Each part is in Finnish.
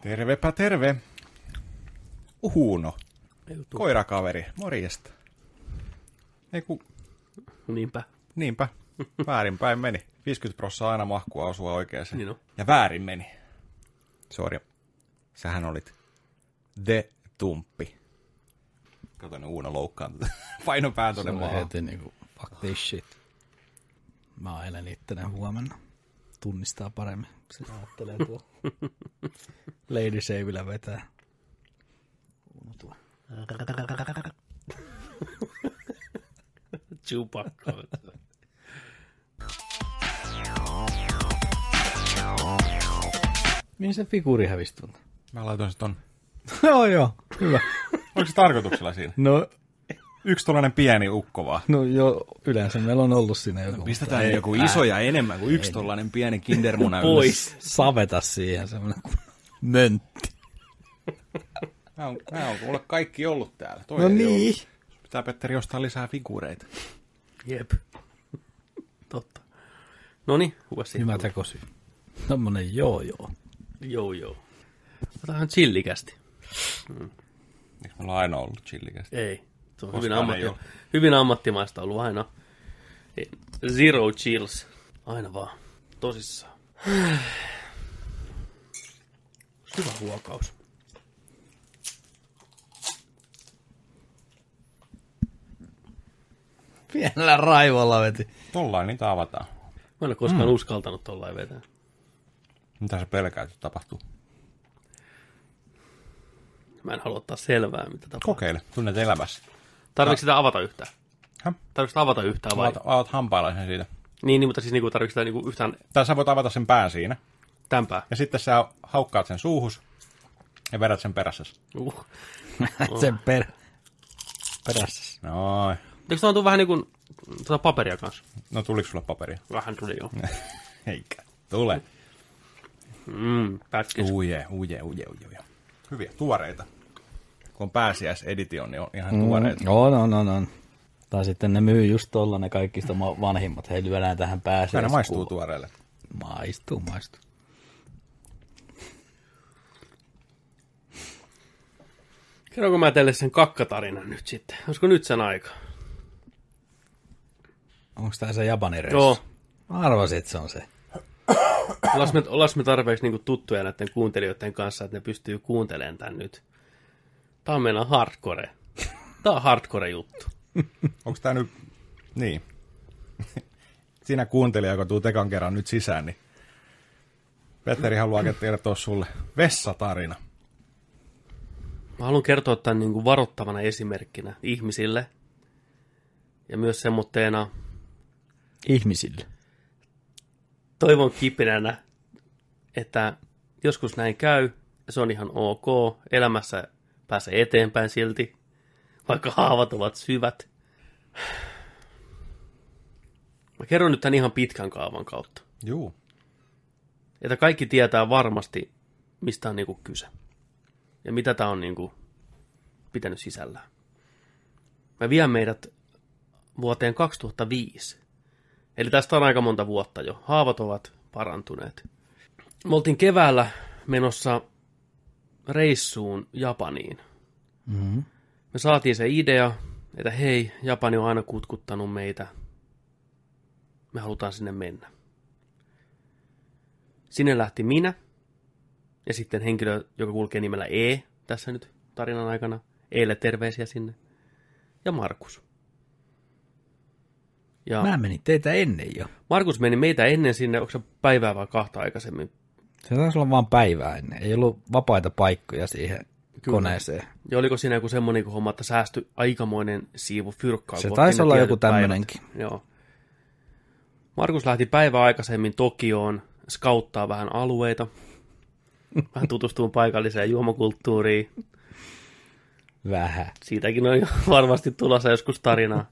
Tervepä terve. Uhuno. Koirakaveri, morjesta. Ei ku, Niinpä. niinpä, väärinpäin meni. 50 prosenttia aina mahkua osua oikeeseen. Niin on. Ja väärin meni. Sori. Sähän olit The Tumppi. Kato, ne Uuno loukkaantui. Paino pään Se tonne oli maahan. heti niinku, fuck this shit. Mä ajan ittenen huomenna. Tunnistaa paremmin. Se ajattelee tuo. Lady Seivillä vetää. Uno tuo. Chewbacca. Mihin se figuuri hävisi tuolta? Mä laitoin sen ton. joo joo, hyvä. Oliko se tarkoituksella siinä? No, Yksi tuollainen pieni ukko vaan. no jo, yleensä meillä on ollut siinä joku. Pistetään Ei, joku ää, iso ja enemmän kuin yksi tollainen pieni kindermuna ylös. Pois. Saveta siihen semmoinen möntti. Mä oon, mä oon kuule kaikki ollut täällä. Toi No ei niin. ollut. Pitää Petteri ostaa lisää figuureita. Jep. Totta. Noni, huosi. Hyvä tekosyy. Tommonen joo joo. Joo, joo. Otetaan chillikästi. Eikö mulla aina ollut chillikästi? Ei. Se on Koskaan hyvin, ammatti, hyvin ammattimaista ollut aina. Zero chills. Aina vaan. Tosissaan. Hyvä huokaus. Pienellä raivolla veti. Tollain niitä avataan. Mä en ole koskaan mm. uskaltanut tollain vetää. Mitä sä pelkäät, että tapahtuu? Mä en halua ottaa selvää, mitä tapahtuu. Kokeile, tunnet elämässä. Tarvitsetko sitä avata yhtään? Häh? Tarvitsetko sitä avata yhtään vai? Avaat, avaat hampailla sen siitä. Niin, niin, mutta siis niinku, tarvitsetko sitä niinku yhtään Tai sä voit avata sen pään siinä. tämänpää? Ja sitten sä haukkaat sen suuhus ja vedät sen perässä. Uh. Sen per... perässä. Noin. Eikö tämä tuu vähän niinku tuota paperia kanssa? No tuliko sulle paperia? Vähän tuli jo. Eikä. Tule. Mm, pätkis. Uje, uje, uje, uje, uje. Hyviä, tuoreita. Kun on pääsiäiseditio, niin on ihan. Mm, on, on, on, on. Tai sitten ne myy just tolla ne kaikista ma- vanhimmat. He lyödään tähän pääsee. Aina maistuu tuoreelle. Maistuu, maistuu. Kerronko mä teille sen kakkatarinan nyt sitten? Olisiko nyt sen aika? Onko tää se Japani reissu? Joo. Mä arvasin, että se on se. Ollaan me, ollaan me tarpeeksi niinku tuttuja näiden kuuntelijoiden kanssa, että ne pystyy kuuntelemaan tän nyt. Tää on meillä hardcore. Tää on hardcore juttu. Onko tää nyt... Niin. Siinä kuuntelija, joka tuu tekan kerran nyt sisään, niin Petteri haluaa kertoa sulle vessatarina. Mä haluan kertoa tämän niin kuin varoittavana esimerkkinä ihmisille. Ja myös semmoitteena Ihmisille. toivon kipinänä, että joskus näin käy, ja se on ihan ok. Elämässä pääsee eteenpäin silti, vaikka haavat ovat syvät. Mä kerron nyt tämän ihan pitkän kaavan kautta. Juu. Että kaikki tietää varmasti, mistä on niinku kyse. Ja mitä tämä on niinku pitänyt sisällään. Mä vien meidät vuoteen 2005. Eli tästä on aika monta vuotta jo. Haavat ovat parantuneet. Me oltiin keväällä menossa reissuun Japaniin. Mm-hmm. Me saatiin se idea, että hei, Japani on aina kutkuttanut meitä. Me halutaan sinne mennä. Sinne lähti minä ja sitten henkilö, joka kulkee nimellä E tässä nyt tarinan aikana. Eille terveisiä sinne. Ja Markus. Ja Mä menin teitä ennen jo. Markus meni meitä ennen sinne, onko se päivää vai kahta aikaisemmin? Se taisi olla vain päivää ennen. Ei ollut vapaita paikkoja siihen Kyllä. koneeseen. Ja oliko siinä joku semmoinen kun homma, että säästyi aikamoinen siivu fyrkkaa? Se taisi olla joku tämmönenkin. päivät. Joo. Markus lähti päivää aikaisemmin Tokioon skauttaa vähän alueita. Vähän tutustuu paikalliseen juomakulttuuriin. Vähän. Siitäkin on jo varmasti tulossa joskus tarinaa.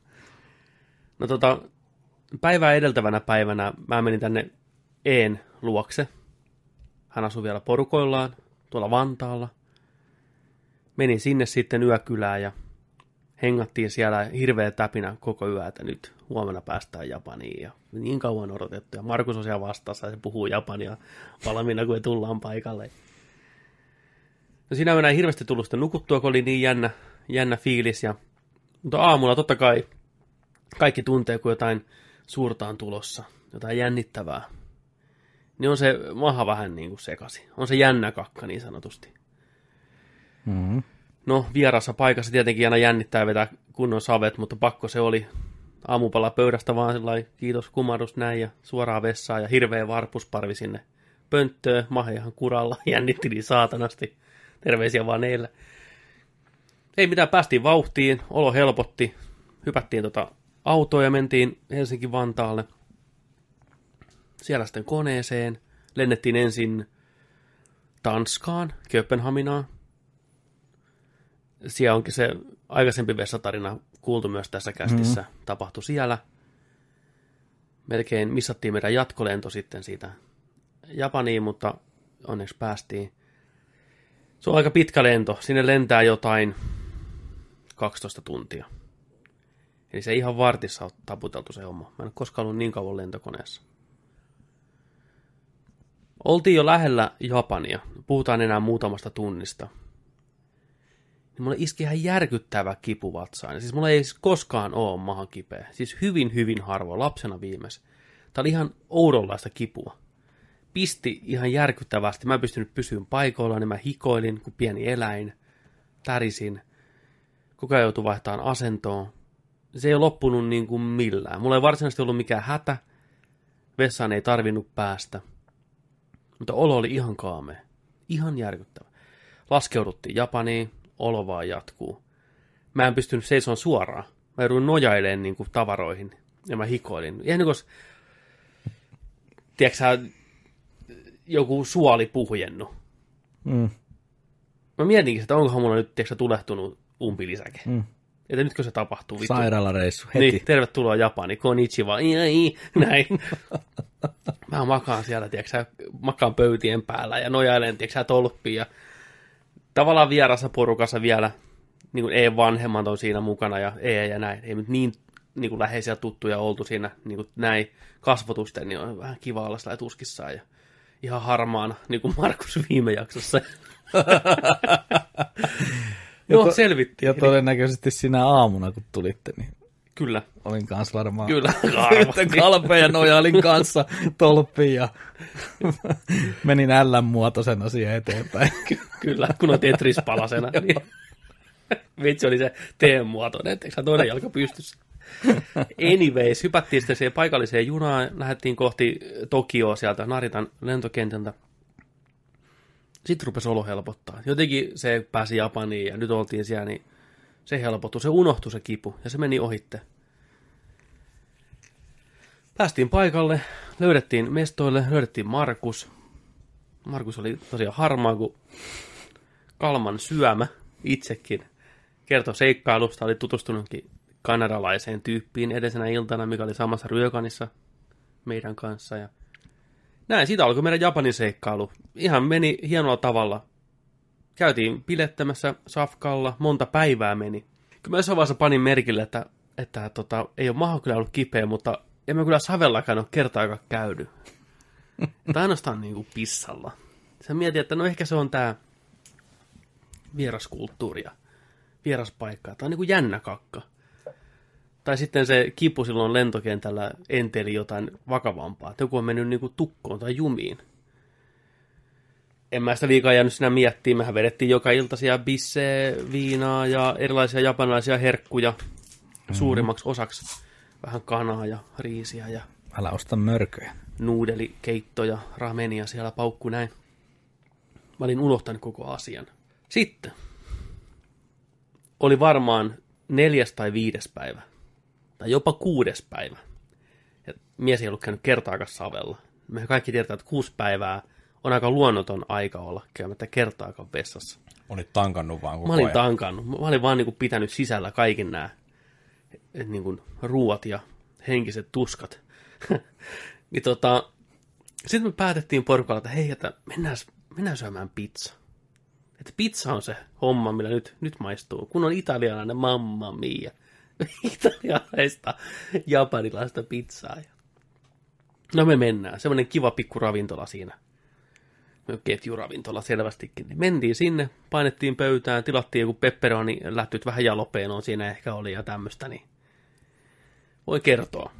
No tota, päivää edeltävänä päivänä mä menin tänne Een luokse. Hän asui vielä porukoillaan tuolla Vantaalla. Menin sinne sitten yökylään ja hengattiin siellä hirveä täpinä koko yö, että nyt huomenna päästään Japaniin. Ja niin kauan odotettu. Ja Markus on siellä vastassa ja se puhuu Japania valmiina, kun tullaan paikalle. No siinä ei hirveästi tullut sitä nukuttua, kun oli niin jännä, jännä fiilis. Ja, mutta aamulla totta kai kaikki tuntee, kun jotain suurta on tulossa, jotain jännittävää. Niin on se maha vähän niin kuin sekasi. On se jännä kakka niin sanotusti. Mm-hmm. No, vierassa paikassa tietenkin aina jännittää vetää kunnon savet, mutta pakko se oli aamupala pöydästä vaan sellainen kiitos kumarus näin ja suoraan vessaan ja hirveä varpusparvi sinne pönttöön, mahe ihan kuralla, jännitti niin saatanasti. Terveisiä vaan neille. Ei mitään, päästiin vauhtiin, olo helpotti, hypättiin tota autoa ja mentiin Helsinki-Vantaalle. Siellä sitten koneeseen, lennettiin ensin Tanskaan, Kööpenhaminaan. Siellä onkin se aikaisempi vessatarina kuultu myös tässä kästissä, mm-hmm. tapahtui siellä. Melkein missattiin meidän jatkolento sitten siitä Japaniin, mutta onneksi päästiin. Se on aika pitkä lento. Sinne lentää jotain 12 tuntia. Eli se ihan vartissa on taputeltu se homma. Mä en ole koskaan ollut niin kauan lentokoneessa. Oltiin jo lähellä Japania. Puhutaan enää muutamasta tunnista. Niin mulle iski ihan järkyttävä kipu vatsaan. Siis mulla ei koskaan ole maha kipeä. Siis hyvin, hyvin harvoin. Lapsena viimeis. Tää oli ihan oudonlaista kipua. Pisti ihan järkyttävästi. Mä en pystynyt pysymään paikoilla, niin mä hikoilin kuin pieni eläin. Tärisin. Koko ajan joutui vaihtamaan asentoon. Se ei loppunut niin kuin millään. Mulla ei varsinaisesti ollut mikään hätä. Vessaan ei tarvinnut päästä. Mutta olo oli ihan kaamea. Ihan järkyttävä. Laskeuduttiin Japaniin, olo vaan jatkuu. Mä en pystynyt seisomaan suoraan. Mä jouduin nojailemaan niin kuin tavaroihin. Ja mä hikoilin. Ihan niin kuin, tiedätkö joku suoli puhjennut. Mm. Mä mietinkin, että onkohan mulla nyt tiedätkö, tulehtunut umpilisäke. Mm. Että nytkö se tapahtuu? Vittu. Sairaalareissu heti. Niin, tervetuloa Japani, konnichiwa, iai, näin. Mä makaan siellä, tiedätkö, makaan pöytien päällä ja nojailen, tiedätkö, tolppiin ja tavallaan vierassa porukassa vielä, niin kuin E-vanhemmat on siinä mukana ja E ja näin. Ei nyt niin, niin kuin läheisiä tuttuja oltu siinä niin kuin näin kasvotusten, niin on vähän kiva olla sillä tuskissaan ja ihan harmaana, niin kuin Markus viime jaksossa. no, selvittiin. Ja todennäköisesti sinä aamuna, kun tulitte, niin Kyllä, olin kanssa varmaan kyllä. yhtä kalpea nojailin kanssa tolppiin ja menin L-muotoisen asian eteenpäin. Kyllä, kun on Tetris-palasena. Niin. Vitsi oli se T-muotoinen, etteikö toinen jalka pystyssä. Anyways, hypättiin sitten siihen paikalliseen junaan, lähdettiin kohti Tokioa sieltä Naritan lentokentältä. Sitten rupesi olo helpottaa. Jotenkin se pääsi Japaniin ja nyt oltiin siellä, niin se helpottui, se unohtui se kipu ja se meni ohitte. Päästiin paikalle, löydettiin mestoille, löydettiin Markus. Markus oli tosiaan harmaa kuin kalman syömä itsekin. Kertoi seikkailusta, oli tutustunutkin kanadalaiseen tyyppiin edellisenä iltana, mikä oli samassa ryökanissa meidän kanssa. Ja näin, siitä alkoi meidän Japanin seikkailu. Ihan meni hienolla tavalla. Käytiin pilettämässä Safkalla, monta päivää meni. Kyllä mä jossain vaiheessa panin merkille, että, että tota, ei ole maha kyllä ollut kipeä, mutta en mä kyllä Savellakaan ole kertaakaan käydy. Tai ainoastaan niin kuin pissalla. Sä mietit, että no ehkä se on tää vieraskulttuuri ja vieraspaikka. Tämä on niin kuin jännä kakka. Tai sitten se kipu silloin lentokentällä enteli jotain vakavampaa. Että joku on mennyt niin kuin tukkoon tai jumiin. En mä sitä liikaa jäänyt sinä miettimään. Mehän vedettiin joka iltaisia bisse, viinaa ja erilaisia japanilaisia herkkuja mm-hmm. suurimmaksi osaksi. Vähän kanaa ja riisiä ja Älä osta mörköjä. nuudelikeittoja, ramenia siellä paukku näin. Mä olin unohtanut koko asian. Sitten oli varmaan neljäs tai viides päivä, tai jopa kuudes päivä. Ja mies ei ollut käynyt kertaakaan savella. Me kaikki tiedetään, että kuusi päivää on aika luonnoton aika olla käymättä kertaakaan vessassa. Olit tankannut vaan koko Mä olin ajan. tankannut. Mä olin vaan niin kuin pitänyt sisällä kaiken nämä niin kuin ruuat ja henkiset tuskat. niin tota, sitten me päätettiin porukalla, että hei, että mennään, mennään syömään pizza. Että pizza on se homma, millä nyt, nyt maistuu. Kun on italialainen mamma mia. Italialaista, japanilaista pizzaa. No me mennään. Semmoinen kiva pikku ravintola siinä. Ketjuravintola selvästikin. Niin mentiin sinne, painettiin pöytään, tilattiin joku pepperoni, lähtyt vähän jalopeenoon siinä ehkä oli ja tämmöistä, niin voi kertoa.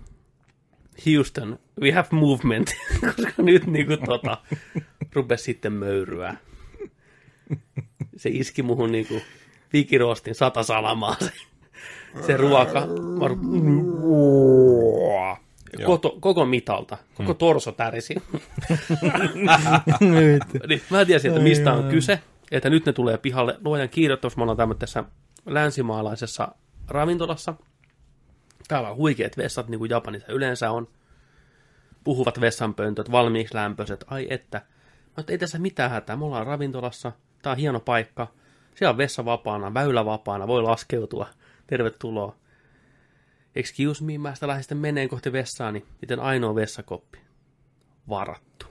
Houston, we have movement, koska nyt niinku tota, rupesi sitten möyryä. Se iski muhun niinku vikiroostin sata salamaa se, se ruoka. Koto, koko mitalta, koko torso tärisi. niin, mä tiesin, että mistä on kyse, että nyt ne tulee pihalle. Luojan kiirettävästi, me ollaan tämmöisessä länsimaalaisessa ravintolassa. Täällä on huikeat vessat, niin kuin Japanissa yleensä on. Puhuvat vessanpöntöt, valmiiksi lämpöiset. Ai että. Mä ei tässä mitään hätää. Me ollaan ravintolassa. Tää on hieno paikka. Siellä on vessa vapaana, väylä vapaana, voi laskeutua. Tervetuloa. Excuse me, mä sitä lähdin sitten meneen kohti vessaa, niin miten ainoa vessakoppi? Varattu.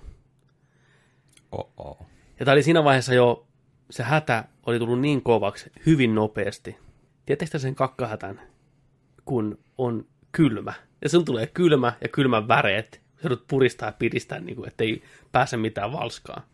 Oh-oh. Ja tää oli siinä vaiheessa jo, se hätä oli tullut niin kovaksi hyvin nopeasti. Tiedättekö sen kakkahätän, kun on kylmä? Ja sun tulee kylmä ja kylmän väreet. Sä joudut puristaa ja piristää, niin kuin, ettei pääse mitään valskaa.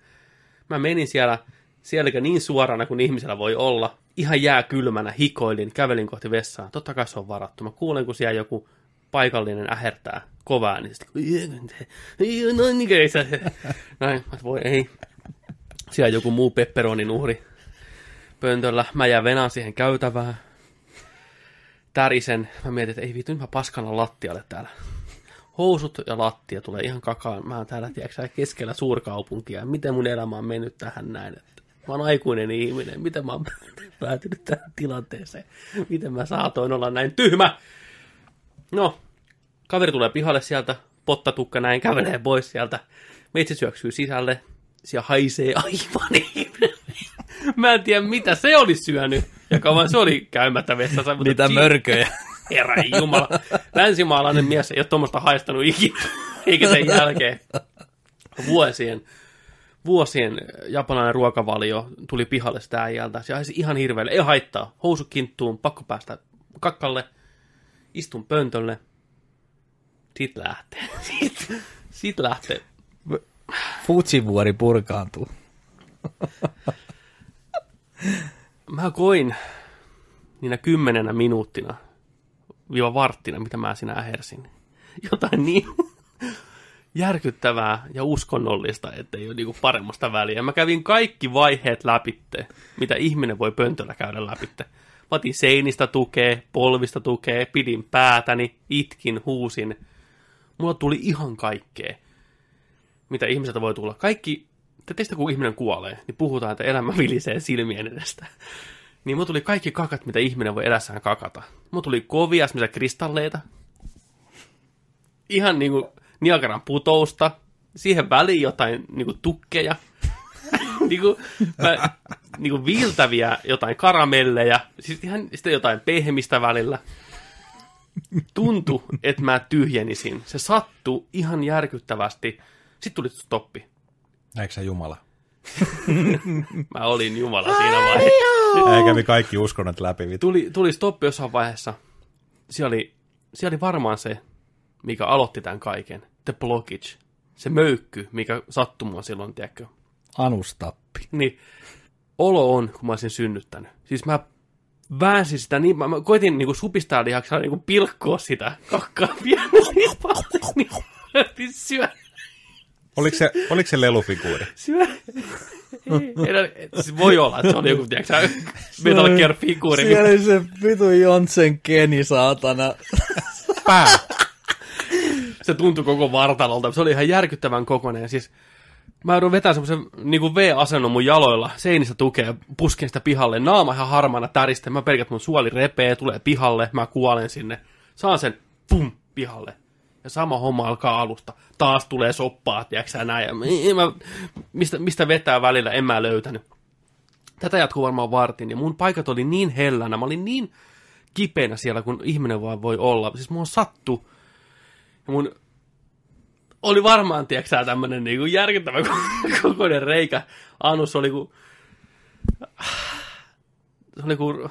Mä menin siellä, siellä niin suorana kuin ihmisellä voi olla. Ihan jää kylmänä, hikoilin, kävelin kohti vessaa. Totta kai se on varattu. Mä kuulen, kun siellä joku paikallinen ähertää kovaa, niin sitten no niin se. Näin, voi ei. Siellä joku muu pepperonin uhri pöntöllä. Mä jään venaan siihen käytävään. Tärisen. Mä mietin, että ei vittu, mä paskana lattialle täällä. Housut ja lattia tulee ihan kakaan. Mä oon täällä, tiedätkö, keskellä suurkaupunkia. Miten mun elämä on mennyt tähän näin? Että mä oon aikuinen ihminen. Miten mä oon päätynyt tähän tilanteeseen? Miten mä saatoin olla näin tyhmä? No, kaveri tulee pihalle sieltä, pottatukka näin, kävelee pois sieltä. Meitsi syöksyy sisälle, siellä haisee aivan ihminen. Mä en tiedä, mitä se oli syönyt, ja kauan se oli käymättä vessassa. Mutta Mitä si- mörköjä. Herra Jumala. Länsimaalainen mies ei ole tuommoista haistanut ikinä, eikä sen jälkeen. Vuosien, vuosien japanilainen ruokavalio tuli pihalle sitä äijältä. Se haisi ihan hirveelle. Ei haittaa. Housu kinttuun, pakko päästä kakkalle. Istun pöntölle. Sitten lähtee. Sitten sit lähtee. Fujivuori purkaantuu. Mä koin niinä kymmenenä minuuttina, viiva varttina, mitä mä siinä ähersin. Jotain niin järkyttävää ja uskonnollista, että ei ole niinku paremmasta väliä. Mä kävin kaikki vaiheet läpitte, mitä ihminen voi pöntöllä käydä läpitte. Mä otin seinistä tukee, polvista tukee, pidin päätäni, itkin, huusin. Mulla tuli ihan kaikkea, mitä ihmiseltä voi tulla. Kaikki, te teistä kun ihminen kuolee, niin puhutaan, että elämä vilisee silmien edestä. Niin mulla tuli kaikki kakat, mitä ihminen voi elässään kakata. Mulla tuli kovia semmoisia kristalleita. Ihan niinku Niagaran putousta. Siihen väliin jotain niinku tukkeja. niinku, mä, niinku viiltäviä jotain karamelleja. Siis ihan sitten jotain pehmistä välillä. Tuntui, että mä tyhjenisin. Se sattui ihan järkyttävästi. Sitten tuli stoppi. Eikö se Jumala? Mä olin Jumala siinä vaiheessa. Ei kävi kaikki uskonnot läpi. Tuli, tuli stoppi jossain vaiheessa. Siellä oli, siellä oli varmaan se, mikä aloitti tämän kaiken. The blockage. Se möykky, mikä sattui mua silloin, tiedätkö. Anustappi. Niin olo on, kun mä olisin synnyttänyt. Siis mä väänsin sitä niin, mä, mä koitin niinku supistaa lihaksella niinku pilkkoa sitä kakkaa pienesti, niin mä syö, Oliko se, oliko se lelufiguuri? syö. Ei, ei, siis voi olla, että se oli joku, tiedätkö Metal Gear figuuri. Siellä oli se vitu Jonsen Keni, saatana. Pää. Se tuntui koko vartalolta. Se oli ihan järkyttävän kokoinen. Siis mä joudun vetämään semmoisen niin V-asennon mun jaloilla, seinistä tukee, pusken sitä pihalle. Naama ihan harmaana täristä. Mä pelkät mun suoli repee, tulee pihalle, mä kuolen sinne. Saan sen, pum, pihalle. Ja sama homma alkaa alusta. Taas tulee soppaa, tiedätkö näin. Ja mä, mistä, mistä vetää välillä, en mä löytänyt. Tätä jatkuu varmaan vartin, ja mun paikat oli niin hellänä, mä olin niin kipeänä siellä, kun ihminen vaan voi olla. Siis mua sattu, mun oli varmaan, tiedätkö tämmönen niinku järkyttävä kokoinen reikä. Anus oli kuin... Se oli kuin...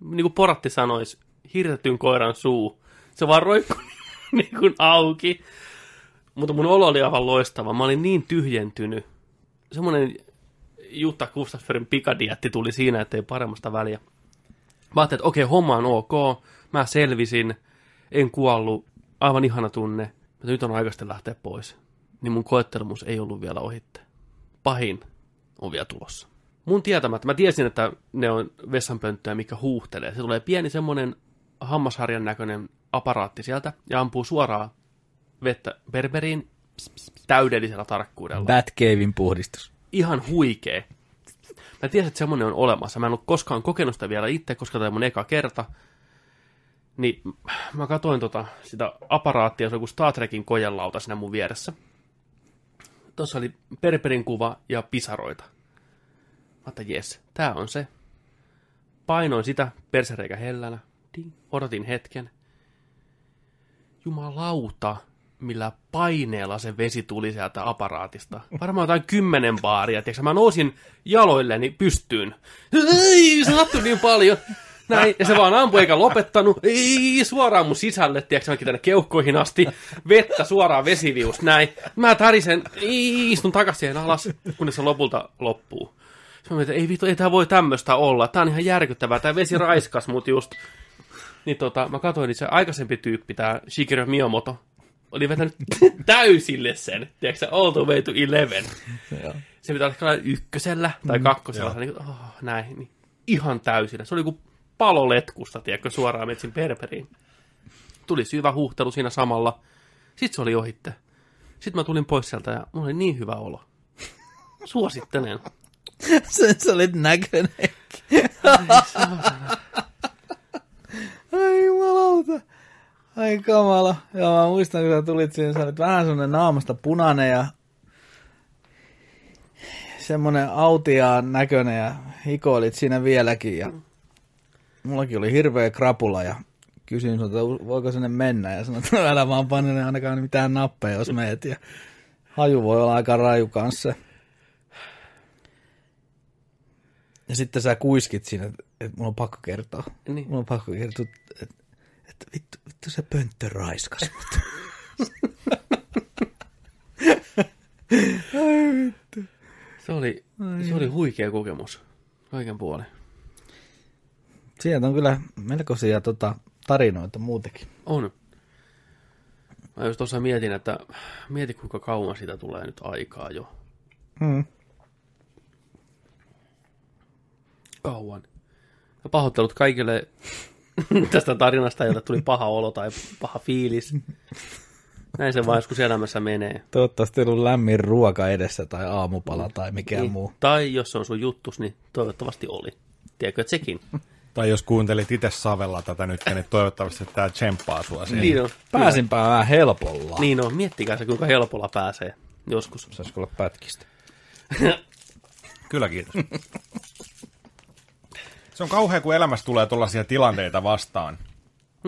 Niin kuin poratti sanois, hirtetyn koiran suu. Se vaan roikkui niin kuin auki. Mutta mun olo oli aivan loistava. Mä olin niin tyhjentynyt semmoinen Jutta Gustafssonin pikadietti tuli siinä, että ei paremmasta väliä. Mä ajattelin, että okei, homma on ok, mä selvisin, en kuollut, aivan ihana tunne, mutta nyt on aikaisesti lähteä pois. Niin mun koettelemus ei ollut vielä ohitte. Pahin on vielä tulossa. Mun tietämättä, mä tiesin, että ne on vessanpönttöjä, mikä huuhtelee. Se tulee pieni semmonen hammasharjan näköinen aparaatti sieltä ja ampuu suoraan vettä berberiin ps, ps, ps, täydellisellä tarkkuudella. Batcavein puhdistus. Ihan huikee. Mä tiesin, että semmonen on olemassa. Mä en ollut koskaan kokenut sitä vielä itse, koska tämä on mun eka kerta. Niin mä katsoin tota, sitä aparaattia, se on kuin Star Trekin kojelauta siinä mun vieressä. Tuossa oli Berberin kuva ja pisaroita. Mä että jes, tää on se. Painoin sitä persereikä hellänä. Ding. Odotin hetken. Jumalauta, millä paineella se vesi tuli sieltä aparaatista. Varmaan jotain kymmenen baaria. Tiedätkö? Mä nousin jaloilleni pystyyn. Ei, se niin paljon. Näin, ja se vaan ampui eikä lopettanut. Ei, suoraan mun sisälle, tiedätkö, mäkin tänne keuhkoihin asti. Vettä suoraan vesivius, näin. Mä tarisen, ei, istun takaisin alas, kunnes se lopulta loppuu. Sitten mä mietin, ei vittu, ei tää voi tämmöistä olla. Tää on ihan järkyttävää. Tää vesi raiskas mut just. Niin tota, mä katsoin, että se aikaisempi tyyppi, tää Shigeru Miyamoto, oli vetänyt täysille sen, tiedätkö all the way to eleven. Se pitää olla ykkösellä tai kakkosella, niin, kuin, oh, näin, niin ihan täysillä. Se oli kuin paloletkusta, tiedätkö, suoraan metsin perperiin. Tuli syvä huuhtelu siinä samalla. Sitten se oli ohitte. Sitten mä tulin pois sieltä ja mulla oli niin hyvä olo. Suosittelen. Sen sä olit näköinen. Ai jumalauta. Ai kamala. Joo, mä muistan, kun sä tulit siihen, sä olit vähän semmonen naamasta punainen ja semmonen autiaan näköinen ja hikoilit siinä vieläkin ja mullakin oli hirveä krapula ja kysyin sulta, voiko sinne mennä ja sanoin, että älä vaan pane ainakaan mitään nappeja, jos meet ja haju voi olla aika raju kanssa. Ja sitten sä kuiskit siinä, että, että mulla on pakko kertoa. Niin. Mulla on pakko kertoa, että, että vittu, vittu se pönttö raiskas mut. Se oli, se oli huikea kokemus. Kaiken puolen. Sieltä on kyllä melkoisia tota, tarinoita muutenkin. On. Mä just tuossa mietin, että mieti kuinka kauan siitä tulee nyt aikaa jo. Hmm. Kauan. Ja pahoittelut kaikille tästä tarinasta, jolle tuli paha olo tai paha fiilis. Näin se vaan joskus elämässä menee. Toivottavasti ei ollut lämmin ruoka edessä tai aamupala tai mikään Niin. muu. Tai jos se on sun juttus, niin toivottavasti oli. Tiedätkö, että sekin. Tai jos kuuntelit itse Savella tätä nyt, niin toivottavasti tämä tsemppaa sua siihen. Niin on. Pääsinpä vähän helpolla. Niin on. Miettikää se, kuinka helpolla pääsee joskus. Saisiko olla pätkistä? Kyllä, kiitos. Se on kauhea, kun elämässä tulee tuollaisia tilanteita vastaan.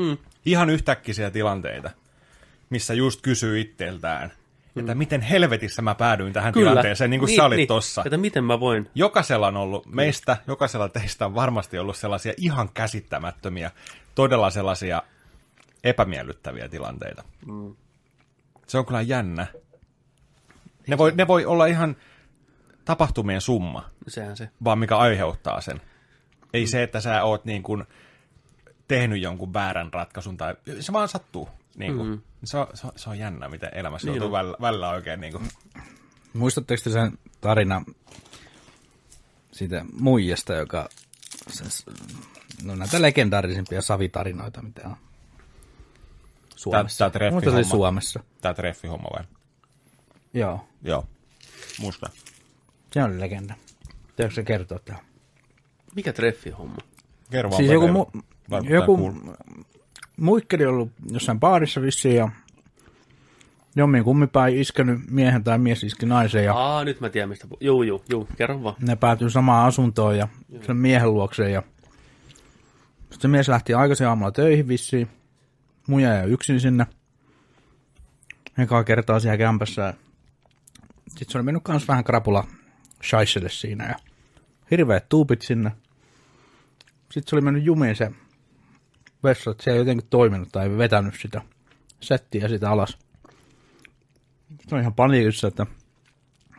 Hmm. Ihan yhtäkkisiä tilanteita, missä just kysyy itseltään, että miten helvetissä mä päädyin tähän Kyllä. tilanteeseen, niin kuin niin, sä olit niin. tossa. Että miten mä voin. Jokaisella on ollut, meistä, jokaisella teistä on varmasti ollut sellaisia ihan käsittämättömiä, todella sellaisia epämiellyttäviä tilanteita. Mm. Se on kyllä jännä. Ne voi, ne voi olla ihan tapahtumien summa, Sehän se. vaan mikä aiheuttaa sen. Ei se, että sä oot niin kuin tehnyt jonkun väärän ratkaisun, tai se vaan sattuu. Niin kuin. Mm. Se, on, se, on, se on jännä, miten elämässä Niin joutuu välillä, välillä oikein niin kuin, Muistatteko te sen tarina siitä muijasta, joka... Se, no näitä legendaarisimpia savitarinoita, mitä on Suomessa. tää Muista se oli treffihomma. Suomessa. tämä treffihomma vai? Joo, Joo, muista. se oli legenda. Tiedätkö se kertoa tähän? Mikä treffi homma? Kerro vaan Siis joku, mu- joku muikkeli ollut jossain baarissa vissiin ja jommin kummipäin iskenyt miehen tai mies iski naisen ja Aa, nyt mä tiedän mistä. pu- Juu, juu, juu. Kerro vaan. ne päätyi samaan asuntoon ja sen miehen luokseen ja sitten mies lähti aikaisin aamulla töihin vissiin. Muija jäi yksin sinne. Ekaa kertaa siellä kämpässä. Sitten se oli mennyt kans vähän krapula shaiselle siinä ja hirveät tuupit sinne. Sitten se oli mennyt jumiin se vessa, että se ei jotenkin toiminut tai vetänyt sitä settiä sitä alas. Se on ihan paniikissa, että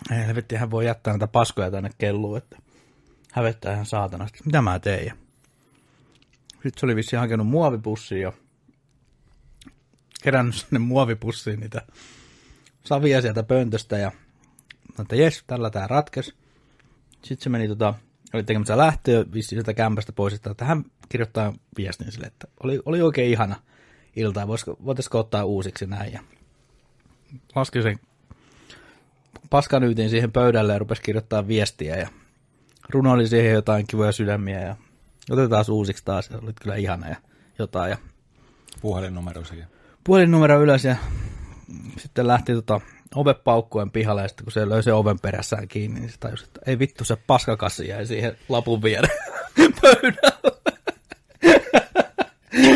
Helvetti, hän voi jättää näitä paskoja tänne kelluun, että hävettää ihan saatanasti. Mitä mä teen? Ja sitten se oli vissiin hakenut muovipussia ja kerännyt sinne muovipussiin niitä savia sieltä pöntöstä ja että jes, tällä tää ratkes. Sitten se meni tota, oli tekemässä lähtöä vissiin sieltä kämpästä pois, että hän kirjoittaa viestin sille, että oli, oli oikein ihana ilta, voitaisiko ottaa uusiksi näin. Ja laski sen paskanyytin siihen pöydälle ja rupesi kirjoittaa viestiä ja runoili siihen jotain kivoja sydämiä ja otetaan uusiksi taas, ja oli kyllä ihana ja jotain. Ja Puhelinnumero siihen. puhelinnumero ylös ja sitten lähti tota ovepaukkuen pihalle ja sitten kun se löi sen oven perässään kiinni, niin se tajusi, että ei vittu se paskakassi jäi siihen lapun viereen pöydälle.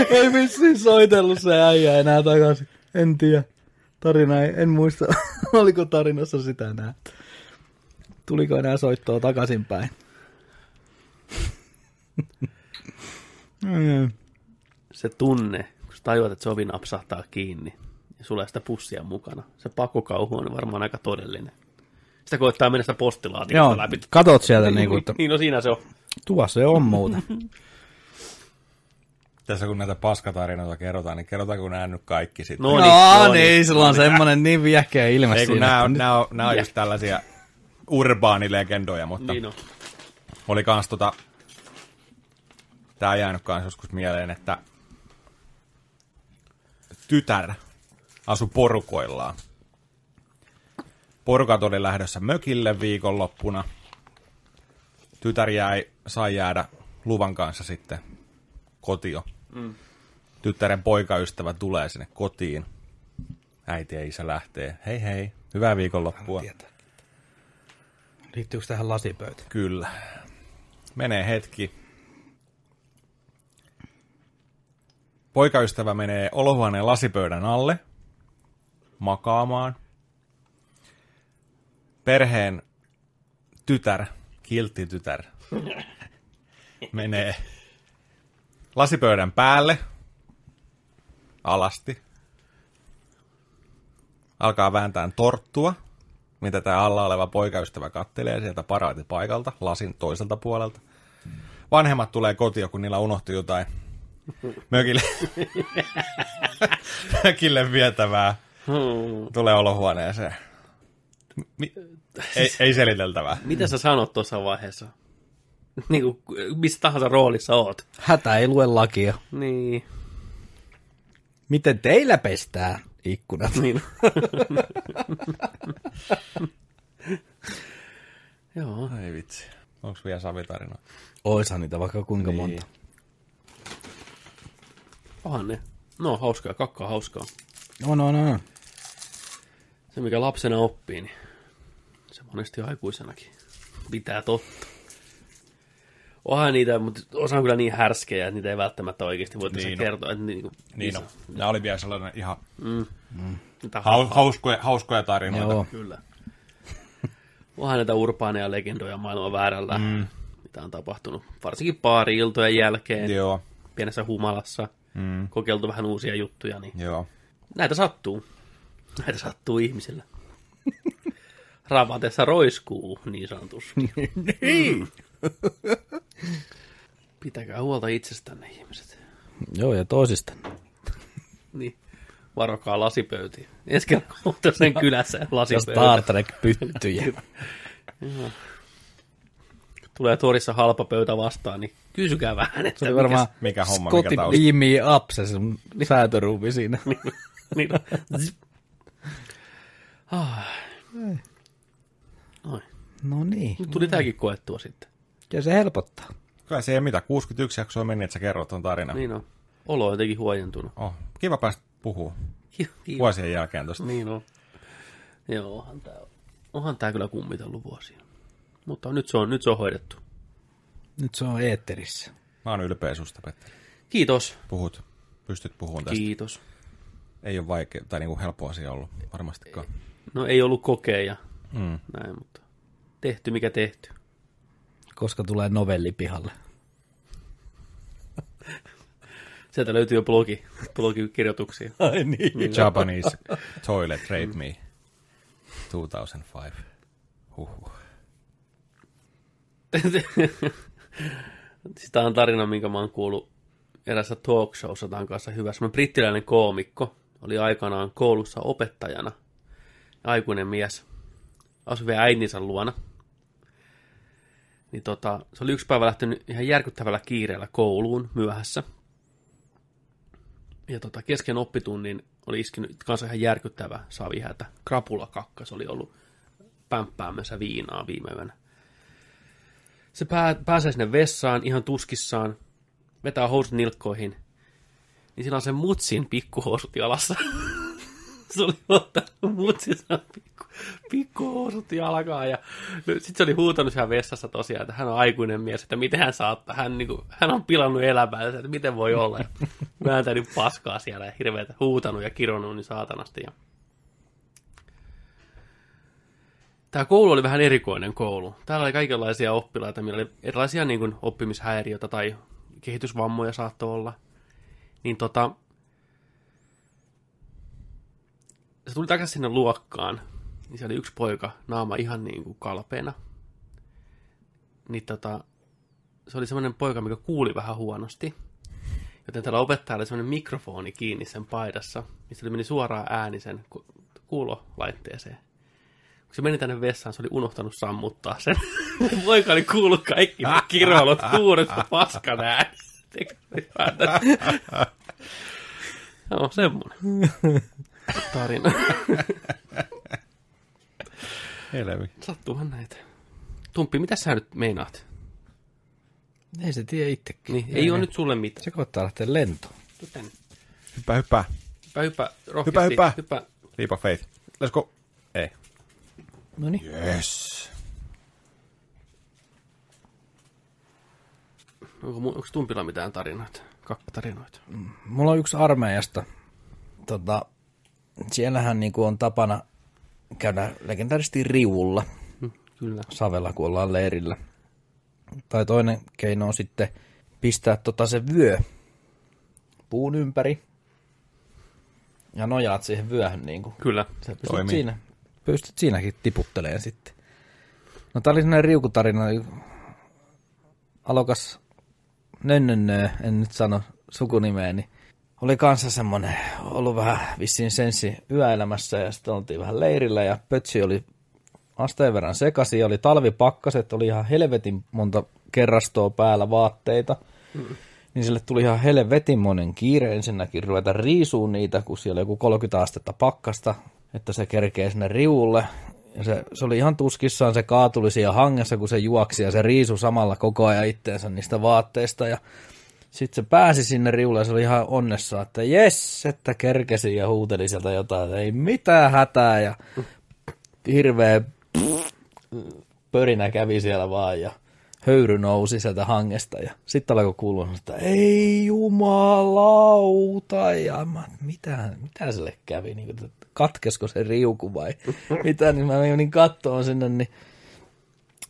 Ei vissiin soitellut se äijä enää takaisin. En tiedä. Tarina ei, en muista, oliko tarinassa sitä enää. Tuliko enää soittoa takaisinpäin. Se tunne, kun sä tajuat, että se ovi napsahtaa kiinni ja sulla ei sitä pussia mukana. Se pakokauhu on varmaan aika todellinen. Sitä koittaa mennä sitä Joo, postilaatikosta läpi. katot sieltä niinku, että Niin, no siinä se on. tuossa se on muuta. Tässä kun näitä paskatarinoita kerrotaan, niin kerrotaanko nämä nyt kaikki sitten? No No, niin, no no niin, niin, sulla on semmonen niin viehkeä ilme Ei siinä. nämä on, nämä on, nämä on, just tällaisia urbaanilegendoja, mutta Niin on. oli kans tota, tää jäänyt kans joskus mieleen, että tytär asu porukoillaan. Porukat oli lähdössä mökille viikonloppuna. Tytär jäi, sai jäädä luvan kanssa sitten kotio. Mm. Tyttären poikaystävä tulee sinne kotiin. Äiti ja isä lähtee. Hei hei, hyvää viikonloppua. Liittyykö tähän lasipöytään? Kyllä. Menee hetki. Poikaystävä menee olohuoneen lasipöydän alle makaamaan. Perheen tytär, kiltti tytär, menee lasipöydän päälle alasti. Alkaa vääntää torttua, mitä tämä alla oleva poikaystävä kattelee sieltä paraatipaikalta, lasin toiselta puolelta. Vanhemmat tulee kotiin, kun niillä unohtui jotain mökille, mökille vietävää. Tulee olohuoneeseen. Mi- ei, ei seliteltävää. Mitä sä sanot tuossa vaiheessa? niin kuin, missä tahansa roolissa oot. Hätä ei lue lakia. Niin. Miten teillä pestää ikkunat? niin. Joo. Ei vitsi. Onko vielä savitarina? Oishan niitä vaikka kuinka Niin. monta. Onhan ne. No, hauskaa. Kakkaa hauskaa. No, no, no. Se, mikä lapsena oppii, niin se monesti aikuisenakin pitää totta. Onhan niitä, mutta osa on kyllä niin härskejä, että niitä ei välttämättä oikeasti voitaisiin Niin niin on. kertoa. Että niin, kuin, Niin no. Nämä oli vielä sellainen ihan Mitä hau- hauskoja, hauskoja tarinoita. Joo. Kyllä. Onhan näitä urbaaneja legendoja maailman väärällä, mm. mitä on tapahtunut. Varsinkin baari-iltojen jälkeen, Joo, pienessä humalassa, mm. kokeiltu vähän uusia juttuja, niin joo. näitä sattuu. Näitä sattuu ihmisillä. Ravatessa roiskuu, niin sanotusti. Niin. Pitäkää huolta itsestänne, ihmiset. Joo, ja toisista. Niin. Varokaa lasipöytiä. Ensi kerran kun olette sen kylässä lasipöytä. Star Trek-pyttyjä. Tulee torissa halpa pöytä vastaan, niin kysykää vähän, että Se oli varmaan mikä homma, Scotty mikä tausta. Beam Up, se sun säätöruuvi siinä. niin, zip. ah. Noin. No niin. Nyt tuli tääkin koettua sitten. Ja se helpottaa. Kyllä se ei mitä, 61 jaksoa meni, että sä kerrot ton tarinan. Niin on. Olo on jotenkin huojentunut. Oh, kiva päästä puhua Ki- kiva. vuosien jälkeen tosta. Niin on. Joo, onhan tää, onhan tää kyllä kummitellut vuosia. Mutta nyt se on, nyt se on hoidettu. Nyt se on eetterissä. Mä oon ylpeä susta, Petteri. Kiitos. Puhut, pystyt puhumaan tästä. Kiitos. Ei ole vaikea, tai niinku helppo asia ollut, varmastikaan. No ei ollut kokeja. Mm. Näin, mutta tehty mikä tehty. Koska tulee novelli pihalle. Sieltä löytyy jo blogi, blogikirjoituksia. Ai niin. Japanese Toilet Rape Me 2005. Huhhuh. Sitä on tarina, minkä mä oon kuullut erässä talk showssa tämän kanssa hyvä. Semmoinen brittiläinen koomikko oli aikanaan koulussa opettajana. Aikuinen mies. Asui vielä äitinsä luona. Niin tota, se oli yksi päivä lähtenyt ihan järkyttävällä kiireellä kouluun myöhässä. Ja tota, kesken oppitunnin oli iskenyt kanssa ihan järkyttävä savihätä. Krapulakakkas oli ollut pämppäämässä viinaa viime yönä. Se pää, pääsee sinne vessaan ihan tuskissaan, vetää housut nilkkoihin, niin sillä on sen mutsin pikkuhousut jalassa. se oli ottanut mutsissa pikku, pikkuhousut jalkaan ja sitten se oli huutanut siellä vessassa tosiaan, että hän on aikuinen mies, että miten hän saattaa, hän, niin kuin, hän on pilannut elämäänsä, että miten voi olla. Vääntänyt paskaa siellä ja hirveätä huutanut ja kironnut niin saatanasti. Ja Tämä koulu oli vähän erikoinen koulu. Täällä oli kaikenlaisia oppilaita, millä oli erilaisia niin kuin, oppimishäiriöitä tai kehitysvammoja saattoi olla. Niin tota, se tuli takaisin sinne luokkaan, niin siellä oli yksi poika, naama ihan niin kuin kalpeena. Niin tota, se oli semmoinen poika, mikä kuuli vähän huonosti. Joten tällä opettajalla oli semmoinen mikrofoni kiinni sen paidassa, mistä se meni suoraan ääni sen ku- kuulolaitteeseen kun se meni tänne vessaan, se oli unohtanut sammuttaa sen. Poika oli kuullut kaikki ne kiroilut paskan äänestä. Joo, semmonen tarina. Helmi. Sattuuhan näitä. Tumppi, mitä sä nyt meinaat? Ei se tiedä itsekin. Niin, ei ole nyt sulle mitään. Se koittaa lähteä lentoon. Tuu tänne. Hyppää, hyppää. Hyppää, hyppää, rohkeasti. Hyppää, hyppää. hyppää. Leap of faith. Let's go. Ei. No niin. Yes. Onko, onko Tumpilla mitään tarinoita? Kakkatarinoita. Mulla on yksi armeijasta. Tota, siellähän niinku on tapana käydä legendaarisesti riulla Hm, kyllä. savella, kun ollaan leirillä. Tai toinen keino on sitten pistää tota se vyö puun ympäri ja nojaat siihen vyöhön niin kuin. Kyllä. Sä pystyt, Toimii. siinä, pystyt siinäkin tiputteleen sitten. No tää oli sellainen riukutarina, alokas nönnönnö, en nyt sano sukunimeä, niin oli kanssa semmoinen, ollut vähän vissiin sensi yöelämässä ja sitten oltiin vähän leirillä ja pötsi oli asteen verran sekaisin, oli talvipakkaset, oli ihan helvetin monta kerrastoa päällä vaatteita, mm. niin sille tuli ihan helvetin monen kiire ensinnäkin ruveta riisuun niitä, kun siellä oli joku 30 astetta pakkasta, että se kerkee sinne riulle. Ja se, se oli ihan tuskissaan, se kaatuli siellä hangessa, kun se juoksi ja se riisu samalla koko ajan itteensä niistä vaatteista ja sitten se pääsi sinne riulle ja se oli ihan onnessa, että jes, että kerkesi ja huuteli sieltä jotain, että ei mitään hätää ja hirveä pörinä kävi siellä vaan ja höyry nousi sieltä hangesta ja sitten alkoi kuulua, että ei jumalauta ja mä, mitä, mitä sille kävi, niin kuin, että katkesko se riuku vai mitä, niin mä menin kattoon sinne, niin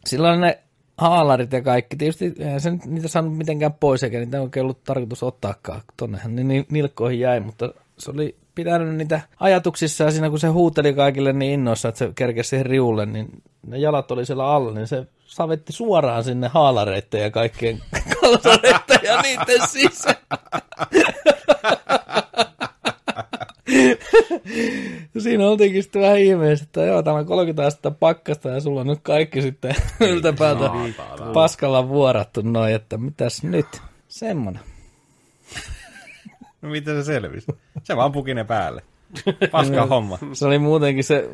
silloin ne haalarit ja kaikki, tietysti eihän se niitä saanut mitenkään pois, eikä niitä oikein ollut tarkoitus ottaakaan, tonnehan ne ni- nilkkoihin jäi, mutta se oli pitänyt niitä ajatuksissa ja siinä kun se huuteli kaikille niin innoissa, että se kerkesi siihen riulle, niin ne jalat oli siellä alla, niin se savetti suoraan sinne haalareitten ja kaikkien kalsareitten ja niiden sisään. Siinä oltiinkin sitten vähän ihmeessä, että joo, on 30 astetta pakkasta ja sulla on nyt kaikki sitten yltäpäältä paskalla vuorattu noin, että mitäs nyt? Semmonen. No miten se selvisi? Se vaan puki ne päälle. Paska homma. Se oli muutenkin se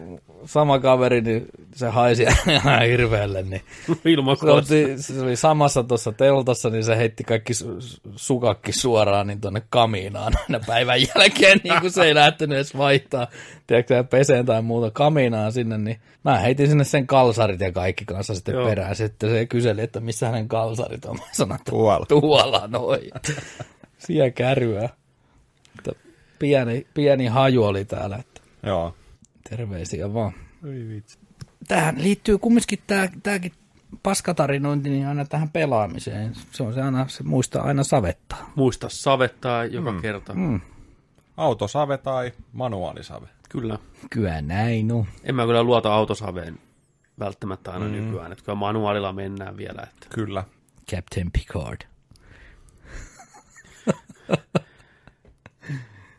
sama kaveri, niin se haisi ihan hirveälle, niin se, oltiin, se oli samassa tuossa teltassa, niin se heitti kaikki su- sukakki suoraan niin tuonne kamiinaan aina päivän jälkeen, niin kuin se ei lähtenyt edes vaihtaa, tiedätkö, peseen tai muuta kamiinaan sinne, niin mä heitin sinne sen kalsarit ja kaikki kanssa sitten Joo. perään. Sitten se kyseli, että missä hänen kalsarit on. Mä sanoin, Tuolla. tuolla noin. Siellä kärryä. Pieni, pieni haju oli täällä, että Joo. terveisiä vaan. Oi vitsi. Tähän liittyy kumminkin tää, tääkin paskatarinointi niin aina tähän pelaamiseen. Se on se aina, se muistaa aina savettaa. Muista savettaa joka mm. kerta. Mm. Autosave tai manuaalisave. Kyllä. Kyllä näin on. En mä kyllä luota autosaveen välttämättä aina mm. nykyään. Että kyllä manuaalilla mennään vielä. Että. Kyllä. Captain Picard.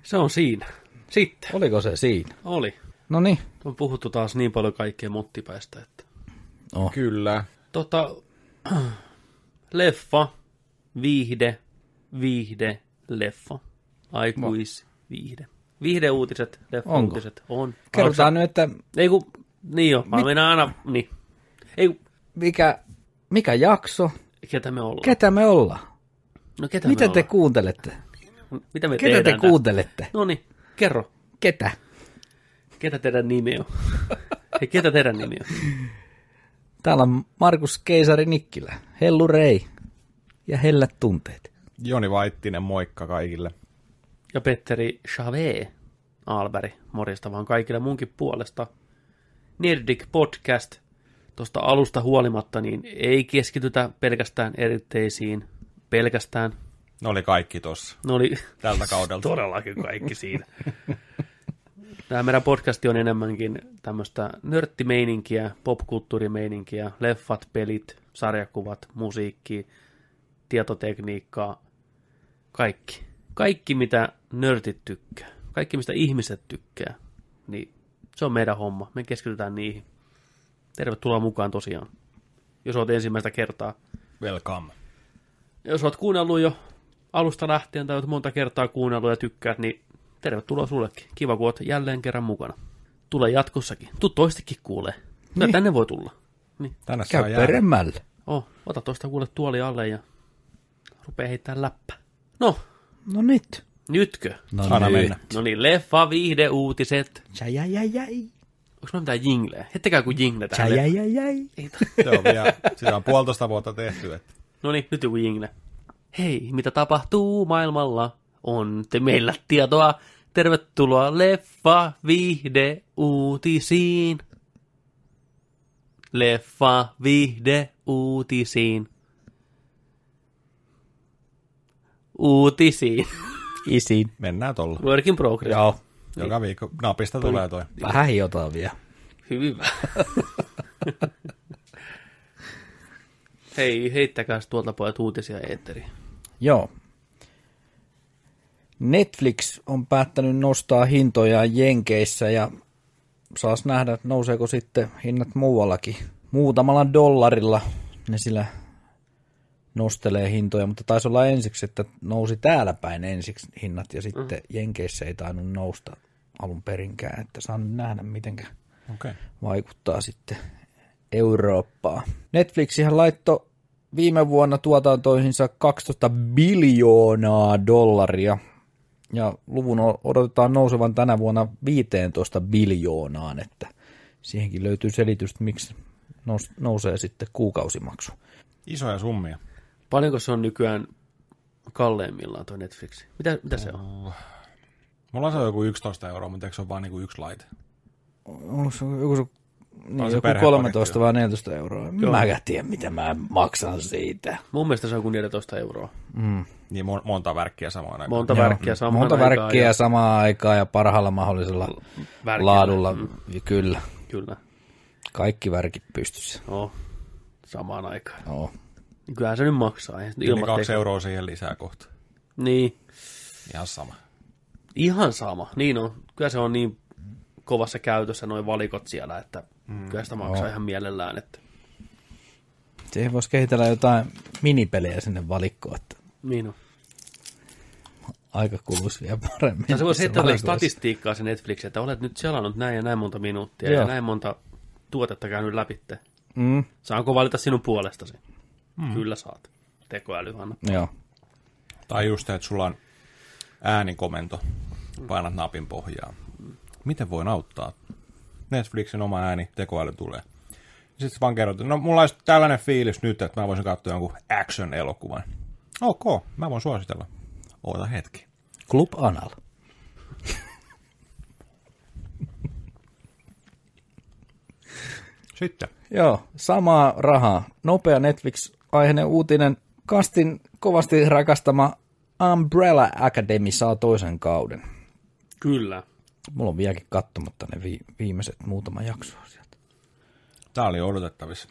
Se on siinä. Sitten. Oliko se siinä? Oli. No niin. On puhuttu taas niin paljon kaikkea mottipäistä, että... Oh. Kyllä. Tota, leffa, viihde, viihde, leffa. Aikuis, viihde. Viihdeuutiset, leffa-uutiset. On. Kerrotaan nyt, että Ei kun, niin jo, mä mennään aina, niin. Ei kun, mikä, mikä jakso, ketä me ollaan? ketä me ollaan, no ketä mitä me te ollaan? kuuntelette, Mitä me ketä te tehdään? tää? kuuntelette, No niin, kerro. ketä? Ketä teidän nimi on? Hei, ketä teidän nimi on? Täällä on Markus Keisari Nikkilä, Hellu Rei ja hellät tunteet. Joni Vaittinen, moikka kaikille. Ja Petteri Chave Alberg, morjesta vaan kaikille munkin puolesta. Nerdik Podcast, tuosta alusta huolimatta, niin ei keskitytä pelkästään eritteisiin, pelkästään. Ne oli kaikki tossa Ne oli tältä kaudelta. todellakin kaikki siinä. Tämä meidän podcasti on enemmänkin tämmöistä nörttimeininkiä, popkulttuurimeininkiä, leffat, pelit, sarjakuvat, musiikki, tietotekniikkaa, kaikki. Kaikki, mitä nörtit tykkää, kaikki, mistä ihmiset tykkää, niin se on meidän homma. Me keskitytään niihin. Tervetuloa mukaan tosiaan, jos olet ensimmäistä kertaa. Welcome. Jos olet kuunnellut jo alusta lähtien tai olet monta kertaa kuunnellut ja tykkäät, niin tervetuloa sullekin. Kiva, kun olet jälleen kerran mukana. Tule jatkossakin. Tuu toistikin kuulee. Niin. tänne voi tulla. Niin. Tänne Käy saa peremmälle. Oh, ota tuosta kuule tuoli alle ja rupee heittämään läppä. No, No nyt. nytkö? No Anna nyt. mennä. No niin, leffa, viihde, uutiset. Jäi, jäi, jäi, jäi. Onko mä mitään jingleä? Hettekää kuin jingle tähän. Jäi, jäi, jäi, jäi. Ei ta- Se on vielä, sitä on puolitoista vuotta tehty. Että. No niin, nyt joku jingle. Hei, mitä tapahtuu maailmalla? On te meillä tietoa. Tervetuloa leffa, viihde, uutisiin. Leffa, viihde, uutisiin. Uutisiin. Isiin. Mennään tolla. Work in progress. Joo. Joka viikko napista tulee toi. Vähän hiotaan vielä. Hyvä. Hei, heittäkää tuolta pojat uutisia eetteriin. Joo. Netflix on päättänyt nostaa hintoja Jenkeissä ja saas nähdä, että nouseeko sitten hinnat muuallakin. Muutamalla dollarilla ne sillä nostelee hintoja, mutta taisi olla ensiksi, että nousi täällä päin ensiksi hinnat ja sitten Jenkeissä ei tainnut nousta alun perinkään, että saa nyt nähdä mitenkä Okei. Okay. vaikuttaa sitten Eurooppaan. Netflixihän laittoi viime vuonna tuotantoihinsa 12 biljoonaa dollaria, ja luvun odotetaan nousevan tänä vuonna 15 biljoonaan, että siihenkin löytyy selitys, miksi nous- nousee sitten kuukausimaksu. Isoja summia. Paljonko se on nykyään kalleimmillaan tuo Netflix? Mitä, mitä se on? Mulla on se joku 11 euroa, mutta eikö se ole vaan niinku yksi laite? Onko se joku, se, niin, joku perhepaketti, 13 vai 14 euroa? Mä en tiedä, mitä mä maksan siitä. Mun mielestä se on kuin 14 euroa. Niin mon- monta värkkiä samaan aikaan. Monta Joo, värkkiä samaan Monta aikaan värkkiä ja samaan aikaan ja parhaalla mahdollisella värkillä. laadulla. Mm, Kyllä, kyllä. kaikki värkit pystyssä. No, samaan aikaan. Joo. Kyllähän se nyt maksaa. Yli kaksi teko- euroa siihen lisää kohta. Niin, Ihan sama. ihan sama. Niin on. Kyllä se on niin kovassa käytössä noin valikot siellä, että mm, kyllä sitä maksaa joo. ihan mielellään. Että, Siihen voisi kehitellä jotain minipelejä sinne valikkoon, että niin on. aika kuluisi vielä paremmin. Ja se voisi heittää statistiikkaa sen Netflix, että olet nyt selannut näin ja näin monta minuuttia Joo. ja näin monta tuotetta käynyt läpitte. Mm, Saanko valita sinun puolestasi? Mm. Kyllä saat. Tekoäly, Hanna. joo. Tai just, että sulla on äänikomento, painat napin pohjaa. Miten voin auttaa? Netflixin oma ääni, tekoäly tulee. Sitten vaan kerrot, no mulla olisi tällainen fiilis nyt, että mä voisin katsoa jonkun action-elokuvan. Ok, mä voin suositella. Oota hetki. Club Anal. Sitten. Joo, samaa rahaa. Nopea Netflix-aiheinen uutinen. Kastin kovasti rakastama Umbrella Academy saa toisen kauden. Kyllä. Mulla on vieläkin katsomatta ne vi- viimeiset muutama jaksoa sieltä. Tää oli odotettavissa.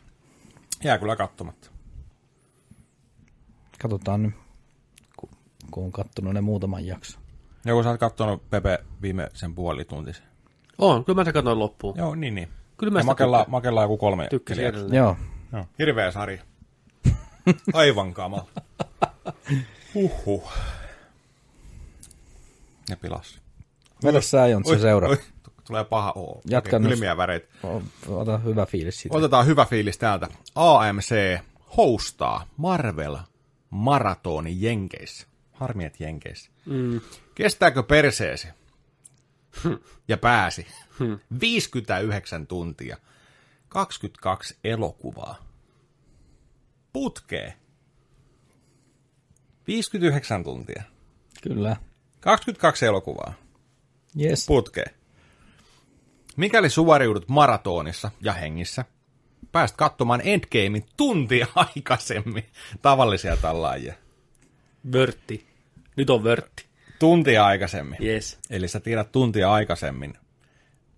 Jää kyllä katsomatta. Katsotaan nyt, ku- kun on kattonut ne muutaman jakson. Joku sä oot kattonut Pepe viimeisen puolituntisen. On, kyllä mä se katsoin loppuun. Joo, niin niin. Kyllä mä Ja sitä makella, makella joku kolme. Tykkäsin edelleen. Joo, Joo. Hirveä sarja. Aivan kamala. Huhhuh. Ne pilas. Vedä sä Jontse seura. oi, tulee paha oo. Jatka nyt. Kylmiä väreitä. Ota hyvä fiilis siitä. Otetaan hyvä fiilis täältä. AMC hostaa Marvel maratoni Jenkeissä. Harmi, että Jenkeissä. Mm. Kestääkö perseesi? Ja pääsi. 59 tuntia. 22 elokuvaa. Putkee. 59 tuntia. Kyllä. 22 elokuvaa. Yes. Putkee. Mikäli suvariudut maratonissa ja hengissä, pääst katsomaan Endgamein tuntia aikaisemmin tavallisia tallaajia. Vörtti. Nyt on vörtti. Tuntia aikaisemmin. Yes. Eli sä tiedät tuntia aikaisemmin,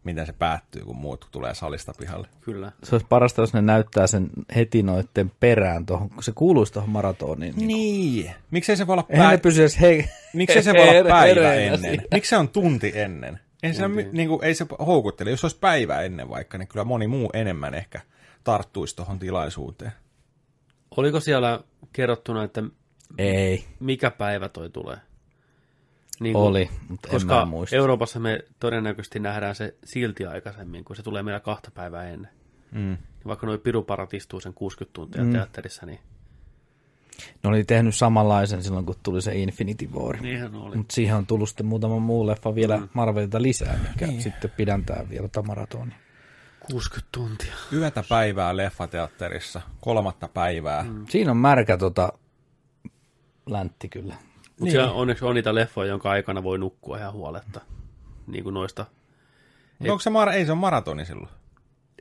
miten se päättyy, kun muut tulee salista pihalle. Kyllä. Se olisi parasta, jos ne näyttää sen heti noitten perään tuohon, kun se kuuluisi tuohon maratoniin. Niin. Niin. Miksei se voi olla, Eihän ne pysy edes he... Miksei se voi olla päivä ennen? Miksi se on tunti ennen? Ei se, niin kuin, ei se houkuttele. Jos se olisi päivä ennen vaikka, niin kyllä moni muu enemmän ehkä tarttuisi tuohon tilaisuuteen. Oliko siellä kerrottuna, että Ei, mikä päivä toi tulee? Niin oli, mutta en mä Koska muista. Euroopassa me todennäköisesti nähdään se silti aikaisemmin, kun se tulee meillä kahta päivää ennen. Mm. Vaikka nuo piruparat istuu sen 60 tuntia mm. teatterissa, niin Ne oli tehnyt samanlaisen silloin, kun tuli se Infinity War. niinhän oli. Mutta siihen on tullut sitten muutama muu leffa vielä mm. Marvelilta lisää, mikä niin. sitten pidentää vielä tota maratonia. 60 tuntia. Yötä päivää leffateatterissa, kolmatta päivää. Mm. Siinä on märkä tota läntti kyllä. Mutta niin. onneksi on niitä leffoja, jonka aikana voi nukkua ihan huoletta. Niin kuin noista. Mutta onko se mara- ei se on maratoni silloin?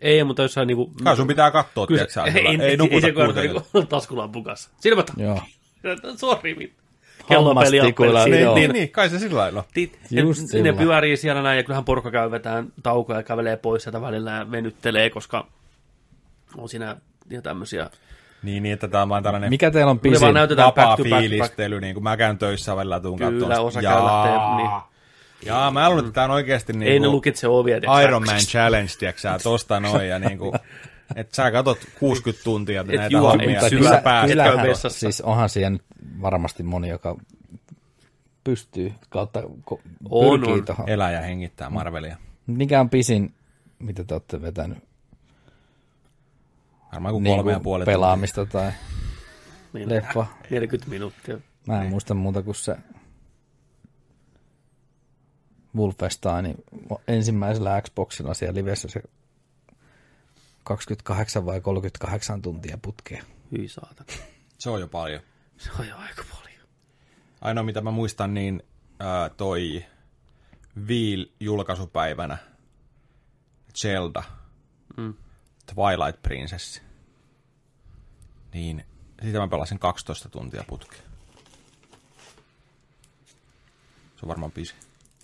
Ei, mutta jossain niinku... Kai sun pitää katsoa, Kyllä tiedätkö se- sä, ei, ei, ei nukuta se koeta kuitenkaan. niinku taskulampun kanssa. Silmät Joo. Sori, mit. Kellopeli Hammastikuilla. Niin, niin, niin, kai se sillä lailla. Just ne, sillä. ne pyörii siellä näin, ja kyllähän porukka käy vetään taukoja ja kävelee pois sieltä välillä ja venyttelee, koska on siinä ja tämmöisiä. Niin, niin, että tämä on vaan tällainen Mikä teillä on pisin? näytetään vapaa back to back, back. fiilistely, niin kuin mä käyn töissä välillä tuun Kyllä, osa käy lähtee, niin. Jaa, mä luulen, että tämä on oikeasti niin Ei ne lukitse ovia. Iron Man Challenge, tiedätkö sä, tosta noin, ja niin kuin, että sä katot 60 tuntia Et näitä juo hommia, syvä- pääset kyllä- vessassa. siis onhan siellä nyt varmasti moni, joka pystyy kautta ko- On, pyrkii on. tuohon. Elää ja hengittää Marvelia. Mikä on pisin, mitä te olette vetänyt Varmaan kuin niin kolme ja kuin puoli tuntia. pelaamista tai Niin, leffa? 40 minuuttia. Mä en muista muuta kuin se Wolfenstein ensimmäisellä Xboxilla siellä livessä se 28 vai 38 tuntia putkea. Hyi saatana. Se on jo paljon. Se on jo aika paljon. Ainoa mitä mä muistan, niin ää, toi Viil julkaisupäivänä Zelda, Mm. Twilight Princess, niin siitä mä pelasin 12 tuntia putkea. Se on varmaan pisi.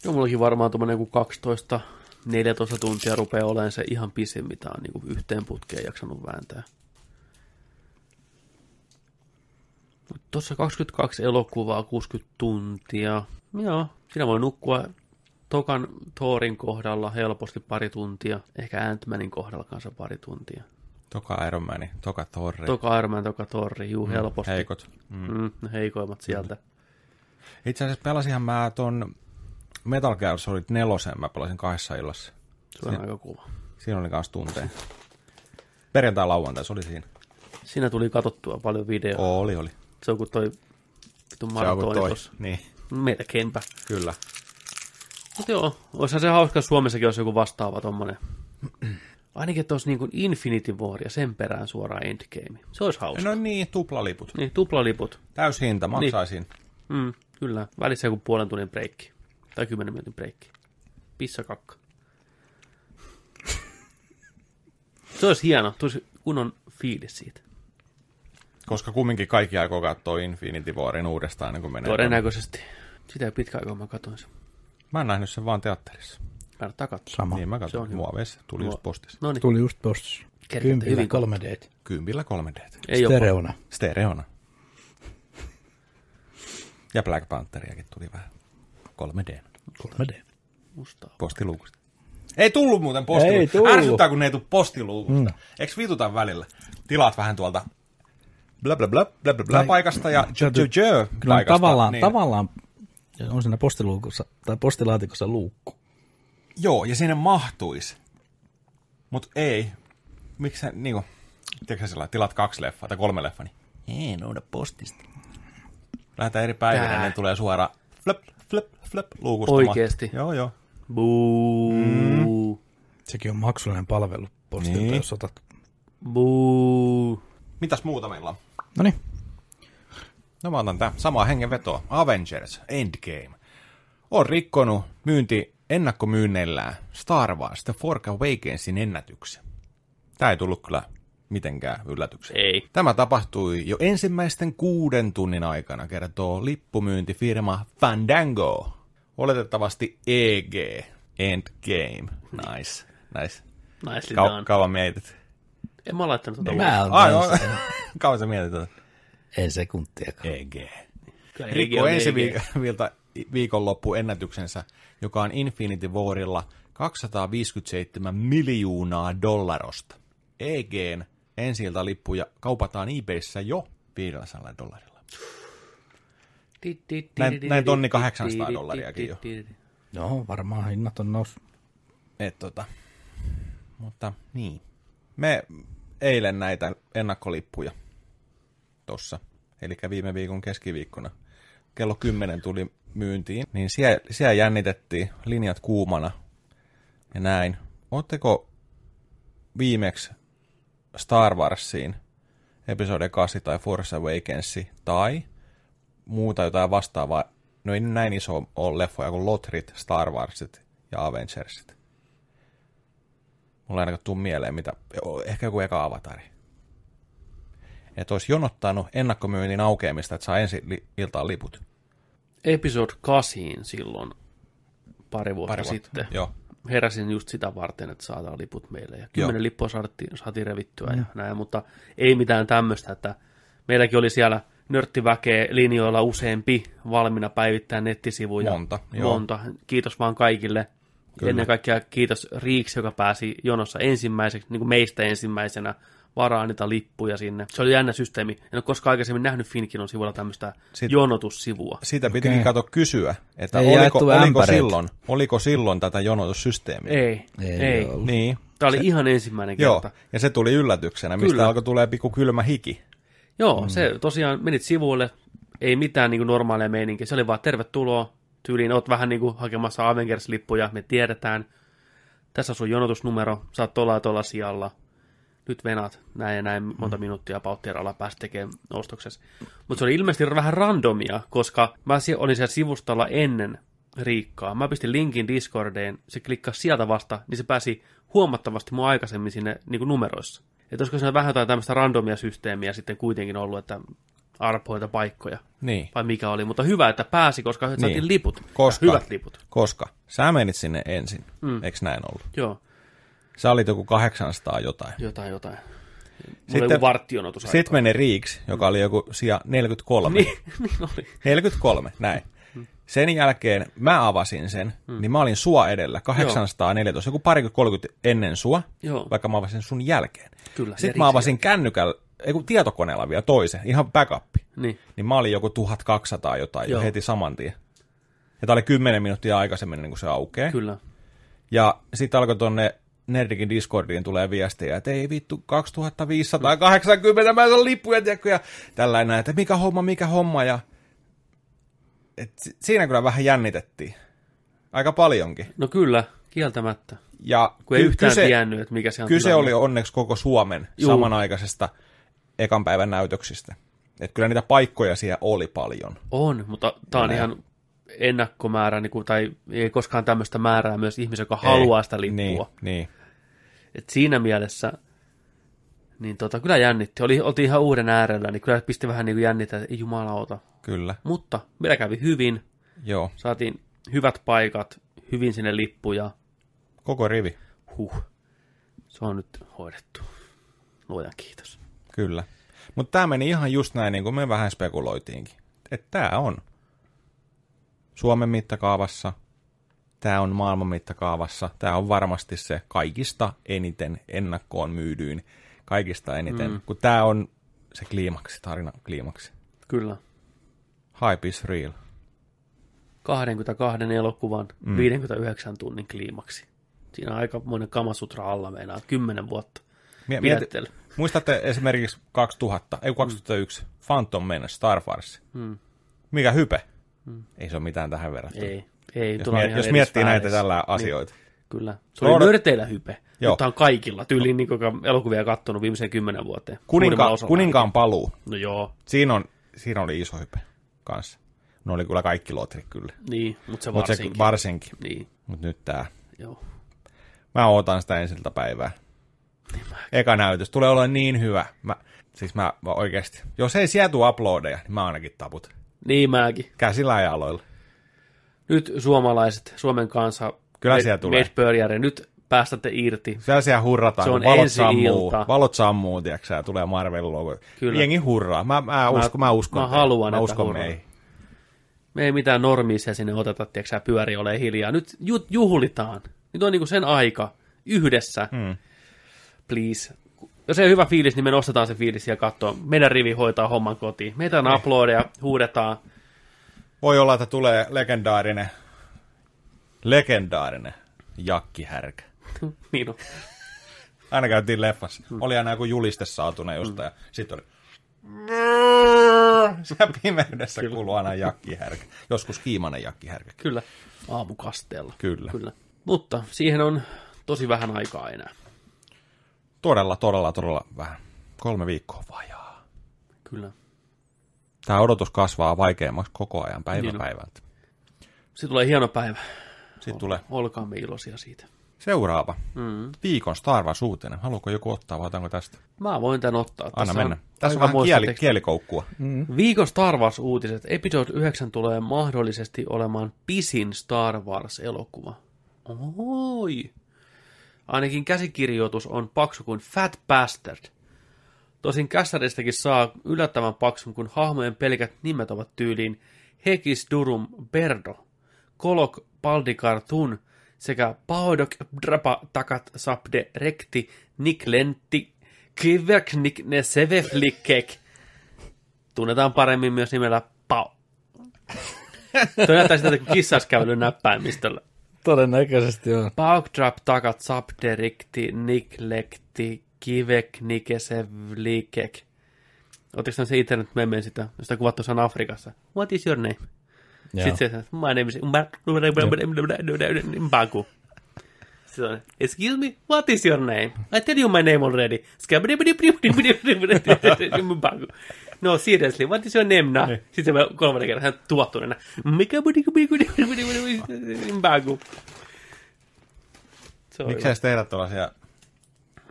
Joo, mullakin varmaan tuommoinen joku 12 14 tuntia rupeaa olemaan se ihan pisin, mitä on niin yhteen putkeen jaksanut vääntää. Tuossa 22 elokuvaa, 60 tuntia. Joo, siinä voi nukkua tokan Thorin kohdalla helposti pari tuntia. Ehkä Ant-Manin kohdalla kanssa pari tuntia. Toka Iron Man, toka Thor. Toka Iron Man, toka Thorri, juu, helposti. Heikot. Mm. Mm, heikoimmat sieltä. Itse asiassa pelasinhan mä ton Metal Gear Solid 4, mä pelasin kahdessa illassa. Se on aika kova. Siinä oli kans tunteja. Perjantai lauantai, se oli siinä. Siinä tuli katsottua paljon videoa. Oli, oli. Se on kuin toi vittu maratoni. Niin, Melkeinpä. kyllä. Mutta joo, olisihan se hauska, jos Suomessakin olisi joku vastaava tommonen. Ainakin, että olisi niin kuin Infinity War ja sen perään suoraan Endgame. Se olisi hauska. No niin, tuplaliput. Niin, tuplaliput. Täyshinta, maksaisin. Mm, kyllä. Välissä joku puolen tunnin breikki. Tai kymmenen minuutin breikki. Pissa kakka. Se olisi hieno. Tulisi kunnon fiilis siitä. Koska kumminkin kaikki aikoo katsoa Infinity Warin uudestaan, ennen kuin menee. Todennäköisesti. Sitä ei pitkä aikaa mä katsoin sen. Mä oon nähnyt sen vaan teatterissa. Kannattaa katsoa. Sama. Niin mä katsoin. Muoveissa tuli Muo- just postissa. No niin, Tuli just postissa. Kympillä hyvin 3 d Kympillä 3D. Ei ole Stereona. Stereona. Ja Black Pantheriakin tuli vähän 3D. 3 d mustaa. Postiluukusta. Ei tullut muuten postiluukusta. Ei tullut. Ärsyttää, kun ne ei tule postiluukusta. Mm. Eikö vituta välillä? Tilaat vähän tuolta bla bla bla bla bla, bla paikasta ja jö, jö, jö paikasta. tavallaan, niin. tavallaan on siinä postiluukussa tai postilaatikossa luukku. Joo, ja sinne mahtuisi. Mut ei. Miksi sä, niinku, tiedätkö sillä tilat kaksi leffaa tai kolme leffaa, niin ei nouda postista. Lähdetään eri päivinä, Tää. niin tulee suora flip, flip, flip luukusta. Oikeesti? Joo, joo. Buu. Mm. Sekin on maksullinen palvelu postilta, Niin. jos otat. Buu. Mitäs muuta meillä on? No niin, No mä otan tää samaa hengenvetoa. Avengers Endgame. On rikkonut myynti ennakkomyynneillään Star Wars The Force Awakensin ennätyksen. Tää ei tullut kyllä mitenkään yllätyksenä. Ei. Tämä tapahtui jo ensimmäisten kuuden tunnin aikana, kertoo lippumyyntifirma Fandango. Oletettavasti EG, Endgame. Nice, nice. Nicely Kau- done. kauan mietit. En mä laittanut tota mä oon Ai, taas- no, kauan sä mietit tätä? Ei sekuntiakaan. EG. Rikko ensi EG. viikolta viikonloppu ennätyksensä, joka on Infinity Warilla 257 miljoonaa dollarosta. EGn ensi lippuja kaupataan eBayssä jo 500 dollarilla. Näin- näin tonni 800 dollariakin jo. Joo, varmaan hinnat on noussut. Et tota, mutta niin. Me eilen näitä ennakkolippuja tossa, eli viime viikon keskiviikkona, kello 10 tuli myyntiin, niin siellä, siellä jännitettiin linjat kuumana ja näin. Ootteko viimeksi Star Warsiin episode 8 tai Force Awakensi tai muuta jotain vastaavaa, no ei näin iso ole leffoja kuin Lotrit, Star Warsit ja Avengersit. Mulla ei ainakaan tuu mieleen, mitä, ehkä joku eka avatari. Että olisi jonottanut ennakkomyynnin aukeamista, että saa ensi li, iltaan liput. Episode 8 silloin pari vuotta Pari vuotta. sitten. Joo. Heräsin just sitä varten, että saadaan liput meille. Ja kymmenen Joo. lippua saatiin, saatiin revittyä mm. ja näin, mutta ei mitään tämmöistä, että meilläkin oli siellä nörttiväkeä linjoilla useampi valmiina päivittää nettisivuja. Monta, joo. Monta. Kiitos vaan kaikille. Kyllä. Kyllä. Ennen kaikkea kiitos Riiksi, joka pääsi jonossa ensimmäiseksi, niin kuin meistä ensimmäisenä varaa niitä lippuja sinne. Se oli jännä systeemi. En ole koskaan aikaisemmin nähnyt Finkinon sivulla tämmöistä Sit- jonotussivua. Siitä pitikin Okei. kato kysyä, että Ei oliko, oliko, ämpäreitä. silloin, oliko silloin tätä jonotussysteemiä. Ei, Ei ei. ollut. Niin, Tämä oli ihan ensimmäinen joo, kerta. ja se tuli yllätyksenä, mistä Kyllä. alkoi tulee pikku kylmä hiki. Joo, mm. se tosiaan menit sivuille, ei mitään niin kuin normaalia meininkiä. Se oli vaan tervetuloa tyyliin, oot vähän niin kuin hakemassa Avengers-lippuja, me tiedetään. Tässä on sun jonotusnumero, saat tuolla ja tuolla sijalla. Nyt venat näin ja näin monta minuuttia pauttieralla päästä tekemään ostoksessa. Mutta se oli ilmeisesti vähän randomia, koska mä olin siellä sivustolla ennen Riikkaa. Mä pistin linkin Discordeen, se klikkasi sieltä vasta, niin se pääsi huomattavasti mua aikaisemmin sinne niin kuin numeroissa. Että olisiko siinä vähän jotain tämmöistä randomia systeemiä sitten kuitenkin ollut, että arpoita paikkoja Niin, vai mikä oli, mutta hyvä, että pääsi, koska niin. saatiin liput. Koska- hyvät liput. koska sä menit sinne ensin, mm. eikö näin ollut? Joo, Sä olit joku 800 jotain. jotain, jotain. Mulla Sitten- varttionotus Sitten meni Riiksi, joka oli joku sija 43. Niin, niin oli. 43, näin. Sen jälkeen mä avasin sen, mm. niin mä olin sua edellä, 814, joku parikymmentä 30 ennen sua, Joo. vaikka mä avasin sun jälkeen. Kyllä, Sitten mä avasin kännykällä, ei kun tietokoneella vielä toisen, ihan backup. Niin, Niin mä olin joku 1200 jotain jo Joo. heti saman tien. Ja tää oli 10 minuuttia aikaisemmin, niin kuin se aukeaa. kyllä. Ja sitten alkoi tonne Nerdikin Discordiin tulee viestejä, että ei vittu, 2580, mä en saa lippuja, tiedätkö, ja tällainen, että mikä homma, mikä homma, ja et si- siinä kyllä vähän jännitettiin. Aika paljonkin. No kyllä, kieltämättä. Ja Kun ei ky- yhtään kyse, tiennyt, että mikä se on kyse tilanne. oli onneksi koko Suomen Juu. samanaikaisesta ekan päivän näytöksistä. Että kyllä niitä paikkoja siellä oli paljon. On, mutta tämä on Näin. ihan ennakkomäärä, niin kuin, tai ei koskaan tämmöistä määrää myös ihmisen, joka haluaa sitä lippua. Niin, niin. Et siinä mielessä, niin tota, kyllä jännitti. Oli, oltiin ihan uuden äärellä, niin kyllä pisti vähän niin kuin jännitä, että ei jumalauta. kyllä. Mutta meillä kävi hyvin, Joo, saatiin hyvät paikat, hyvin sinne lippuja. koko rivi. Huh, se on nyt hoidettu. Luojan kiitos. Kyllä. Mutta tämä meni ihan just näin, niin kuin me vähän spekuloitiinkin. Että tämä on Suomen mittakaavassa, tämä on maailman mittakaavassa, tämä on varmasti se kaikista eniten ennakkoon myydyin, kaikista eniten, mm. kun tämä on se kliimaksi, tarina kliimaksi. Kyllä. Hype is real. 22 elokuvan mm. 59 tunnin kliimaksi. Siinä on aika monen kamasutra alla meinaa, 10 vuotta. Mie- mieti, muistatte esimerkiksi 2000, ei 2001, Phantom Menace, Star Wars. Mm. Mikä hype? Ei se ole mitään tähän verrattuna. Ei, ei. Jos, miet, jos miettii näitä tällä Niin, asioita. kyllä. Se oli nörteillä hype. Joo. Mutta on kaikilla. Tyyliin niin joka elokuvia katsonut viimeisen kymmenen vuoteen. Kuninka, kuninkaan paluu. No joo, Siinä, on, siinä oli iso hype kanssa. Ne oli kyllä kaikki lotrit kyllä. niin, mutta se Mutta se varsinkin. varsinkin. Niin, Mutta nyt tää. joo. Mä ootan sitä ensiltä päivää. Eka näytös. Tulee olla niin hyvä. Mä, siis mä, mä oikeasti. Jos ei sieltä tule uploadeja, niin mä ainakin taput. Niin mäkin. Käsillä ja aloilla. Nyt suomalaiset, Suomen kansa, Kyllä siellä tulee. meitä pörjäre, nyt päästätte irti. Siellä siellä hurrataan, Se on valot ensi sammuu, ilta. valot sammuu, tiiäksä, ja tulee Marvel-logo. Kyllä. Jengi hurraa. Mä, mä, uskon, mä uskon. mä haluan, mä uskon hurraa. meihin. Me ei mitään normisia sinne oteta, tiedätkö pyöri ole hiljaa. Nyt ju- juhlitaan. Nyt on niinku sen aika yhdessä. Hmm. Please. Jos ei ole hyvä fiilis, niin me nostetaan se fiilis ja katsoa. Meidän rivi hoitaa homman kotiin. Meitä on uploadeja, huudetaan. Voi olla, että tulee legendaarinen, legendaarinen jakkihärkä. niin on. Aina käytiin leffassa. Hmm. Oli aina joku juliste saatuna jostain, ja sitten oli... Siellä pimeydessä kuuluu aina jakkihärkä. Joskus kiimainen jakkihärkä. Kyllä. Aamukasteella. Kyllä. Kyllä. Mutta siihen on tosi vähän aikaa enää. Todella, todella, todella vähän. Kolme viikkoa vajaa. Kyllä. Tämä odotus kasvaa vaikeammaksi koko ajan päivä Niin on. päivältä. Sitten tulee hieno päivä. Sitten tulee Olkaamme iloisia siitä. seuraava. Mm. Viikon Star Wars uutinen. Haluatko joku ottaa vai otanko tästä? Mä voin tän ottaa. Anna Tässä mennä. Tässä on vähän kieli, kielikoukkua. Viikon Star Wars-uutiset. Episode 9 tulee mahdollisesti olemaan pisin Star Wars-elokuva. Oi! Ainakin käsikirjoitus on paksu kuin Fat Bastard. Tosin kässäristäkin saa yllättävän paksun, kun hahmojen pelkät nimet ovat tyyliin Hekis Durum Berdo, Kolok Baldikar Thun sekä Paodok Drapa Takat Sapde Rekti Niklentti Kiveknik Neseveflikek. Tunnetaan paremmin myös nimellä Pau. Tuo näyttää siltä, että kun kissa olisi kävellyt näppäimistöllä. Todennäköisesti on. Paukdrap takat sabderikti niklekti kivek nikesevlikek. Oletteko se internet memeen sitä, josta kuvattu on Afrikassa? What is your name? Joo. Sitten se, my name is Mbaku. Sitten on, excuse me, what is your name? I tell you my name already. Mbaku. No seriously, what is your name now? Sitten se kolmannen kerran hän tuvattuneena. Mikä on hyvä. edes tehdä tuollaisia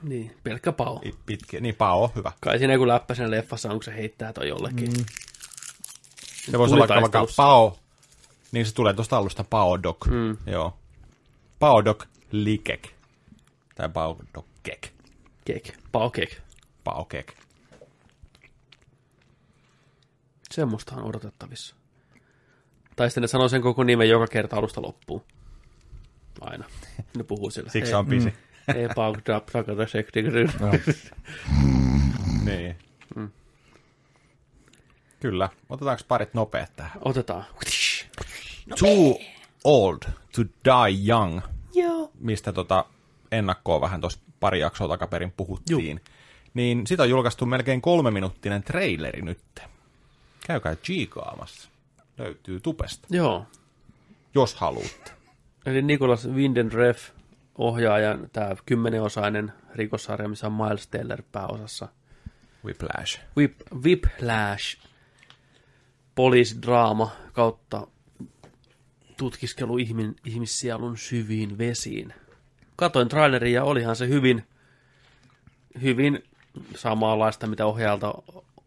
Niin, pelkkä pao. i- pitkiä? Niin, pao, hyvä. Kai siinä joku läppä sen leffassa on, kun se heittää toi jollekin. Mm. Se voisi olla vaikka pao, niin se tulee tuosta alusta paodok. Mm. Joo. Paodok likek. Tai paodok kek. Kek. Pao kek. Paokek. Semmoista on odotettavissa. Tai sitten ne sanoo sen koko nimen joka kerta alusta loppuun. Aina. Ne puhuu sillä. Siksi on pisi. Ei pau drop takata sekti. Niin. Kyllä. Otetaanko parit nopeat tähän? Otetaan. Too old to die young, Joo. mistä tota ennakkoa vähän tuossa pari jaksoa takaperin puhuttiin. Niin sitä on julkaistu melkein kolme minuuttinen traileri nyt. Käykää chiikaamassa. Löytyy tupesta, Joo. jos haluatte. Eli Nicholas Windenref, ohjaajan, tämä kymmenenosainen rikossarja, missä on Miles Teller pääosassa. Whiplash. Whip, Whiplash, poliisidraama kautta tutkiskelu ihmin, ihmissielun syviin vesiin. Katoin traileria ja olihan se hyvin, hyvin samanlaista, mitä ohjaajalta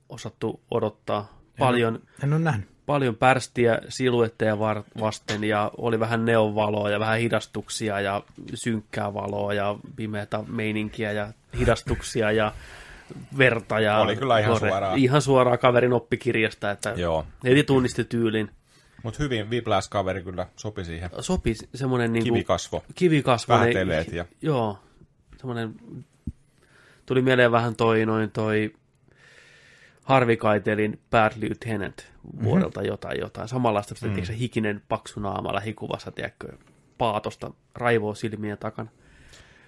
osattu odottaa. Paljon, En ole nähnyt. paljon pärstiä siluetteja vasten ja oli vähän neonvaloa ja vähän hidastuksia ja synkkää valoa ja pimeätä meininkiä ja hidastuksia ja verta ja Oli kyllä ihan suoraa. ihan suoraa kaverin oppikirjasta, että Joo. heti tunnisti tyylin. Mutta hyvin Whiplash-kaveri kyllä sopi siihen. Sopi semmoinen niin kuin, Kivikasvo. kivikasvoinen. Vähteleet ja- Joo, semmoinen, tuli mieleen vähän toi, noin toi Harvey Keitelin Bad Lieutenant vuodelta mm-hmm. jotain, jotain. Samanlaista, mm. se hikinen paksu naama lähikuvassa, tiedätkö, paatosta raivoo silmien takana.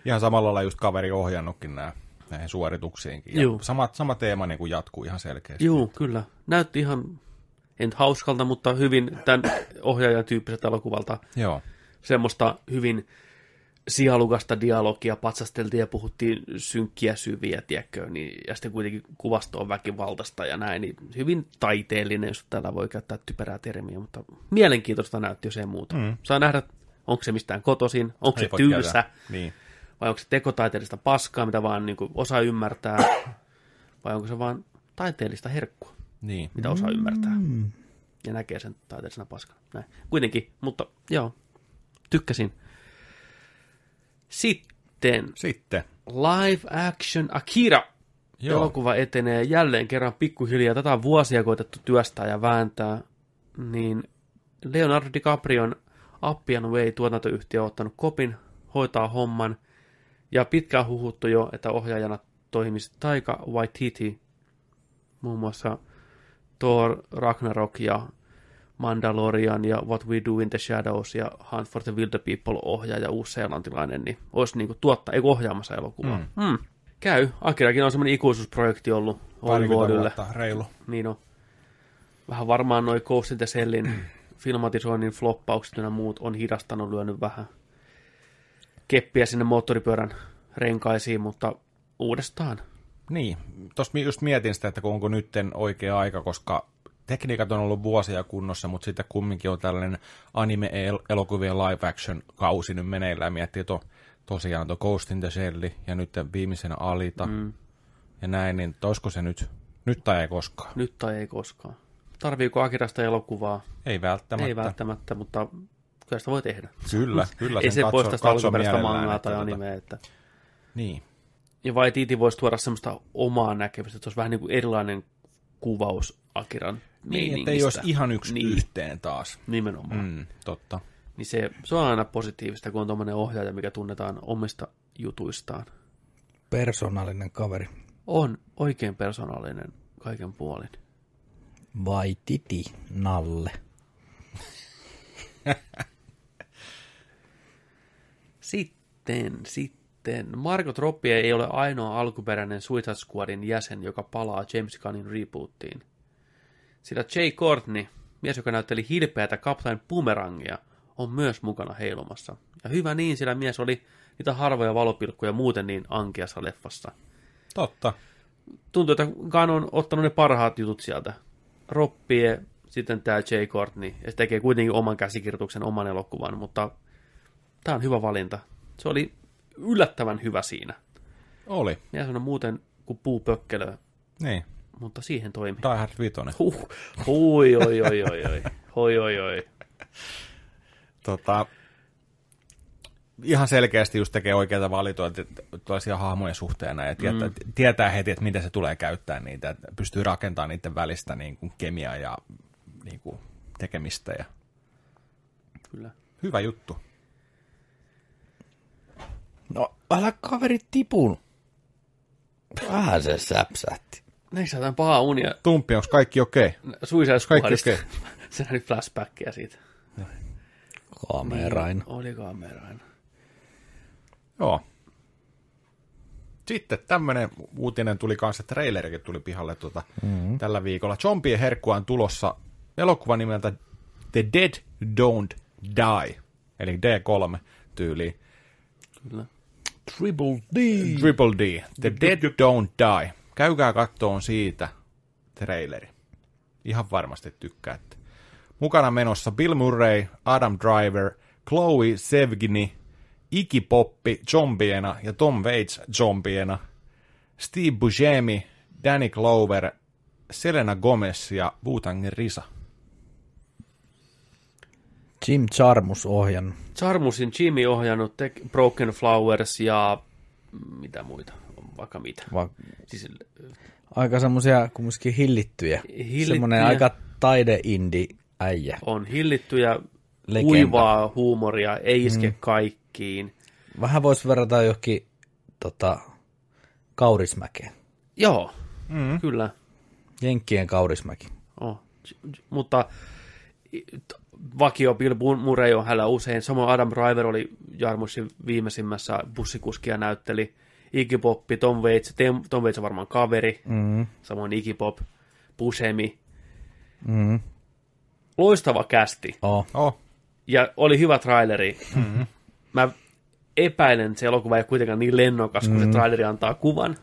Ihan samalla lailla just kaveri ohjannutkin nämä näihin suorituksiinkin. Ja sama, sama teema niin kuin jatkuu ihan selkeästi. Joo, kyllä. Näytti ihan, en hauskalta, mutta hyvin tämän ohjaajan tyyppiseltä elokuvalta. Joo. Semmoista hyvin sialukasta dialogia, patsasteltiin ja puhuttiin synkkiä syviä, tiedätkö, niin, ja sitten kuitenkin kuvasto on väkivaltaista ja näin, niin hyvin taiteellinen, jos täällä voi käyttää typerää termiä, mutta mielenkiintoista näytti, jos ei muuta. Mm. Saa nähdä, onko se mistään kotoisin, onko se tylsä. Niin. vai onko se tekotaiteellista paskaa, mitä vaan niin kuin, osaa ymmärtää, vai onko se vaan taiteellista herkkua, Niin. mitä osaa ymmärtää, ja näkee sen taiteellisena paskana. Näin. Kuitenkin, mutta joo, tykkäsin. Sitten Sitten. live action Akira. Joo. Elokuva etenee jälleen kerran pikkuhiljaa. Tätä on vuosia koetettu työstää ja vääntää. Niin Leonardo DiCaprion Appian Way tuotantoyhtiö on ottanut kopin, hoitaa homman. Ja pitkään huhuttu jo, että ohjaajana toimisi Taika Waititi. Muun muassa Thor, Ragnarok ja Mandalorian ja What We Do in the Shadows ja Hunt for the Wilder People ohjaaja uusseelantilainen, niin olisi niinku tuottaa, ei ohjaamassa elokuvaa. Mm. Mm. Käy. Akirakin on semmoinen ikuisuusprojekti ollut Hollywoodille. reilu. Niin on. Vähän varmaan noin Ghost in the Cellin filmatisoinnin floppaukset ja muut on hidastanut, lyönyt vähän keppiä sinne moottoripyörän renkaisiin, mutta uudestaan. Niin, tuossa just mietin sitä, että onko nytten oikea aika, koska tekniikat on ollut vuosia kunnossa, mutta sitten kumminkin on tällainen anime-elokuvien live-action-kausi nyt meneillään. Miettii to, tosiaan tuo Ghost in the Shell ja nyt viimeisenä Alita mm. ja näin, niin olisiko se nyt, nyt tai ei koskaan? Nyt tai ei koskaan. Tarviiko Akirasta elokuvaa? Ei välttämättä. Ei välttämättä, mutta kyllä sitä voi tehdä. Kyllä, kyllä Ei se poista sitä alkuperäistä mangaa tai tota- animea. Että... Niin, Ja vai Tiiti voisi tuoda semmoista omaa näkemystä, että se olisi vähän niin kuin erilainen kuvaus Akiran niin että ei olisi ihan yksi niin, yhteen taas. Nimenomaan. Mm. Totta. Niin se, se on aina positiivista, kun on tuommoinen ohjaaja, mikä tunnetaan omista jutuistaan. Persoonallinen kaveri. On oikein persoonallinen kaiken puolin. Vai titi nalle. Sitten, sitten. Margot Robbie ei ole ainoa alkuperäinen Suicide Squadin jäsen, joka palaa James Gunnin rebootiin. Sillä Jay Courtney, mies, joka näytteli hilpeätä Captain Boomerangia, on myös mukana heilumassa. Ja hyvä niin, sillä mies oli niitä harvoja valopilkkuja muuten niin ankeassa leffassa. Totta. Tuntuu, että Gunn on ottanut ne parhaat jutut sieltä. Roppie, sitten tämä Jay Courtney, ja se tekee kuitenkin oman käsikirjoituksen, oman elokuvan, mutta tämä on hyvä valinta. Se oli yllättävän hyvä siinä. Oli. Mies on muuten kuin puupökkelö, Niin. Mutta siihen toimi. Die Hard 5. Huh, hui, oi, oi, oi, oi, oi, oi, oi. tota, ihan selkeästi just tekee oikeita valintoja tällaisia hahmojen suhteen ja tietää, mm. tietää heti, että miten se tulee käyttää niitä, että pystyy rakentamaan niiden välistä niin kuin kemiaa ja niin kuin tekemistä. Ja... Kyllä. Hyvä juttu. No, älä kaveri tipun. Vähän se säpsähti. Näin saatan paha unia. Tumppi, onko kaikki okei? Okay? Suicide Kaikki okei. Se nähnyt flashbackia siitä. Kamerain. Oli kamerain. Joo. Sitten tämmöinen uutinen tuli kanssa, trailerikin tuli pihalle tuota, mm-hmm. tällä viikolla. Zombien herkkua on tulossa elokuva nimeltä The Dead Don't Die, eli D3 tyyliin. Kyllä. Triple D. Triple D, The Dead Don't Die. Käykää kattoon siitä traileri. Ihan varmasti tykkäätte. Mukana menossa Bill Murray, Adam Driver, Chloe Sevgni, Iggy Poppi zombiena ja Tom Waits zombiena, Steve Buscemi, Danny Glover, Selena Gomez ja Wu-Tangin Risa. Jim Charmus ohjannut. Charmusin Jimmy ohjannut Broken Flowers ja mitä muita vaikka mitä. Va- Siis aika semmoisia kumminkin hillittyjä. Hillittyjä. Semmoinen aika taide-indi äijä. on hillittyjä, Legenda. kuivaa huumoria, ei iske mm. kaikkiin. Vähän voisi verrata johonkin tota, Kaurismäkeen. Joo, mm. kyllä. Jenkkien Kaurismäki. Oh. Mutta vakio Bill Murray on hänellä usein. Samoin Adam Driver oli Jarmusin viimeisimmässä bussikuskia näytteli. Iggy Pop, Tom Waits, Tem- Tom Waits on varmaan kaveri. Mm. Samoin Iggy Pop, Buscemi. Mm. Loistava kästi. Oh. Oh, Ja oli hyvä traileri. Mm-hmm. Mä epäilen, että se elokuva ei ole kuitenkaan niin lennokas, kun Mm-hmm. se traileri antaa kuvan.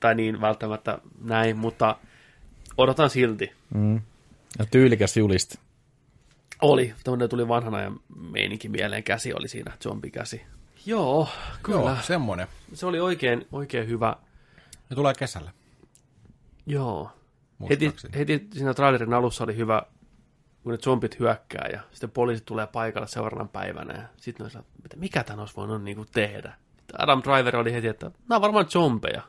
Tai niin välttämättä näin, mutta odotan silti. Mm. Ja tyylikäs juliste. Oli, tuonne tuli vanhana ajan meininki mieleen, käsi oli siinä, zombikäsi. Joo, kyllä. joo, semmonen. Se oli oikein, oikein hyvä. Ne tulee kesällä. Joo. Heti, heti siinä trailerin alussa oli hyvä, kun ne zombit hyökkää ja sitten poliisit tulee paikalle seuraavana päivänä ja sitten ne että mikä tämän olisi voinut niin kuin tehdä. Adam Driver oli heti, että nämä on varmaan zombeja.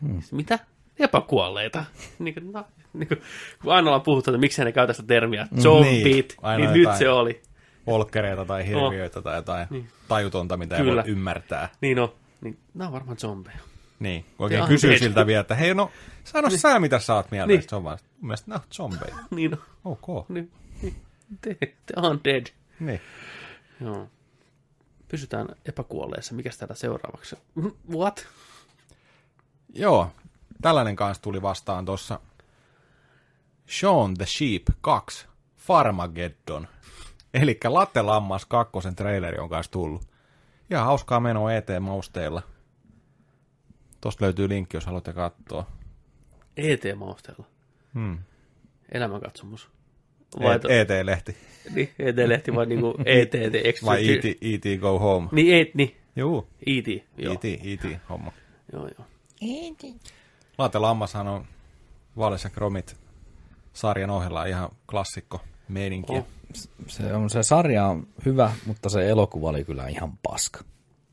Hmm. Mitä? Epäkuolleita. niin kuin, no, niin kuin, kun aina ollaan puhuttu, että miksei ne käytä sitä termiä zombit, Niin, niin, aina niin nyt se oli. Volkereita tai hirviöitä tai jotain Niin. tajutonta, mitä ei Kyllä. voi ymmärtää. Niin on. Niin, nämä on varmaan zombeja. Niin, oikein kysyy siltä vielä, että hei no, sano sä mitä sä oot mieltä. Niin. Niin. Se on vaan, mun mielestä nämä on zombeja. Niin on. Ok. Niin, niin. Te, te on dead. Niin. Joo. Pysytään epäkuolleessa. Mikäs täällä seuraavaksi? What? Joo, tällainen kanssa tuli vastaan tuossa Shaun the Sheep 2, Farmageddon. Eli Latte Lammas kakkosen traileri on kanssa tullut. Ihan hauskaa menoa ET-mausteilla. Tosta löytyy linkki, jos haluatte katsoa. ET-mausteella. Hmm. Elämänkatsomus. E- Vai to, ET-lehti. niin, ET-lehti vai niinku ET, the Extra... Vai E ET, ET Go Home. Niin, et, niin. Juu, ET, joo. ET, ET homma. Joo, joo. Laate Lammashan on Vaales ja Kromit sarjan ohella ihan klassikko meininkiä. Oh. Se, on, se sarja on hyvä, mutta se elokuva oli kyllä ihan paska.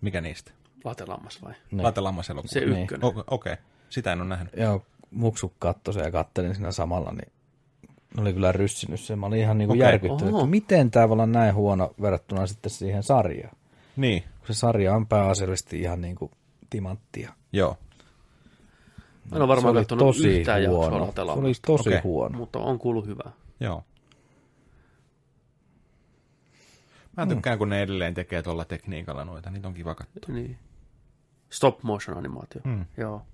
Mikä niistä? Latelammas vai? Niin. Laate Lammas elokuva. Se ykkönen. O- Okei, okay. sitä en ole nähnyt. Joo, muksuk kattoi sen ja kattelin siinä samalla, niin ne oli kyllä ryssinyt sen. Mä olin ihan niinku Okei. järkyttynyt, Oho. että miten tämä voi olla näin huono verrattuna sitten siihen sarjaan. Niin, Kun se sarja on pääasiallisesti ihan niinku timanttia. joo. Mä en ole varmaan se katsonut tosi yhtään jaksoa huono. Se oli tosi Okei. huono. mutta on kuullut hyvää. Joo. Mä tykkään, kun ne edelleen tekee tuolla tekniikalla noita. Niitä on kiva katsoa. Niin. Stop motion animaatio. Mm. Joo.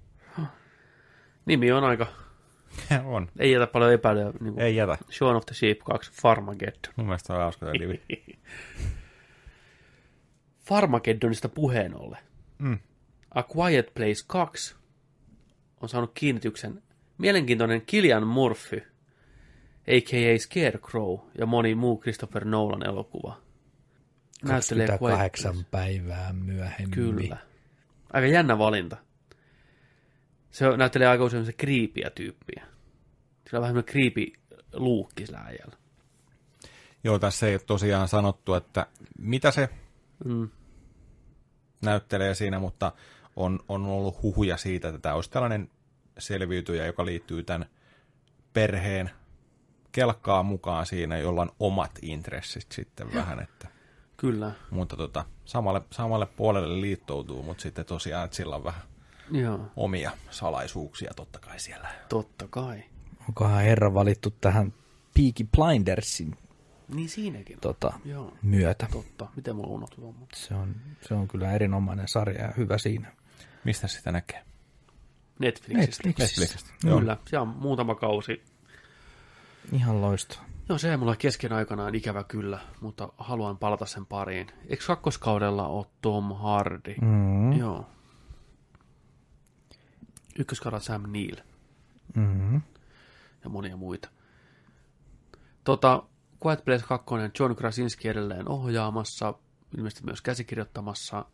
Nimi on aika, on. ei jätä paljon epäilyä. Niin kuin Ei jätä. Shaun of the Sheep 2, Farmageddon. Mun mielestä on hauska livi. Farmageddonista puheen ollen. Mm. A Quiet Place 2 on saanut kiinnityksen mielenkiintoinen Killian Murphy, a.k.a. Scarecrow ja moni muu Christopher Nolan elokuva. Näyttelee Quiet 28 Place. päivää myöhemmin. Kyllä. Aika jännä valinta. Se on- näyttelee aika usein semmoisia kriipiä tyyppiä. Sillä on vähän semmoinen kriipi luukki sillä äijällä. Joo, tässä ei ole tosiaan sanottu, että mitä se Mm. näyttelee siinä, mutta on, on ollut huhuja siitä, että tämä olisi tällainen selviytyjä, joka liittyy tämän perheen kelkkaa mukaan siinä, jolla on omat intressit sitten vähän, että, Kyllä. mutta tota, samalle, samalle puolelle liittoutuu, mutta sitten tosiaan, että sillä on vähän Joo, omia salaisuuksia totta kai siellä. totta kai. Onkohan herra valittu tähän Peaky Blindersin Niin siinäkin. tota, Joo, myötä. totta. Miten mulla unohtui tuon, mutta Se on, se on kyllä erinomainen sarja ja hyvä siinä. Mistä sitä näkee? Netflixistä. Netflixistä. Kyllä, se on muutama kausi. Ihan loistava. Joo, se ei mulla kesken aikanaan ikävä kyllä, mutta haluan palata sen pariin. Eikö kakkoskaudella ole Tom Hardy? Mm. Joo. Ykköskaudella Sam Neill Mm. ja monia muita. Tota, Quiet Place 2, John Krasinski edelleen ohjaamassa, ilmeisesti myös käsikirjoittamassa,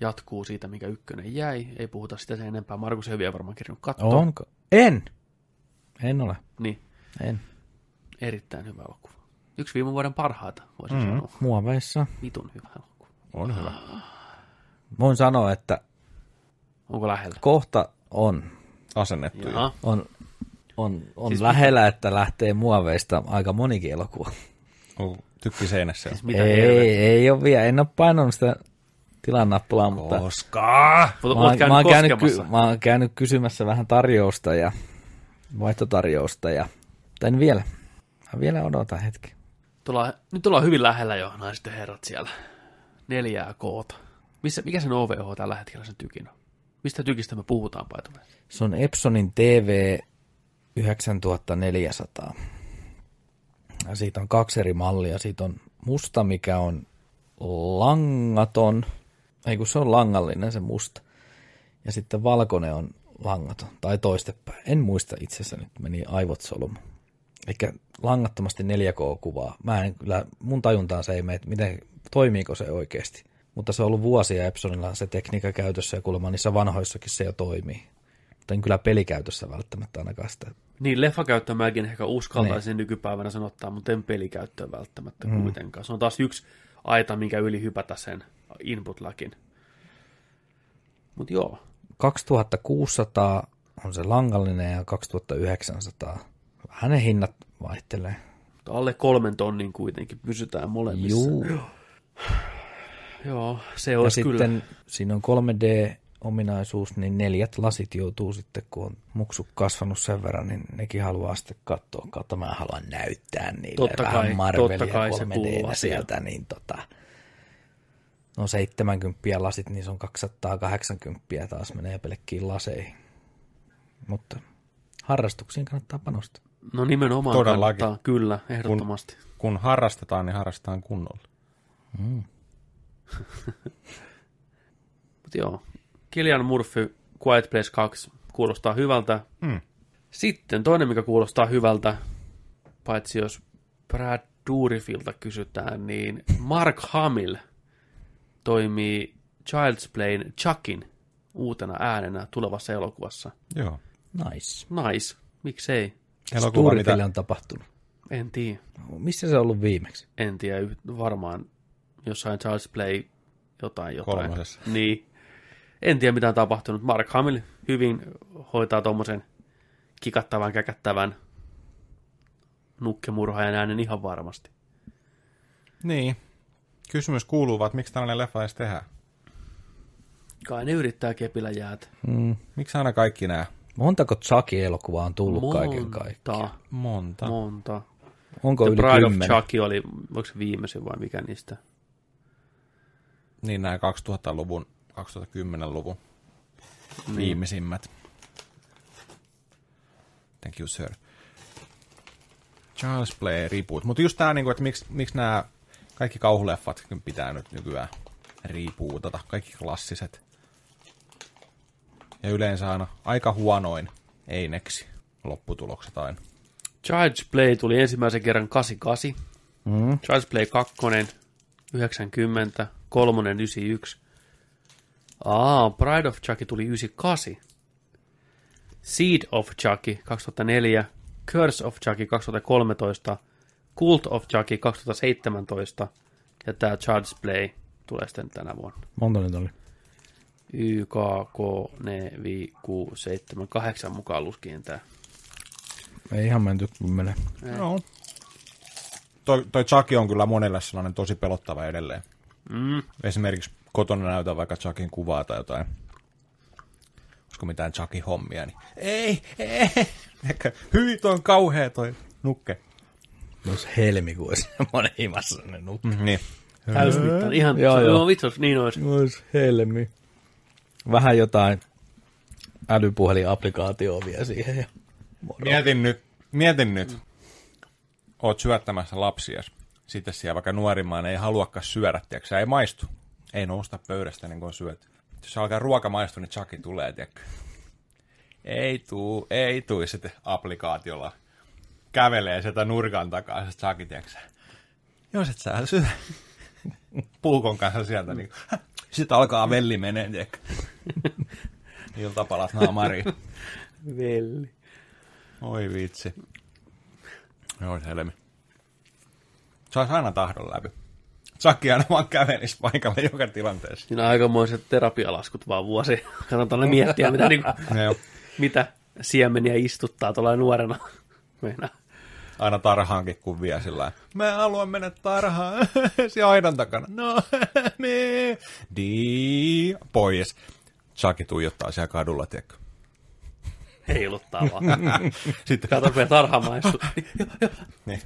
jatkuu siitä, mikä ykkönen jäi. Ei puhuta sitä sen enempää. Markus ei vielä varmaan kirjannut katsoa. Onko? En. En ole. Niin, En. Erittäin hyvä elokuva. Yksi viime vuoden parhaita, voisin mm. sanoa. Muoveissa. Vitun hyvä elokuva. On hyvä. Voin sanoa, että Onko lähellä? Kohta on, Asennettu jo. Jaha. on, on, on Siis lähellä, että lähtee muoveista aika monikin elokuva. On Tykki seinässä. Siis mitä ei, ei ole vielä, en ole painanut sitä tilannappulaa, mutta Koska? Mutta mä, oon- käynyt mä, oon käynyt, ky- mä oon käynyt kysymässä vähän tarjousta ja vaihtotarjousta ja en vielä. Mä vielä odotan hetki. Tullaan, nyt ollaan hyvin lähellä jo, naiset ja herrat siellä. Neljää koota. Missä, mikä sen OVH tällä hetkellä sen tykin on? Mistä tykistä me puhutaan, paitumme? Se on Epsonin TV 9400. Ja siitä on kaksi eri mallia. Siitä on musta, mikä on langaton. Ei kun se on langallinen se musta. Ja sitten valkoinen on langaton. Tai toistepäin. En muista itse asiassa nyt meni aivot solmu. Eli langattomasti 4K-kuvaa. Mä en kyllä, mun tajuntaan se ei mene, että miten, toimiiko se oikeasti. Mutta se on ollut vuosia Epsonilla se tekniikka käytössä ja kuulemma niissä vanhoissakin se jo toimii. Mutta en kyllä pelikäytössä välttämättä ainakaan sitä. Niin, leffakäyttöä mäkin ehkä uskaltaisin nykypäivänä sanottaa, mutta en pelikäyttöä välttämättä mm. kuitenkaan. Se on taas yksi aita, minkä yli hypätä sen input-lakin. Mutta joo, 2600 on se langallinen ja 2900. Vähän ne hinnat vaihtelee. mutta alle kolmen tonnin kuitenkin pysytään molemmissa. Juu. Joo, se Ja olisi kyllä. sitten siinä on 3D-ominaisuus, niin neljät lasit joutuu sitten, kun on muksu kasvanut sen verran, niin nekin haluaa sitten katsoa. Kautta mä haluan näyttää niille Totta vähän kai, Marvelia totta kai se 3 kuuluu d sieltä, niin tota, no 70 lasit, niin se on 280 taas menee pelkkiin laseihin. Mutta harrastuksiin kannattaa panostaa. No nimenomaan Todellakin. kannattaa, kyllä, ehdottomasti. Kun harrastetaan, niin harrastetaan kunnolla. Mutta joo, Kilian Murphy, Quiet Place 2 kuulostaa hyvältä. Mm. Sitten toinen, mikä kuulostaa hyvältä, paitsi jos Brad Dourifilta kysytään, niin Mark Hamill toimii Child's Playn Chuckin uutena äänenä tulevassa elokuvassa. Joo. Nice. Nice, miksei? Elokuva, mitä... on tapahtunut. En tiedä, Missä se on ollut viimeksi? en tiedä, yht- varmaan jossain Child's Play jotain jotain. Kolmosessa. Niin. En tiedä, mitä on tapahtunut. Mark Hamill hyvin hoitaa tuommoisen kikattavan, käkättävän nukkemurhaajan äänen ihan varmasti. Niin. Kysymys kuuluu, vaan, että miksi tällainen leffa edes tehdään? Kai ne yrittää kepillä jäätä. Mm. Miksi aina kaikki nämä? Montako Chucky-elokuvaa on tullut kaiken kaikkiaan? Monta. Monta. Monta. Onko The yli Bride of kymmenen? Chucky oli, onko se viimeisin vai mikä niistä? Niin nämä 2000-luvun, 2010-luvun niin. viimeisimmät. Thank you, sir. Charles Play reboot. Mutta just tämä, niinku, että miksi, miksi nämä kaikki kauhuleffat pitää nyt nykyään rebootata. Kaikki klassiset. Ja yleensä aina aika huonoin eineksi lopputulokset aina. Child's Play tuli ensimmäisen kerran 88. Mm. Child's Play 2, 90, kolmonen 91. Aa, Pride of Chucky tuli 98. Seed of Chucky 2004, Curse of Chucky 2013, Cult of Chucky 2017 ja tämä Child's Play tulee sitten tänä vuonna. Monta nyt oli? Y, K, K, N, V, Q, 7, 8 mukaan luskien tämä. Ei ihan menty kymmenen. Joo. Toi, toi Chucky on kyllä monelle sellainen tosi pelottava edelleen. Mm. Esimerkiksi kotona näytän vaikka Chuckin kuvaa tai jotain. Olisiko mitään Chuckin hommia, niin ei, ei. Ehkä hyvin on kauhea toi nukke. Olisi helmikuussa semmoinen himassa ne nukki. Mm, niin. Täysmittainen. Ihan, Joo, joo, joo. joo. vitsos, niin olisi. Olisi helmi. Vähän jotain älypuhelin-applikaatioa vielä siihen. Ja moro. Mietin nyt, mietin nyt. Oot syöttämässä lapsia. Sitten siellä vaikka nuorimmaan ei haluakaan syödä, tiedätkö, ei maistu. Ei nousta pöydästä niin kuin syöt. Jos alkaa ruoka maistua, niin Chucky tulee, tiedätkö. Ei tuu, ei tuu. Sitten applikaatiolla kävelee sieltä nurkan takaa se Chucky, tiedätkö. Jos et sä syö puukon kanssa sieltä, niin sitten alkaa velli menee, tiedätkö. Iltapalat naamariin. Velli. Oi vitsi. Joo, helmi. Saisi aina tahdon läpi. Chucky aina vaan kävelisi paikalle joka tilanteessa. Siinä on aikamoiset terapialaskut vaan vuosi. Kannattaa ne miettiä, mitä, niin kuin, mitä siemeniä istuttaa tuolla nuorena. Meinaa. Aina tarhaankin, kun vie sillä Mä haluan mennä tarhaan. Siellä aidan takana. No, me. Di. Pois. Chucky tuijottaa siellä kadulla, tiedätkö? Heiluttaa vaan. Sitten Kato, kun tarhaamaan. Niin.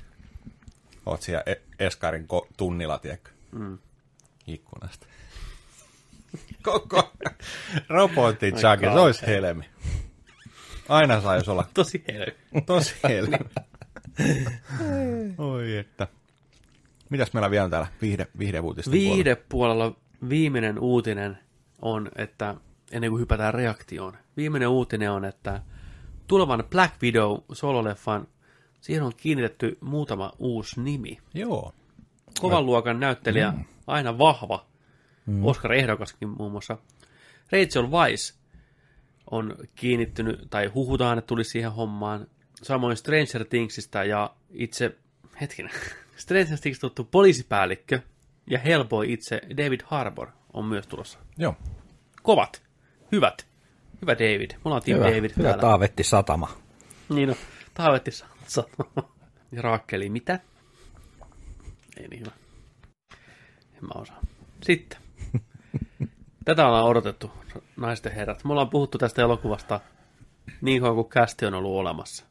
Oot siellä e- Eskarin ko- tunnilla, tiedätkö? Mm. Ikkunasta. Koko robotti Chucky, se olisi helmi. Aina saisi olla Tosi helmi. tosi helmi. Oi että. Mitäs meillä vielä täällä viihde, viihdeuutisten Viihdepuolella viimeinen uutinen on, että ennen kuin hypätään reaktioon, viimeinen uutinen on, että tulevan Black Widow sololeffan, siihen on kiinnitetty muutama uusi nimi. Joo. Kovan luokan näyttelijä, aina vahva, Oscar-ehdokaskin muun muassa. Rachel Weisz on kiinnittynyt, tai huhutaan, että tuli siihen hommaan. Samoin Stranger Thingsista ja itse, hetkinen, Stranger Things tuttu poliisipäällikkö ja Hellboy itse David Harbour on myös tulossa. Joo. Kovat, hyvät, hyvä David. Me ollaan Team Hyvä, David hyvä täällä. taavetti satama. Niin no, Taavetti sa- Ja Raakkeli, mitä? Ei niin hyvä. En mä osaa. Sitten. Tätä ollaan odotettu, naisten herrat. Me ollaan puhuttu tästä elokuvasta niin kauan kuin kästi on ollut olemassa.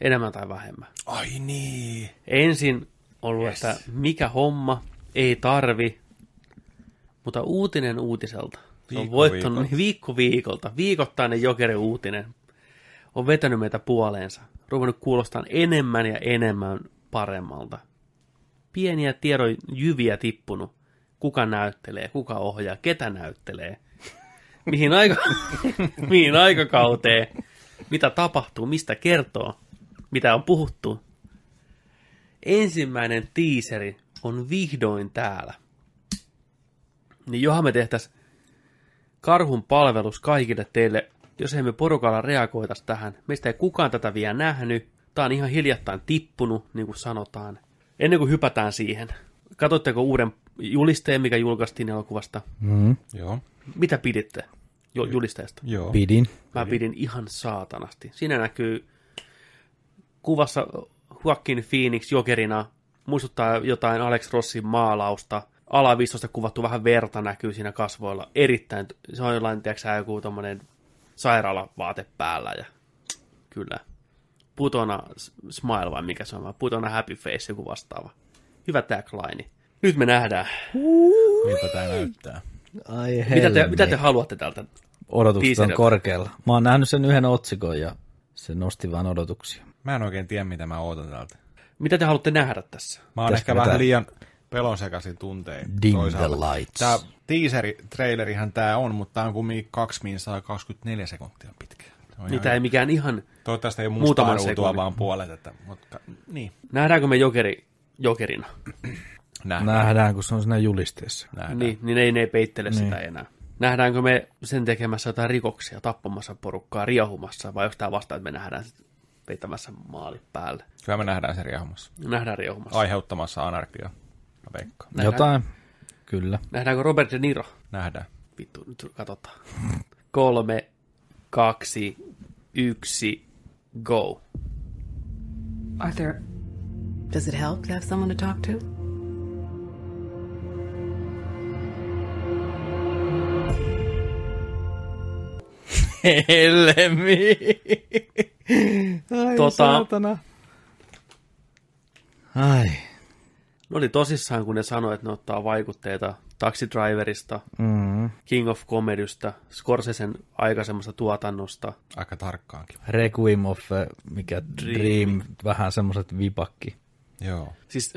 Enemmän tai vähemmän. Ai niin. Ensin ollut, yes. että mikä homma, ei tarvi, mutta uutinen uutiselta. Se on Viikko voittanut viikolta. viikko viikolta. Viikoittainen jokeri uutinen on vetänyt meitä puoleensa. Ruvennut kuulostaa enemmän ja enemmän paremmalta. Pieniä tiedon jyviä tippunut. Kuka näyttelee, kuka ohjaa, ketä näyttelee. Mihin, aika, mihin aikakauteen, mitä tapahtuu, mistä kertoo, mitä on puhuttu. Ensimmäinen tiiseri on vihdoin täällä. Niin johan me tehtäis karhun palvelus kaikille teille, jos emme porukalla reagoitas tähän. Meistä ei kukaan tätä vielä nähnyt. Tää on ihan hiljattain tippunut, niin kuin sanotaan. Ennen kuin hypätään siihen, katsotteko uuden julisteen, mikä julkaistiin elokuvasta? Mm. Joo. Mitä piditte jo- julisteesta? Joo. Pidin. Mä pidin ihan saatanasti. Siinä näkyy kuvassa Joaquin Phoenix jokerina, muistuttaa jotain Alex Rossin maalausta. Alavistosta kuvattu vähän verta näkyy siinä kasvoilla. Erittäin, se on jollain, tiedätkö joku tommonen sairaalavaate päällä ja kyllä. Putona smile vai mikä se on, putona happy face, joku vastaava. Hyvä tagline. Nyt me nähdään. Miltä tää näyttää? Ai Mitä te, mitä te haluatte tältä? Odotukset on korkealla. Mä oon nähnyt sen yhden otsikon ja se nosti vaan odotuksia. Mä en oikein tiedä, mitä mä ootan täältä. Mitä te haluatte nähdä tässä? Mä oon Pitäisikö ehkä vähän vetää? Pelonsekaisin tuntein. Dim toisaalta. the lights. Tää teaseri, trailerihan tää on, mutta tää on kumminkin 2 minsaa 24 sekuntia pitkä. Niitä ihan- ei mikään ihan... Toivottavasti ei Muutaman sekunnin. vaan puolet. Että, mutta, niin, Nähdäänkö me jokeri, jokerina? nähdään. Nähdään, kun se on siinä julisteessa. nähdään. Niin, niin ei ne ei peittele niin. sitä enää. Nähdäänkö me sen tekemässä jotain rikoksia, tappamassa porukkaa, riahumassa, vai onko tämä vasta, että me nähdään peittämässä maali päälle? Kyllä me nähdään se riahumassa. Nähdään riahumassa. Aiheuttamassa anarkiaa. Mä veikkaan. Nähdään. Jotain. Kyllä. Nähdäänkö Robert De Niro? Nähdään. Vittu, nyt katsotaan. Kolme, kaksi, yksi, go. Arthur, does it help to have someone to talk to? Helmi. Ai Tota- saatana. Ai. Ne oli tosissaan, kun ne sanoi, että ne ottaa vaikutteita Taxi Driverista, Mm. King of Comedystä, Scorsesen aikaisemmasta tuotannosta. Aika tarkkaankin. Requiem of, eh, mikä Dream, Dream vähän semmoset vipakki. Joo. Siis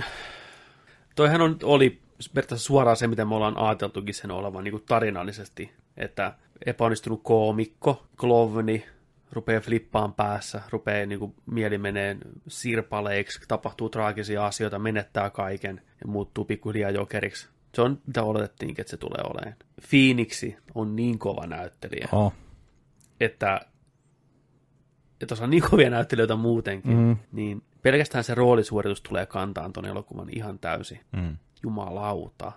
toihan on, oli periaatteessa suoraan se, mitä me ollaan ajateltukin sen olevan niin kuin tarinallisesti, että epäonnistunut koomikko, klovni, rupeaa flippaan päässä, rupeaa niin kuin, mieli menee sirpaleiksi, tapahtuu traagisia asioita, menettää kaiken ja muuttuu pikkuhiljaa jokeriksi. Se on mitä oletettiinkin, että se tulee olemaan. Phoenixi on niin kova näyttelijä, Oh. että tuossa on niin kovia näyttelijöitä muutenkin, mm. niin pelkästään se roolisuoritus tulee kantaan ton elokuvan ihan täysin. Mm. jumalauta.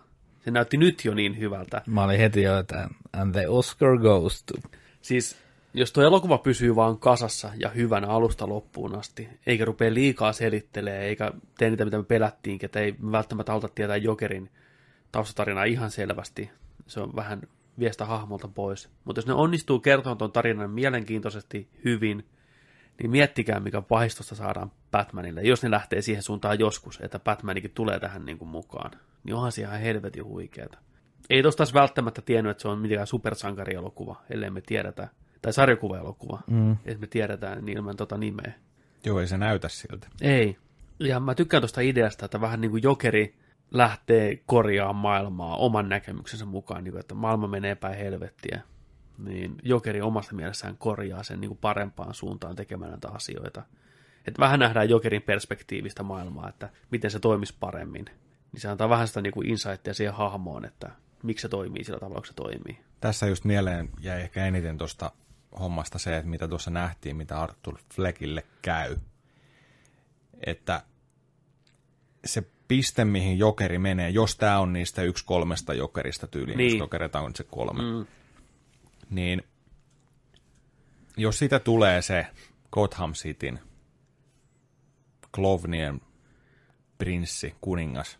Se näytti nyt jo niin hyvältä. Mä olin heti jo, että and the Oscar goes to. Siis jos tuo elokuva pysyy vaan kasassa ja hyvänä alusta loppuun asti, eikä rupea liikaa selittelee, eikä tee niitä, mitä me pelättiin, että ei välttämättä alta tietää Jokerin taustatarinaa ihan selvästi. Se on vähän viestä hahmolta pois. Mutta jos ne onnistuu kertomaan tuon tarinan mielenkiintoisesti hyvin, niin miettikää, mikä pahistosta saadaan Batmanille, jos ne lähtee siihen suuntaan joskus, että Batmanikin tulee tähän niin kuin mukaan. Niin onhan se ihan helvetin huikeeta. Ei tosta välttämättä tiennyt, että se on mitenkään supersankarielokuva, ellei me tiedetä, tai sarjakuvaelokuva, mm. että me tiedetään niin ilman tota nimeä. Joo, ei se näytä siltä. Ei. Ja mä tykkään tuosta ideasta, että vähän niin kuin jokeri lähtee korjaamaan maailmaa oman näkemyksensä mukaan, niin kuin, että maailma menee päin helvettiä. Niin jokeri omasta mielessään korjaa sen niin kuin parempaan suuntaan tekemään näitä asioita. Että vähän nähdään jokerin perspektiivistä maailmaa, että miten se toimisi paremmin. Niin se antaa vähän sitä niin kuin insightia siihen hahmoon, että miksi se toimii sillä tavalla, kun se toimii. Tässä just mieleen jäi ehkä eniten tuosta hommasta se, että mitä tuossa nähtiin, mitä Arthur Fleckille käy. Että se piste, mihin jokeri menee, jos tämä on niistä yksi kolmesta jokerista tyyliin, niin. jos jokeretaan on se kolme, mm. niin jos siitä tulee se Gotham Cityn Klovnien prinssi, kuningas,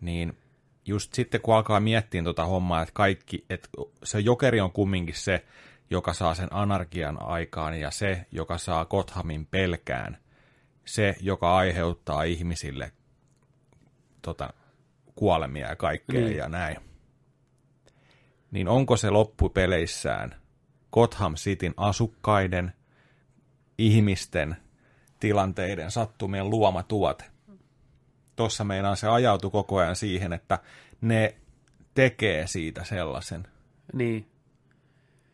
niin just sitten kun alkaa miettiä tuota hommaa, että kaikki, että se jokeri on kumminkin se, joka saa sen anarkian aikaan ja se, joka saa Gothamin pelkään, se, joka aiheuttaa ihmisille tota, kuolemia ja kaikkea mm. ja näin. Niin onko se loppupeleissään Gotham Cityn asukkaiden, ihmisten, tilanteiden, sattumien luoma tuote? Tuossa meinaan se ajautui koko ajan siihen, että ne tekee siitä sellaisen. Niin.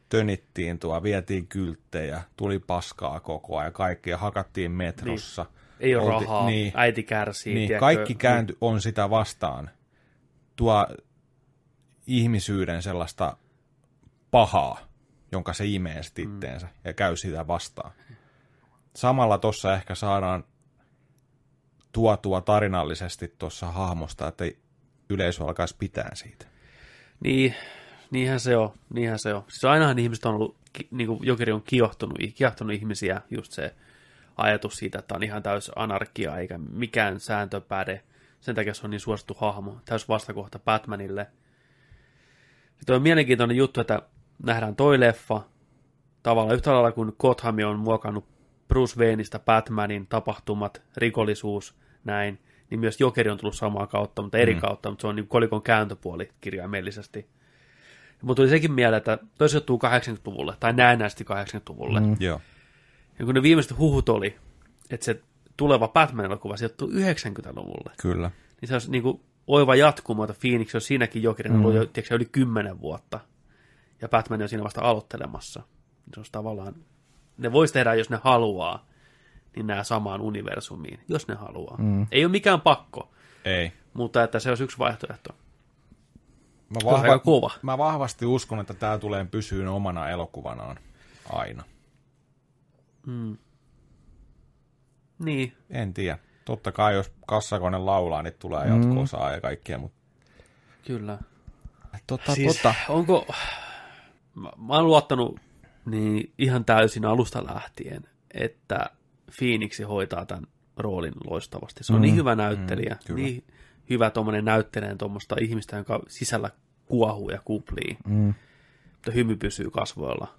Tönittiin tuo, vietiin kylttejä, tuli paskaa koko ajan, kaikkia hakattiin metrossa. Niin. Ei ole Olti, rahaa, niin, äiti kärsii. Niin, kaikki käänty niin. on sitä vastaan. Tuo ihmisyyden sellaista pahaa, jonka se imee sitten mm. itteensä ja käy sitä vastaan. Samalla tuossa ehkä saadaan tuotua tarinallisesti tuossa hahmosta, että yleisö alkaisi pitää siitä. Niin, niinhän se on, niinhän se on. Siis ainahan ihmiset on ollut, niin kuin Jokeri on kiihottunut, kiihottunut ihmisiä, just se ajatus siitä, että on ihan täys anarkia, eikä mikään sääntö päde. Sen takia se on niin suosittu hahmo, täys vastakohta Batmanille. Tuo on mielenkiintoinen juttu, että nähdään toi leffa, tavallaan yhtä lailla kuin Gotham on muokannut Bruce Wayneista Batmanin tapahtumat, rikollisuus, näin, niin myös Jokeri on tullut samaa kautta, mutta eri mm. kautta, mutta se on niin kolikon kääntöpuoli kirjaimellisesti. Mutta tuli sekin mieleen, että toi sijoittuu 80-luvulle, tai näennäisesti 80-luvulle. Mm. Joo. Ja kun ne viimeiset huhut oli, että se tuleva Batman-elokuva sijoittuu 90-luvulle. Kyllä. Niin se olisi niin kuin oiva jatkumo, että Phoenix on siinäkin Jokerin mm. ollut jo tiedätkö, yli 10 vuotta. Ja Batman on siinä vasta aloittelemassa. Se olisi tavallaan, ne voisi tehdä, jos ne haluaa, niin nämä samaan universumiin, jos ne haluaa. Mm. Ei ole mikään pakko. Ei. Mutta että se olisi yksi vaihtoehto. Mä, vahva, kova. mä vahvasti uskon, että tämä tulee pysyyn omana elokuvanaan aina. Mm. Niin. En tiedä. Totta kai, jos kassakone laulaa, niin tulee mm. jatko-osaa ja kaikkea, mutta... Kyllä. Totta, siis, totta. Onko... Mä, mä oon luottanut niin ihan täysin alusta lähtien, että Phoenix hoitaa tämän roolin loistavasti. Se on mm, niin hyvä näyttelijä, mm, niin hyvä tuommoinen näyttelee tuommoista ihmistä, jonka sisällä kuohuu ja kuplii, mm. mutta hymy pysyy kasvoilla.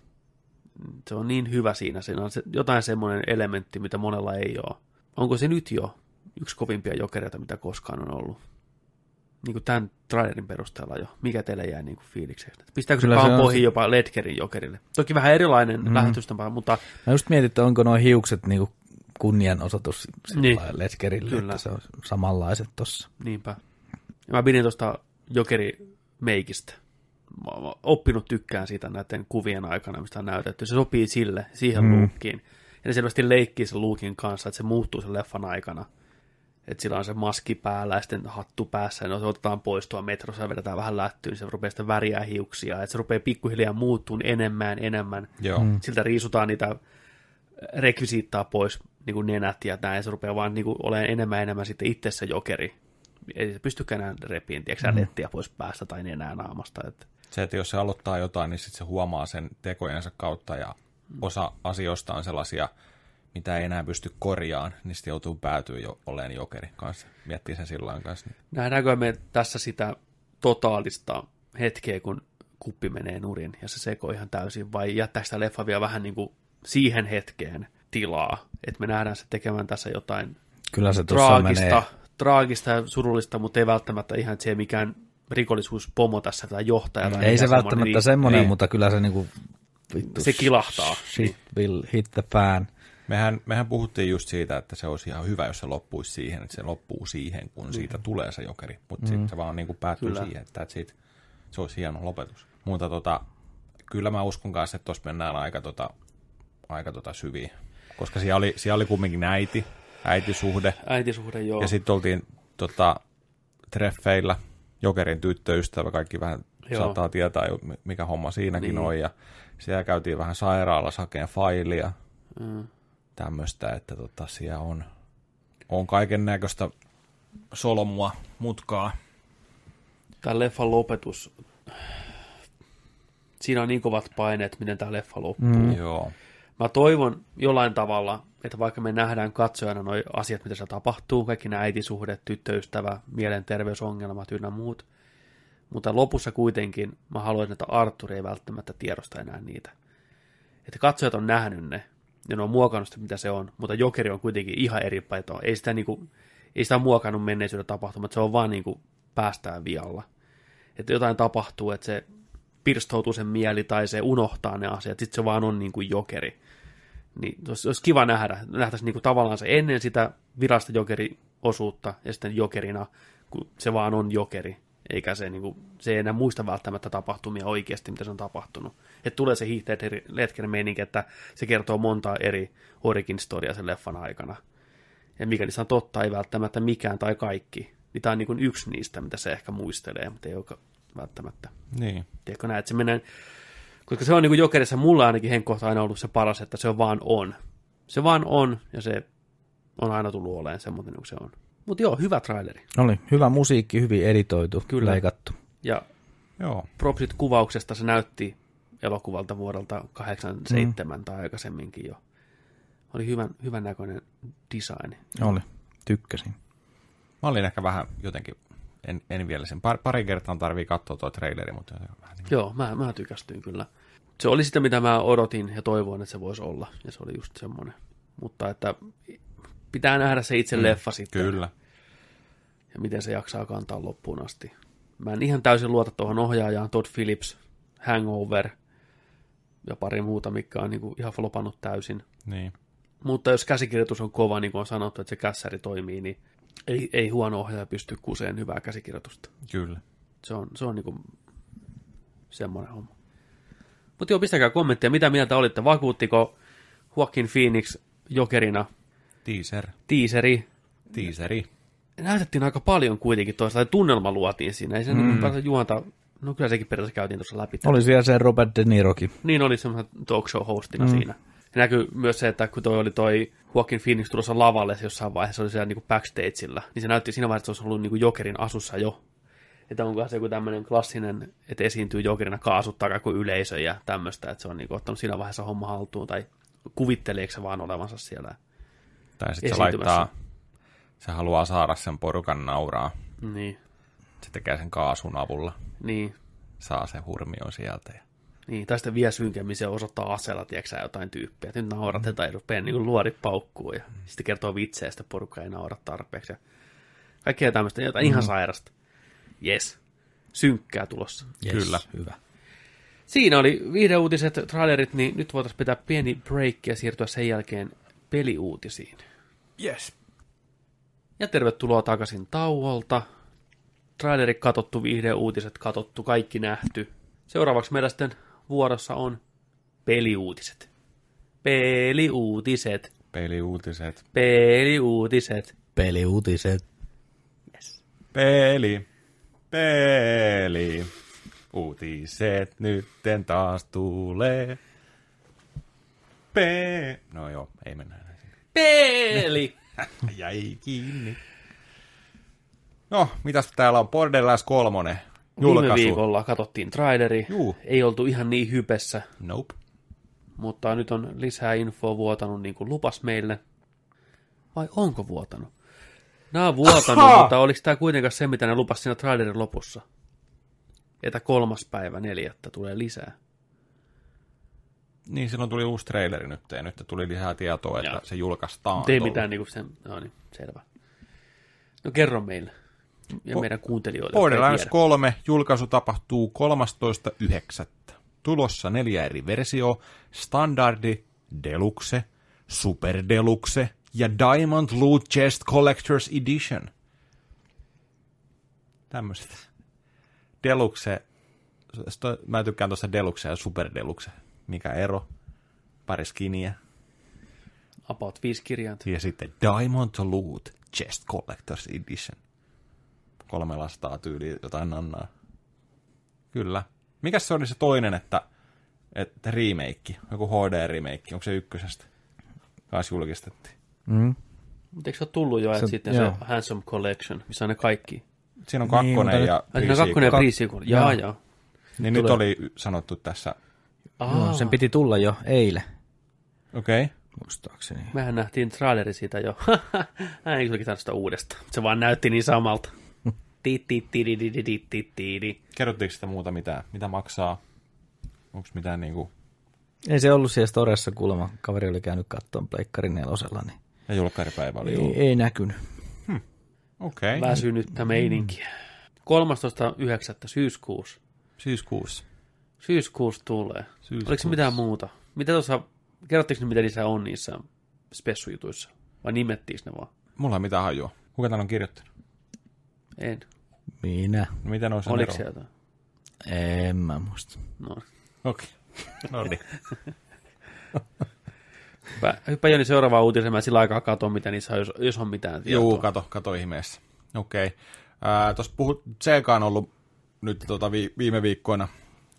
Se on niin hyvä siinä, siinä on se, jotain semmoinen elementti, mitä monella ei ole. Onko se nyt jo yksi kovimpia jokereita, mitä koskaan on ollut? Niin kuin tämän trailerin perusteella jo. Mikä teille jäi niin kuin fiilikseksi? Pistääkö se pahan pohja jopa Ledgerin jokerille? Toki vähän erilainen mm. lähetystapa, mutta... Mä just mietin, että onko nuo hiukset niin kuin kunnianosoitus niin. Ledgerille, Kyllä. että se on samanlaiset tossa. Niinpä. Ja mä pidin tuosta jokerimeikistä. Mä oon oppinut tykkään siitä näiden kuvien aikana, mistä on näytetty. Se sopii sille, siihen mm. luukkiin. Ja ne selvästi leikkii sen luukin kanssa, että se muuttuu sen leffan aikana. Että sillä on se maski päällä ja sitten hattu päässä, ja no se otetaan pois tuo metrossa ja vedetään vähän lättyyn, niin se rupeaa sitten väriä hiuksia, että se rupeaa pikkuhiljaa muuttuun enemmän, enemmän. Joo. Mm. Siltä riisutaan niitä rekvisiittaa pois, niin kuin nenät ja näin, se rupeaa vaan niin kuin olemaan enemmän enemmän sitten itse se jokeri. ei se pystykään enää repiin, tiedätkö mm. lettiä pois päästä tai enää naamasta. Että. Se, että jos se aloittaa jotain, niin sitten se huomaa sen tekojensa kautta ja osa asioista on sellaisia, mitä ei enää pysty korjaan, niin sitten joutuu päätyä jo oleen jokeri kanssa. Miettii sen silloin kanssa. Nähdäänkö me tässä sitä totaalista hetkeä, kun kuppi menee nurin ja se sekoo ihan täysin, vai jättääkö sitä leffa vielä vähän niin kuin siihen hetkeen tilaa, että me nähdään se tekemään tässä jotain Kyllä se traagista, menee. traagista ja surullista, mutta ei välttämättä ihan, että se ei mikään rikollisuuspomo tässä tai johtaja. Tai Ei se välttämättä niin- semmoinen, niin, mutta kyllä se niinku, vittu, Se kilahtaa. Shit will hit the fan. Mehän, mehän puhuttiin just siitä, että se olisi ihan hyvä, jos se loppuisi siihen, että se loppuu siihen, kun siitä tulee se jokeri. Mutta mm. sitten se vaan niin kuin päättyy Kyllä. siihen, että siitä, se olisi hieno lopetus. Mutta tota, kyllä mä uskon kanssa, että tuossa mennään aika, tota, aika tota syviin. Koska siellä oli, siellä oli kumminkin äiti, äitisuhde. Äitisuhde, joo. Ja sitten oltiin tota, treffeillä, Jokerin tyttöystävä, kaikki vähän Joo. Saattaa tietää mikä homma siinäkin Niin. on. Ja siellä käytiin vähän sairaalassa hakeen failia, Mm. Tämmöistä, että tota, siellä on, on kaiken näköistä solmua, mutkaa. Tämä leffan lopetus, siinä on niin kovat paineet, miten tämä leffa loppuu. Mm. Joo. Mä toivon jollain tavalla, että vaikka me nähdään katsojana nuo asiat, mitä se tapahtuu, kaikki nämä äitisuhdet, tyttöystävä, mielenterveysongelmat ynnä muut, mutta lopussa kuitenkin mä haluaisin, että Arthur ei välttämättä tiedosta enää niitä. Että katsojat on nähnyt ne, ja ne on muokannut sitä, mitä se on, mutta Jokeri on kuitenkin ihan eri paitoa. Ei sitä, niinku, ei sitä muokannut menneisyyden tapahtumat, se on vaan niinku päästään vialla. Että jotain tapahtuu, että se pirstoutuu sen mieli tai se unohtaa ne asiat, sitten se vaan on niin kuin jokeri. Niin olisi, olisi kiva nähdä, nähtäisiin niin kuin tavallaan se ennen sitä virasta jokeriosuutta ja sitten jokerina, kun se vaan on jokeri, eikä se, niin kuin, se ei enää muista välttämättä tapahtumia oikeasti, mitä se on tapahtunut. Että tulee se hiihtäjät Ledger meininki, että se kertoo monta eri origin storya sen leffan aikana. Ja mikä niissä on totta, ei välttämättä mikään tai kaikki. Niin tämä on niin kuin yksi niistä, mitä se ehkä muistelee, mutta ei ole välttämättä. Niin. Tiedätkö näin, että se menee, koska se on niin kuin Jokerissa mulla ainakin henkkohta aina ollut se paras, että se vaan on. Se vaan on, ja se on aina tullut olemaan semmoinen kuin se on. Mutta joo, hyvä traileri. Oli hyvä musiikki, hyvin editoitu, Kyllä. Leikattu. Ja Joo. propsit kuvauksesta se näytti elokuvalta vuodelta 87 mm. tai aikaisemminkin jo. Oli hyvän, hyvän näköinen design. Oli, tykkäsin. Mä olin ehkä vähän jotenkin, en, en vielä sen. Par, pari kertaa tarvii katsoa tuo traileri, mutta vähän niin. Joo, mä, mä tykästyin kyllä. Se oli sitä, mitä mä odotin ja toivoin, että se voisi olla. Ja se oli just semmoinen. Mutta että pitää nähdä se itse mm, leffa sitten. Kyllä. Ja miten se jaksaa kantaa loppuun asti. Mä en ihan täysin luota tuohon ohjaajaan, Todd Phillips, Hangover ja pari muuta, mikä on niin kuin ihan flopannut täysin. Niin. Mutta jos käsikirjoitus on kova, niin kuin on sanottu, että se kässäri toimii, niin ei, ei huono ohjaaja pysty kuseen hyvää käsikirjoitusta. Kyllä. Se on, se on niinku semmoinen homma. Mutta joo, pistäkää kommentteja, mitä mieltä olitte. Vakuuttiko Joaquin Phoenix jokerina Teaser. tiiseri? Teaseri. Näytettiin aika paljon kuitenkin tuosta, tai tunnelma luotiin siinä. Ei se mm. niin juonta, no kyllä sekin periaatteessa käytiin tuossa läpi. Oli siellä se Robert De Nirokin. Niin oli semmoinen talk show hostina mm. siinä. Ja näkyy myös se, että kun toi oli toi Joaquin Phoenix tulossa lavalle jossain vaiheessa, oli siellä niinku backstageilla, niin se näytti siinä vaiheessa, että se olisi ollut niinku Jokerin asussa jo. Että onko se joku tämmöinen klassinen, että esiintyy Jokerina kaasuttaa kaiku yleisö ja tämmöistä, että se on niinku ottanut siinä vaiheessa homma haltuun, tai kuvitteleeko se vaan olevansa siellä. Tai sitten se laittaa, se haluaa saada sen porukan nauraa. Niin, Se tekee sen kaasun avulla. niin, Saa sen hurmion sieltä. Ja... niin. Tai sitten vielä synkemmin se osoittaa aseella, tiedätkö jotain tyyppiä. Että nyt nauratetaan ja rupeaa niin luori paukkuu ja sitten kertoo vitsejä, sitten porukka ei naura tarpeeksi. Ja kaikkea tämmöistä, jotain ihan sairasta. Yes. Synkkää tulossa. Yes, Kyllä. Hyvä. Siinä oli videouutiset, trailerit, niin nyt voitaisiin pitää pieni break ja siirtyä sen jälkeen peliuutisiin. Yes. Ja tervetuloa takaisin tauolta. Traileri katottu, videouutiset katottu, kaikki nähty. Seuraavaksi meillä sitten vuorossa on peliuutiset. Peliuutiset. Peliuutiset. Peliuutiset. Peliuutiset. Peli. Peli. Uutiset nytten taas tulee. Pe... No joo, ei mennä enää sinne. Peli! Jäi kiinni. No, mitäs täällä on Borderlands 3 Viime julkaisu? viikolla katsottiin traileri. Juu. Ei oltu ihan niin hypessä, Nope. mutta nyt on lisää infoa vuotanut niin kuin lupas meille. Vai onko vuotanut? Nämä on vuotanut, Ahaa! mutta oliko tämä kuitenkaan se, mitä ne lupas siinä trailerin lopussa? Että kolmas päivä neljättä tulee lisää. Niin, silloin tuli uusi traileri nyt, ja nyt tuli lisää tietoa, että Joo. se julkaistaan. Ei tuolla. mitään niinku sen, no niin, selvä. No kerro meille ja Bo- meidän kuuntelijoille. Borderlands tiedä. 3 julkaisu tapahtuu 13.9. Tulossa neljä eri versio, standardi, deluxe, super deluxe ja Diamond Loot Chest Collector's Edition. Tämmöiset. Deluxe, mä tykkään tuosta deluxe ja super deluxe. Mikä ero? Pari skiniä. About viisi kirjainta. Ja sitten Diamond Loot Chest Collector's Edition. Kolme lastaa tyyli jotain nannaa. Kyllä. Mikäs se oli se toinen, että, että remake, joku HD-remake, onko se ykkösestä? Kanssa julkistettiin. Mm. Mutta eikö se ole tullut jo, että sitten joo. se Handsome Collection, missä on ne kaikki? Siinä on Niin, kakkonen mutta ja siinä on kakkonen ja pre Jaa, Joo. jaa. Niin nyt tulee. oli sanottu tässä. Joo, sen piti tulla jo eilen, Okei. Okay. muistaakseni. Mehän nähtiin traileri siitä jo. Eikö se tarvitse sitä uudestaan? Se vaan näytti niin samalta. Kerrottiinko sitä muuta mitään? Mitä maksaa? Onko mitään niinku... Ei se ollut siellä Storessa kuulemma. Kaveri oli käynyt kattoon Pleikkarin nelosella, niin Ja julkkaripäivä oli ei, ei näkynyt. Okei. Okay. Väsynyttä meininkiä. 13.9. syyskuussa. Syyskuussa. Syyskuussa tulee. Syyskuussa. Oliko se mitään muuta? Mitä tuossa, kerrottiinko ne, mitä niissä on niissä spessujutuissa? Vai nimettiinkö ne vaan? Mulla ei mitään hajua. Kuka tän on kirjoittanut? En. Minä. No miten on Oliko se jotain? En mä muista. No. Okei. No niin. Hyppä, hyppä Joni seuraavaan uutiseen, mä sillä aikaa katon, mitä niissä on, jos, jos on mitään tietoa. Juu, kato, kato ihmeessä. Okei. Okay. Tuossa puhut, Sega on ollut nyt tota vi, viime viikkoina,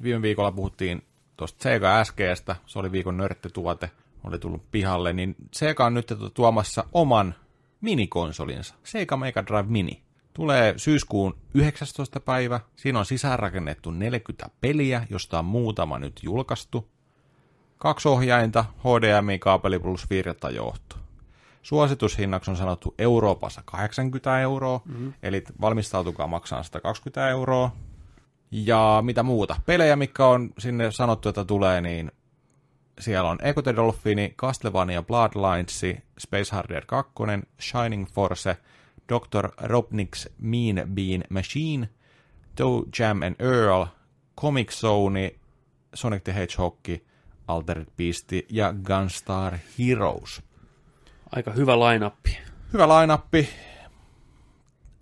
viime viikolla puhuttiin tuosta Sega SGstä, se oli viikon nörttituote, oli tullut pihalle, niin Sega on nyt tuomassa oman minikonsolinsa, Sega Mega Drive Mini. Tulee syyskuun 19. päivä, siinä on sisäänrakennettu 40 peliä, josta on muutama nyt julkaistu. Kaksi ohjainta, HDMI-kaapeli plus virtajohto. Suositushinnaksi on sanottu Euroopassa 80 euroa, mm-hmm. eli valmistautukaa maksaa 120 euroa. Ja mitä muuta? Pelejä, mikä on sinne sanottu, että tulee, niin siellä on the Dolphini, Castlevania Bloodlines, Space Harrier 2, Shining Force, Dr. Robotnik's Mean Bean Machine, Toe Jam and Earl, Comic Zone, Sonic the Hedgehog, Altered Beast ja Gunstar Heroes. Aika hyvä lainappi. Hyvä lainappi.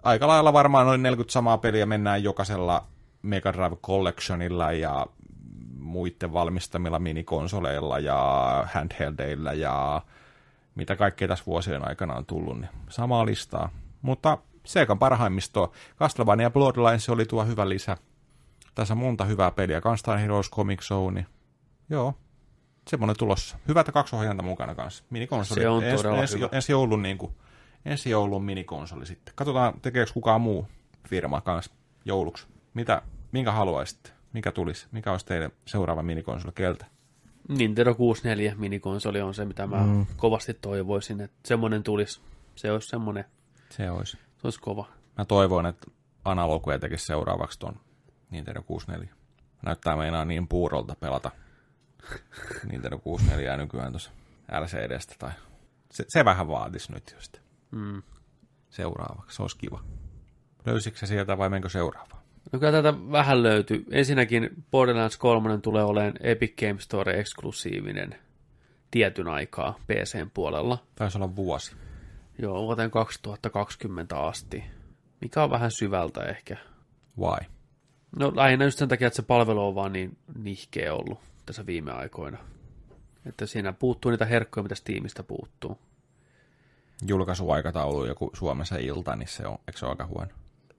Aika lailla varmaan noin 40 samaa peliä mennään jokaisella Mega Drive Collectionilla ja muiden valmistamilla minikonsoleilla ja handheldeillä ja mitä kaikkea tässä vuosien aikana on tullut, niin samaa listaa. Mutta Segan parhaimmisto, Castlevania Bloodlines oli tuo hyvä lisä. Tässä on monta hyvää peliä. Gunstar Heroes, Comic Zone. Joo, semmoinen tulossa. Hyvät kaksi ohjainta mukana kanssa. Minikonsoli. Se on Ens- ensi, hyvä. ensi joulun, niin kuin, ensi joulun minikonsoli sitten. Katsotaan, tekeekö kukaan muu firma kanssa jouluksi. Mitä, minkä haluaisitte? Mikä tulisi? Mikä olisi teidän seuraava minikonsoli keltä? Nintendo 64 minikonsoli on se, mitä mä mm. kovasti toivoisin, että semmoinen tulisi. Se olisi semmoinen, Se olisi. se olisi kova. Mä toivon, että analogia tekisi seuraavaksi ton Nintendo 64. Näyttää meinaa niin puurolta pelata Nintendo 64 nykyään tuossa LCDstä. Tai... Se, se vähän vaatisi nyt just Mm. seuraavaksi. Se olisi kiva. Löysikö se sieltä vai menkö seuraavaan? No kyllä tätä vähän löytyy. Ensinnäkin Borderlands 3 tulee olemaan Epic Game Store eksklusiivinen tietyn aikaa PCn puolella. Taisi olla vuosi. Joo, vuoteen 2020 asti. Mikä on vähän syvältä ehkä. Why? No lähinnä just sen takia, että se palvelu on vaan niin nihkeä ollut tässä viime aikoina. Että siinä puuttuu niitä herkkoja, mitä Steamista puuttuu. Julkaisuaikataulu joku Suomessa ilta, niin se on, eikö se ole aika huono?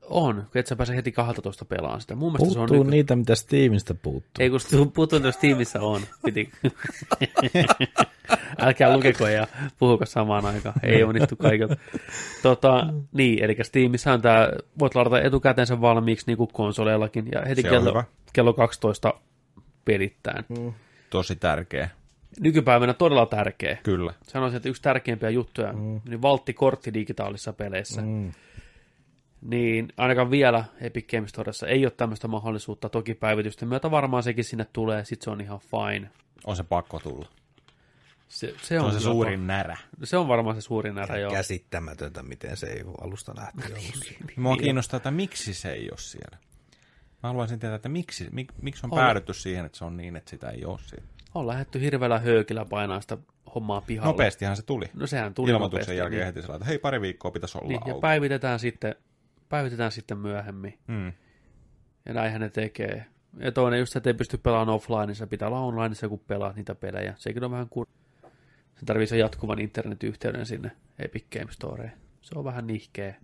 On, kun et sä pääse heti 12 pelaamaan sitä. Mun mielestä se on Puuttuu nyky- niitä, mitä Steamista puuttuu. Ei kun puuttuu, jos Steamissa on. Piti. Älkää lukeko ja puhuko samaan aikaan. Ei onnistu kaikilta. Tota, niin, eli Steamissa on tää, voit ladata etukäteen sen valmiiksi niin kuin konsoleillakin. Ja heti kello, hyvä. kello 12 pelittään. Tosi tärkeä, Nykypäivänä todella tärkeä. kyllä. Sanoisin, että yksi tärkeimpiä juttuja, mm. niin valttikortti digitaalisissa peleissä. Mm. Niin ainakaan vielä Epic Games Storessa ei ole tämmöistä mahdollisuutta. Toki päivitysten myötä varmaan sekin sinne tulee, sit se on ihan fine. On se pakko tulla. Se, se, Se on, on se suurin närä. Se on varmaan se suurin närä, joo. Käsittämätöntä, miten se ei ole alusta lähtien ollut siellä. Mua kiinnostaa, että miksi se ei ole siellä. Mä haluaisin tietää, että miksi, mik, miksi on On. päädytty siihen, että se on niin, että sitä ei ole siellä. On lähdetty hirveällä höykillä painaa sitä hommaa pihalle. Nopeastihan se tuli. No sehän tuli Ilmoituksen nopeasti, jälkeen niin. heti sillä, että hei pari viikkoa pitäisi olla Niin, ja auki. päivitetään sitten, päivitetään sitten myöhemmin. Mm. Ja näinhän ne tekee. Ja toinen just, että ei pysty pelaamaan offlineissa, pitää olla onlineissa, kun pelaat niitä pelejä. Sekin on vähän kur... Se tarvii sen jatkuvan internetyhteyden sinne Epic Game Storeen. Se on vähän nihkeä.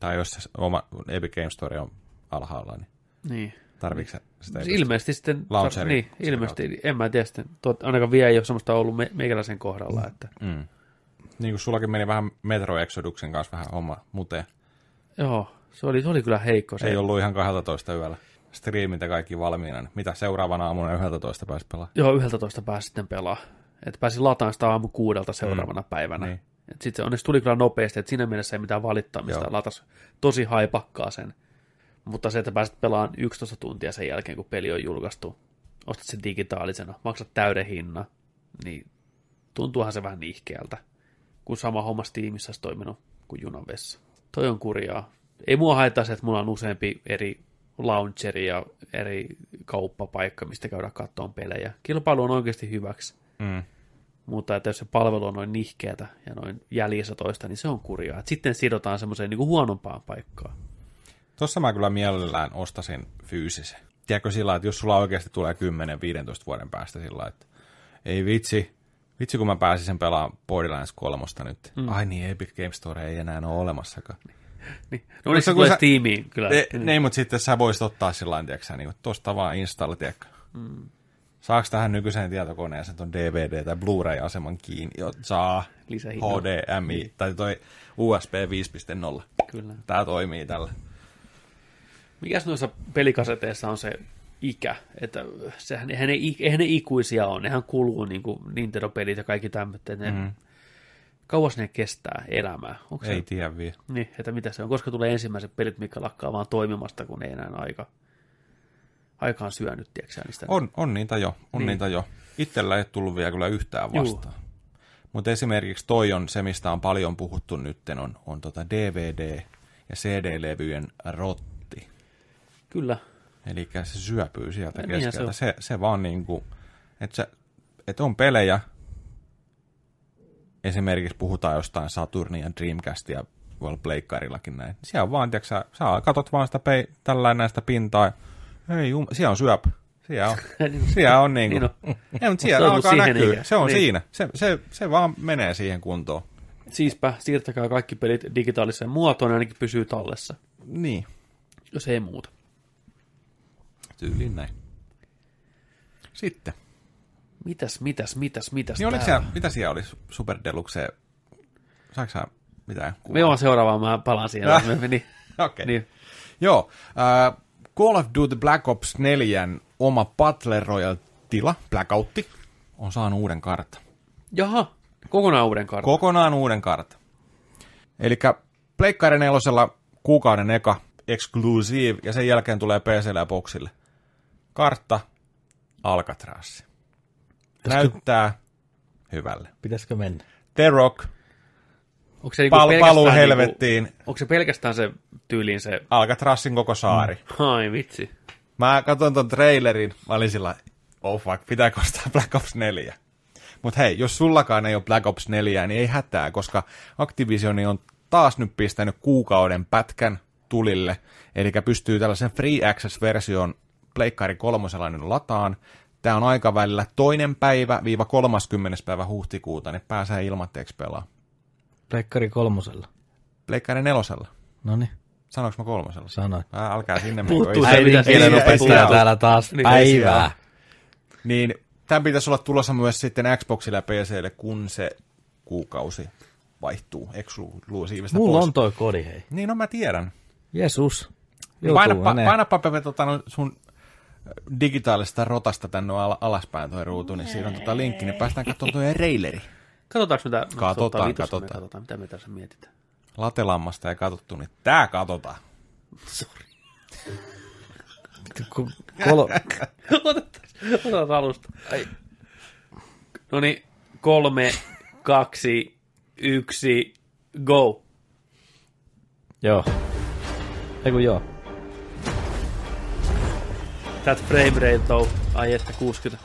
Tai jos se oma Epic Game Store on alhaalla, niin Niin. tarviiko se sitä? ei ilmeisesti sitten... Launcheri Niin, ilmeisesti. En mä tiedä sitten. Tuot, ainakaan vielä ei ole semmoista ollut me, meikäläisen kohdalla, että... Mm. Niin kuin sullakin meni vähän Metro Exoduksen kanssa vähän homma muteen. Joo, se oli, se oli kyllä heikko. Se, Ei ollut ihan 12 yöllä. Striimit ja kaikki valmiina. Mitä seuraavana aamuna 11 pääsi pelaamaan? Joo, 11 pääsi sitten pelaa. Että pääsi lataamaan sitä aamu kuudelta seuraavana mm. päivänä. Niin. Sitten se onneksi tuli kyllä nopeasti, että siinä mielessä ei mitään valittamista. Joo. Latas tosi haipakkaa sen. Mutta se, että pääset pelaamaan 11 tuntia sen jälkeen, kun peli on julkaistu, ostat sen digitaalisena, maksat täyden hinnan, niin tuntuuhan se vähän nihkeältä, kun sama homma Steamissa olisi toiminut kuin junan vessa. Toi on kurjaa. Ei mua haittaa se, että mulla on useampi eri launcheri ja eri kauppapaikka, mistä käydä kattoon pelejä. Kilpailu on oikeasti hyväksi. Mm. Mutta että jos se palvelu on noin nihkeätä ja noin jäljessä toista, niin se on kurjaa. Et sitten sidotaan semmoiseen niin huonompaan paikkaan. Tuossa mä kyllä mielellään ostasin fyysisen. Tiedätkö sillä että jos sulla oikeasti tulee 10-15 vuoden päästä sillä että ei vitsi, vitsi kun mä pääsisin pelaamaan Borderlands 3 nyt. Mm. Ai niin, Epic Games Store ei enää ole olemassakaan. Niin. No niin se tulee sä- Steamiin kyllä. Ne, ne, mutta sitten sä voisit ottaa sillä lailla, tiedätkö, niin tosta vaan installa, tiedätkö. Mm. Saako tähän nykyiseen tietokoneeseen ton DVD- tai Blu-ray-aseman kiinni? Jo, saa. HDMI, tai toi USB 5.0. Kyllä. Tää toimii tällä. Mikäs noissa pelikaseteissa on se ikä? Että sehän, eihän, ne, eihän ne ikuisia ole. Nehän kuluu niin kuin Nintendo-pelit ja kaikki tämmöiset. Ne, mm. Kauas ne kestää elämää. Onko se, Ei tiedä vielä. Niin, että mitä se on. Koska tulee ensimmäiset pelit, mikä lakkaa vaan toimimasta, kun ei enää aika, aikaan syönyt, tiedätkö niistä. On, on niitä jo, on Niin. niin. niitä jo. Itsellä ei tullut vielä kyllä yhtään vastaan. Mutta esimerkiksi toi on se, mistä on paljon puhuttu nytten, on, on tota DVD- ja CD-levyjen rotti. Kyllä. Eli se syöpyy sieltä niinhän keskeltä. se Se, se, se vaan niinku, että se, et on pelejä, esimerkiksi puhutaan jostain Saturnin ja Dreamcastia, voi olla pleikkarillakin näin. Siellä on vaan, tiedätkö, sä, sä katot vaan sitä pei, tällainen näistä pintaa, hei, jum, siellä on syöpä. Siellä on, siellä on niinku. Niin Niin. Ei, mutta siellä on alkaa näkyä. ikään. Se on Niin. siinä. Se, se, se vaan menee siihen kuntoon. Siispä siirtäkää kaikki pelit digitaaliseen muotoon, ainakin pysyy tallessa, Niin, jos ei muuta. Tyyliin näin. Sitten. Mitäs, mitäs, mitäs, mitäs Niin oliko siellä, mitä siellä oli Super Deluxe? Saatko sä mitään Me on seuraavaan, mä palaan siihen. Ah. Okei. Niin. Joo, äh, Call of Duty Black Ops 4 oma Battle Royale-tila, Blackoutti, on saanut uuden kartan. Jaha, kokonaan uuden kartan. Kokonaan uuden kartan. Eli Pleikkari nelosella kuukauden eka exclusive, ja sen jälkeen tulee PClle ja Boxille. Kartta, Alcatraz. Näyttää hyvälle. Pitäisikö mennä? The Rock, onko se niinku pal- pelkästään paluu niinku- helvettiin, Onko se pelkästään se tyyliin se... Alcatrazin koko saari. Ai vitsi. Mä katsoin ton trailerin, mä olin sillä, oh fuck, pitääkö ostaa Black Ops 4? Mut hei, jos sullakaan ei ole Black Ops 4, niin ei hätää, koska Activision on taas nyt pistänyt kuukauden pätkän tulille, eli pystyy tällaisen free access-version Pleikkari kolmosella nyt lataan. Tämä on aikavälillä toinen päivä viiva 30. päivä huhtikuuta, niin pääsee ilmatteeksi pelaa. Pleikkari kolmosella. Pleikkari nelosella. No niin. Sanoinko mä kolmosella? Sanoit. Ää, älkää sinne Puuttuu menkö. se, mitä puhuu. täällä taas Niin, päivää. Niin, tämän pitäisi olla tulossa myös sitten Xboxille ja PClle, kun se kuukausi vaihtuu eksklusiivista Mulla pois. on toi kodi, hei. Niin, no mä tiedän. Jeesus. Painapa, ne. painapa Pepe tota, no, sun digitaalista rotasta tänne al- alaspäin toi ruutu, niin siinä on tota linkki, niin päästään katsomaan toi reileri. Katsotaanko mitä... Katsotaan, me katsotaan. katsotaan. Mitä me tässä mietitään. Latelammasta ei katsottu, niin tää katsotaan. Sori. Kolo... Otetaan alusta. No niin, kolme, kaksi, yksi, go. joo. Ei kun joo. That frame rate on, ai että 60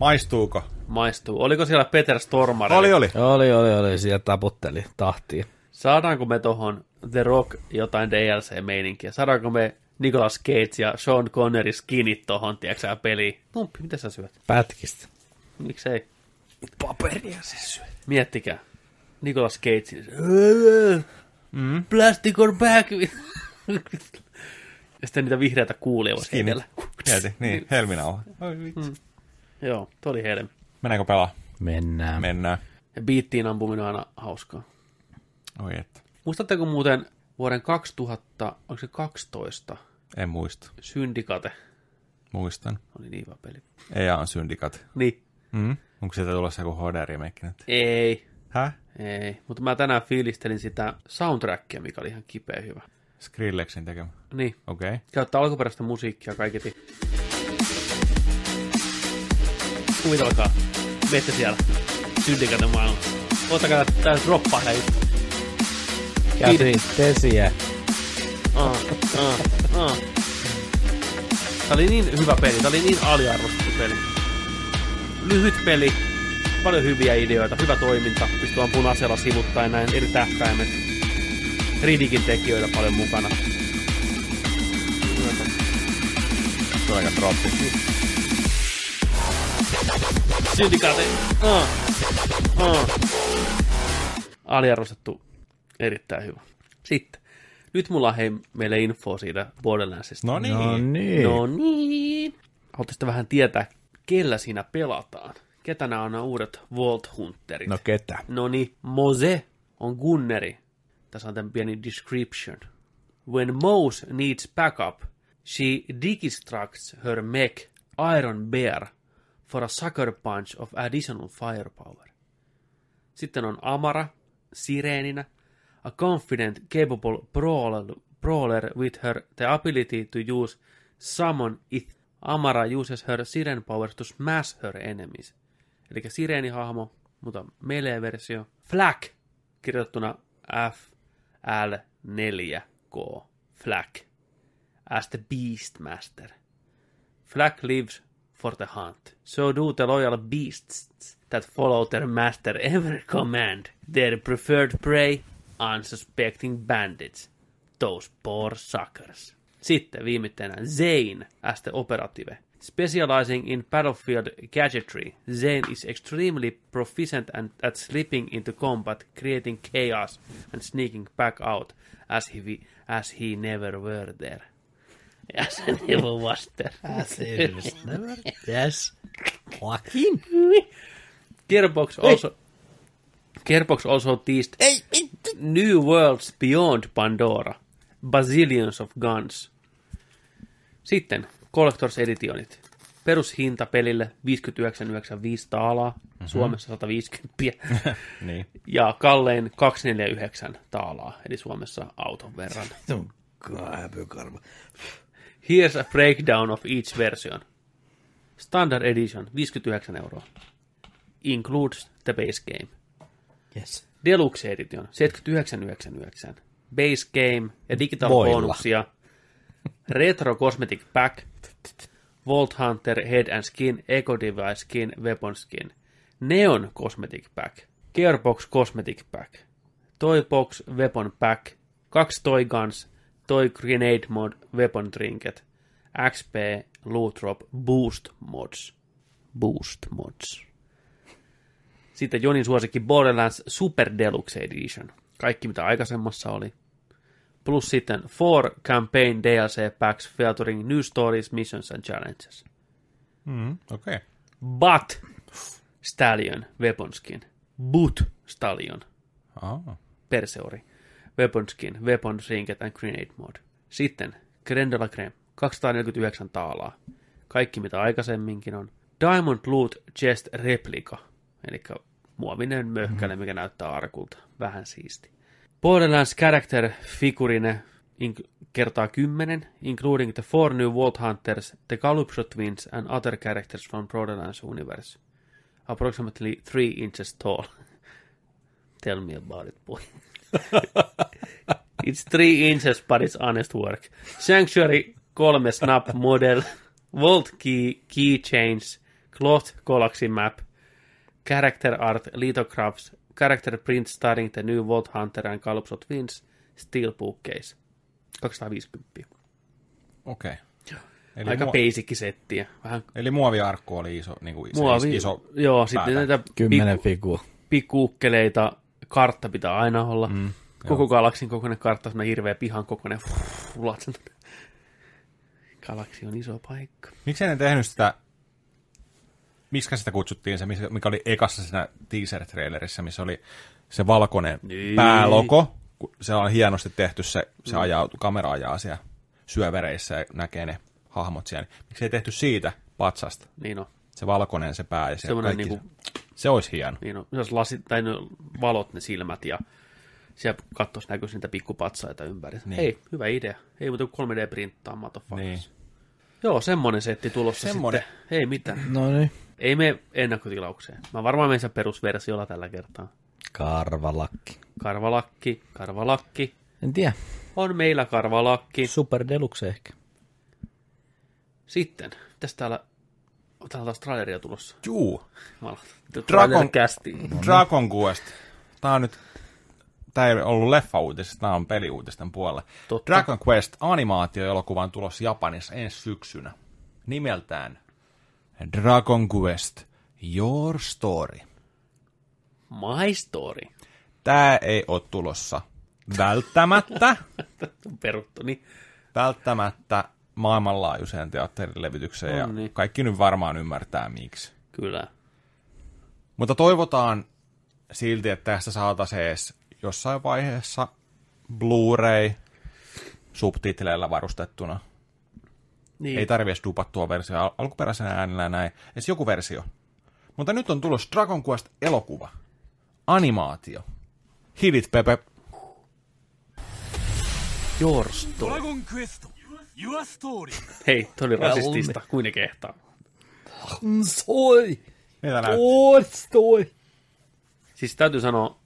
Maistuuko? maistuu. Oliko siellä Peter Stormare? Oli, oli. Oli, oli, oli. Siellä taputteli tahtiin. Saadaanko me tohon The Rock jotain DLC-meininkiä? Saadaanko me Nicolas Cage ja Sean Connery skinit tohon, tiedätkö sä, peliin? Tumppi, mitä sä syöt? Pätkistä. Miksei? Paperia se syö. Miettikää. Nicolas Cage. Mm. Plastic or back. ja sitten niitä vihreitä kuulia voisi heitellä. Mieti, niin, helminauha. Oi vitsi. Mm. Joo, toi oli helmi. Mennäänkö pelaa? Mennään. Mennään. Ja biittiin ampuminen on aina hauskaa. Oi että. Muistatteko muuten vuoden 2000, onko se 12, En muista. Syndicate? Muistan. Oli niin hyvä peli. EA on syndikat. Niin. Mm? Onko sieltä tulossa joku HD-remake nyt? Ei, Häh? ei. Mutta mä tänään fiilistelin sitä soundtrackia, mikä oli ihan kipeä hyvä. Skrillexin tekemä. Niin, Okei. Okay. käyttää alkuperäistä musiikkia kaiketi. Kuvitelkaa, menette siellä Syndicate maailmassa. Ottakaa tää droppaa hei. Käsi, tesiä. Ah, ah, ah. Tää oli niin hyvä peli, tää oli niin aliarvostettu peli. Lyhyt peli, paljon hyviä ideoita, hyvä toiminta, pystyy ampumaan aseella sivuttain näin eri tähtäimet. Ridikin tekijöitä paljon mukana. Se on aika droppi. Syndicate. Ah. Ah. Aliarvostettu. Erittäin hyvä. Sitten. Nyt mulla on hei, meille info siitä Borderlandsista. No niin. No niin. No niin. Haluaisitte vähän tietää, kellä siinä pelataan. Ketä nämä on nämä uudet Vault Hunterit? No ketä? No niin, Mose on Gunneri. Tässä on tämän pieni description. When Mose needs backup, she deconstructs her mech Iron Bear for a sucker punch of additional firepower. Sitten on Amara, sireeninä, a confident, capable brawler, brawler with her the ability to use summon it. Amara uses her siren powers to smash her enemies. Eli sireenihahmo, mutta melee-versio. Flak, kirjoittuna F-L-4-K. Flak. As the Beastmaster. Flak lives for the hunt. So do the loyal beasts that follow their master every command. Their preferred prey, unsuspecting bandits. Those poor suckers. Sitten viimeisenä Zane as the operative. Specializing in battlefield gadgetry, Zane is extremely proficient and at slipping into combat, creating chaos and sneaking back out as he, as he never were there. As he never was there. Yes. Joaquin. Gearbox also Gearbox also teased new worlds beyond Pandora. Bazillions of guns. Sitten Collectors Editionit. Perushinta pelille 59,95 taalaa, mm-hmm. Suomessa 150. Niin. ja kallein 249 taalaa, eli Suomessa auton verran. Häpykarva. Here's a breakdown of each version. Standard Edition 59 euroa. Includes the base game. Yes. Deluxe Edition 79,99. Base Game ja Digital Voilla. bonuksia. Retro Cosmetic Pack. Vault Hunter Head and Skin, Eco Device Skin, Weapon Skin. Neon Cosmetic Pack. Gearbox Cosmetic Pack. Toy Box Weapon Pack. Kaksi Toy Guns. Toy Grenade Mod Weapon Trinket. XP Loot Drop Boost Mods. Boost Mods. Sitten Jonin suosikki Borderlands Super Deluxe Edition. Kaikki mitä aikaisemmassa oli. Plus sitten four campaign DLC packs featuring new stories, missions and challenges. Mm, Okei. Okay. But Stallion weapon skin. But Stallion Ah. Perseori. Weapon skin, weapon trinket and grenade mode. Sitten Grendela Creme, 249 taalaa. Kaikki mitä aikaisemminkin on. Diamond Loot Chest Replica, eli muovinen möhkäle, mikä näyttää arkulta. Vähän siisti. Borderlands Character Figurine in- kertaa 10, including the four new Vault Hunters, the Calypso Twins and other characters from Borderlands universe. Approximately 3 inches tall. Tell me about it, boy. it's three inches, but it's honest work. Sanctuary kolme snap model, Vault key, keychains, cloth galaxy map, character art, lithographs, character print starting the new Vault Hunter and Calypso Twins, steelbook case. 250. Okei. Eli, Aika muo- basic settiä. Vähän eli muoviarkku oli iso, niin kuin muovi. iso joo, sitten päätä. näitä Kymmenen pikku- figua. pikkuukkeleita, kartta pitää aina olla. Mm, Koko galaksin kokoinen kartta, semmoinen hirveä pihan kokoinen. Galaksi on iso paikka. Miksi ne tehnyt sitä, miksi sitä kutsuttiin se, mikä oli ekassa siinä teaser-trailerissa, missä oli se valkoinen Niin. päälogo, kun se on hienosti tehty, se, se ajaa, kamera ajaa siellä syövereissä ja näkee ne hahmot siellä. Miksi ei tehty siitä patsasta? Niin on. Se valkoinen se pää ja se kaikki. niinku, Se olisi hieno. niin on. Jos lasit, tai ne valot ne silmät ja siellä kattois näkyisi niitä pikkupatsaita ympäri. Niin. Niin. Hei, hyvä idea. Ei muuta kuin 3D-printtaa, motherfuckers. Niin. Joo, semmonen setti tulossa Semmonen. sitten. Ei mitään. No niin. Ei me ennakkotilaukseen. Mä varmaan menen perusversiolla tällä kertaa. Karvalakki. Karvalakki, karvalakki. En tiedä. On meillä karvalakki. Super Deluxe ehkä. Sitten, mitäs täällä, täällä on taas traileria tulossa. Juu. Dragon- Kästi. Dragon Quest. Tää on nyt, tää ei ollut leffa-uutisista, tää on peliuutisten puolella. Totta. Dragon Quest animaatioelokuva on tulossa Japanissa ensi syksynä. Nimeltään Dragon Quest Your Story. My Story. Tää ei ole tulossa välttämättä, On peruttu, niin välttämättä maailmanlaajuiseen teatterilevitykseen, ja On niin. kaikki nyt varmaan ymmärtää miksi. kyllä. Mutta toivotaan silti, että tästä saataisiin edes jossain vaiheessa Blu-ray subtitleillä varustettuna. Niin. Ei tarvi edes dupattua versiota alkuperäisenä äänellä näin. Edes joku versio. Mutta nyt on tullut Dragon Quest elokuva. Animaatio. Hit it, Pepe. Your story. Dragon Quest. Your story. Hei, toi rasistista. Kuin ne kehtaa. Soi. Mitä näytti? Siis täytyy sanoa,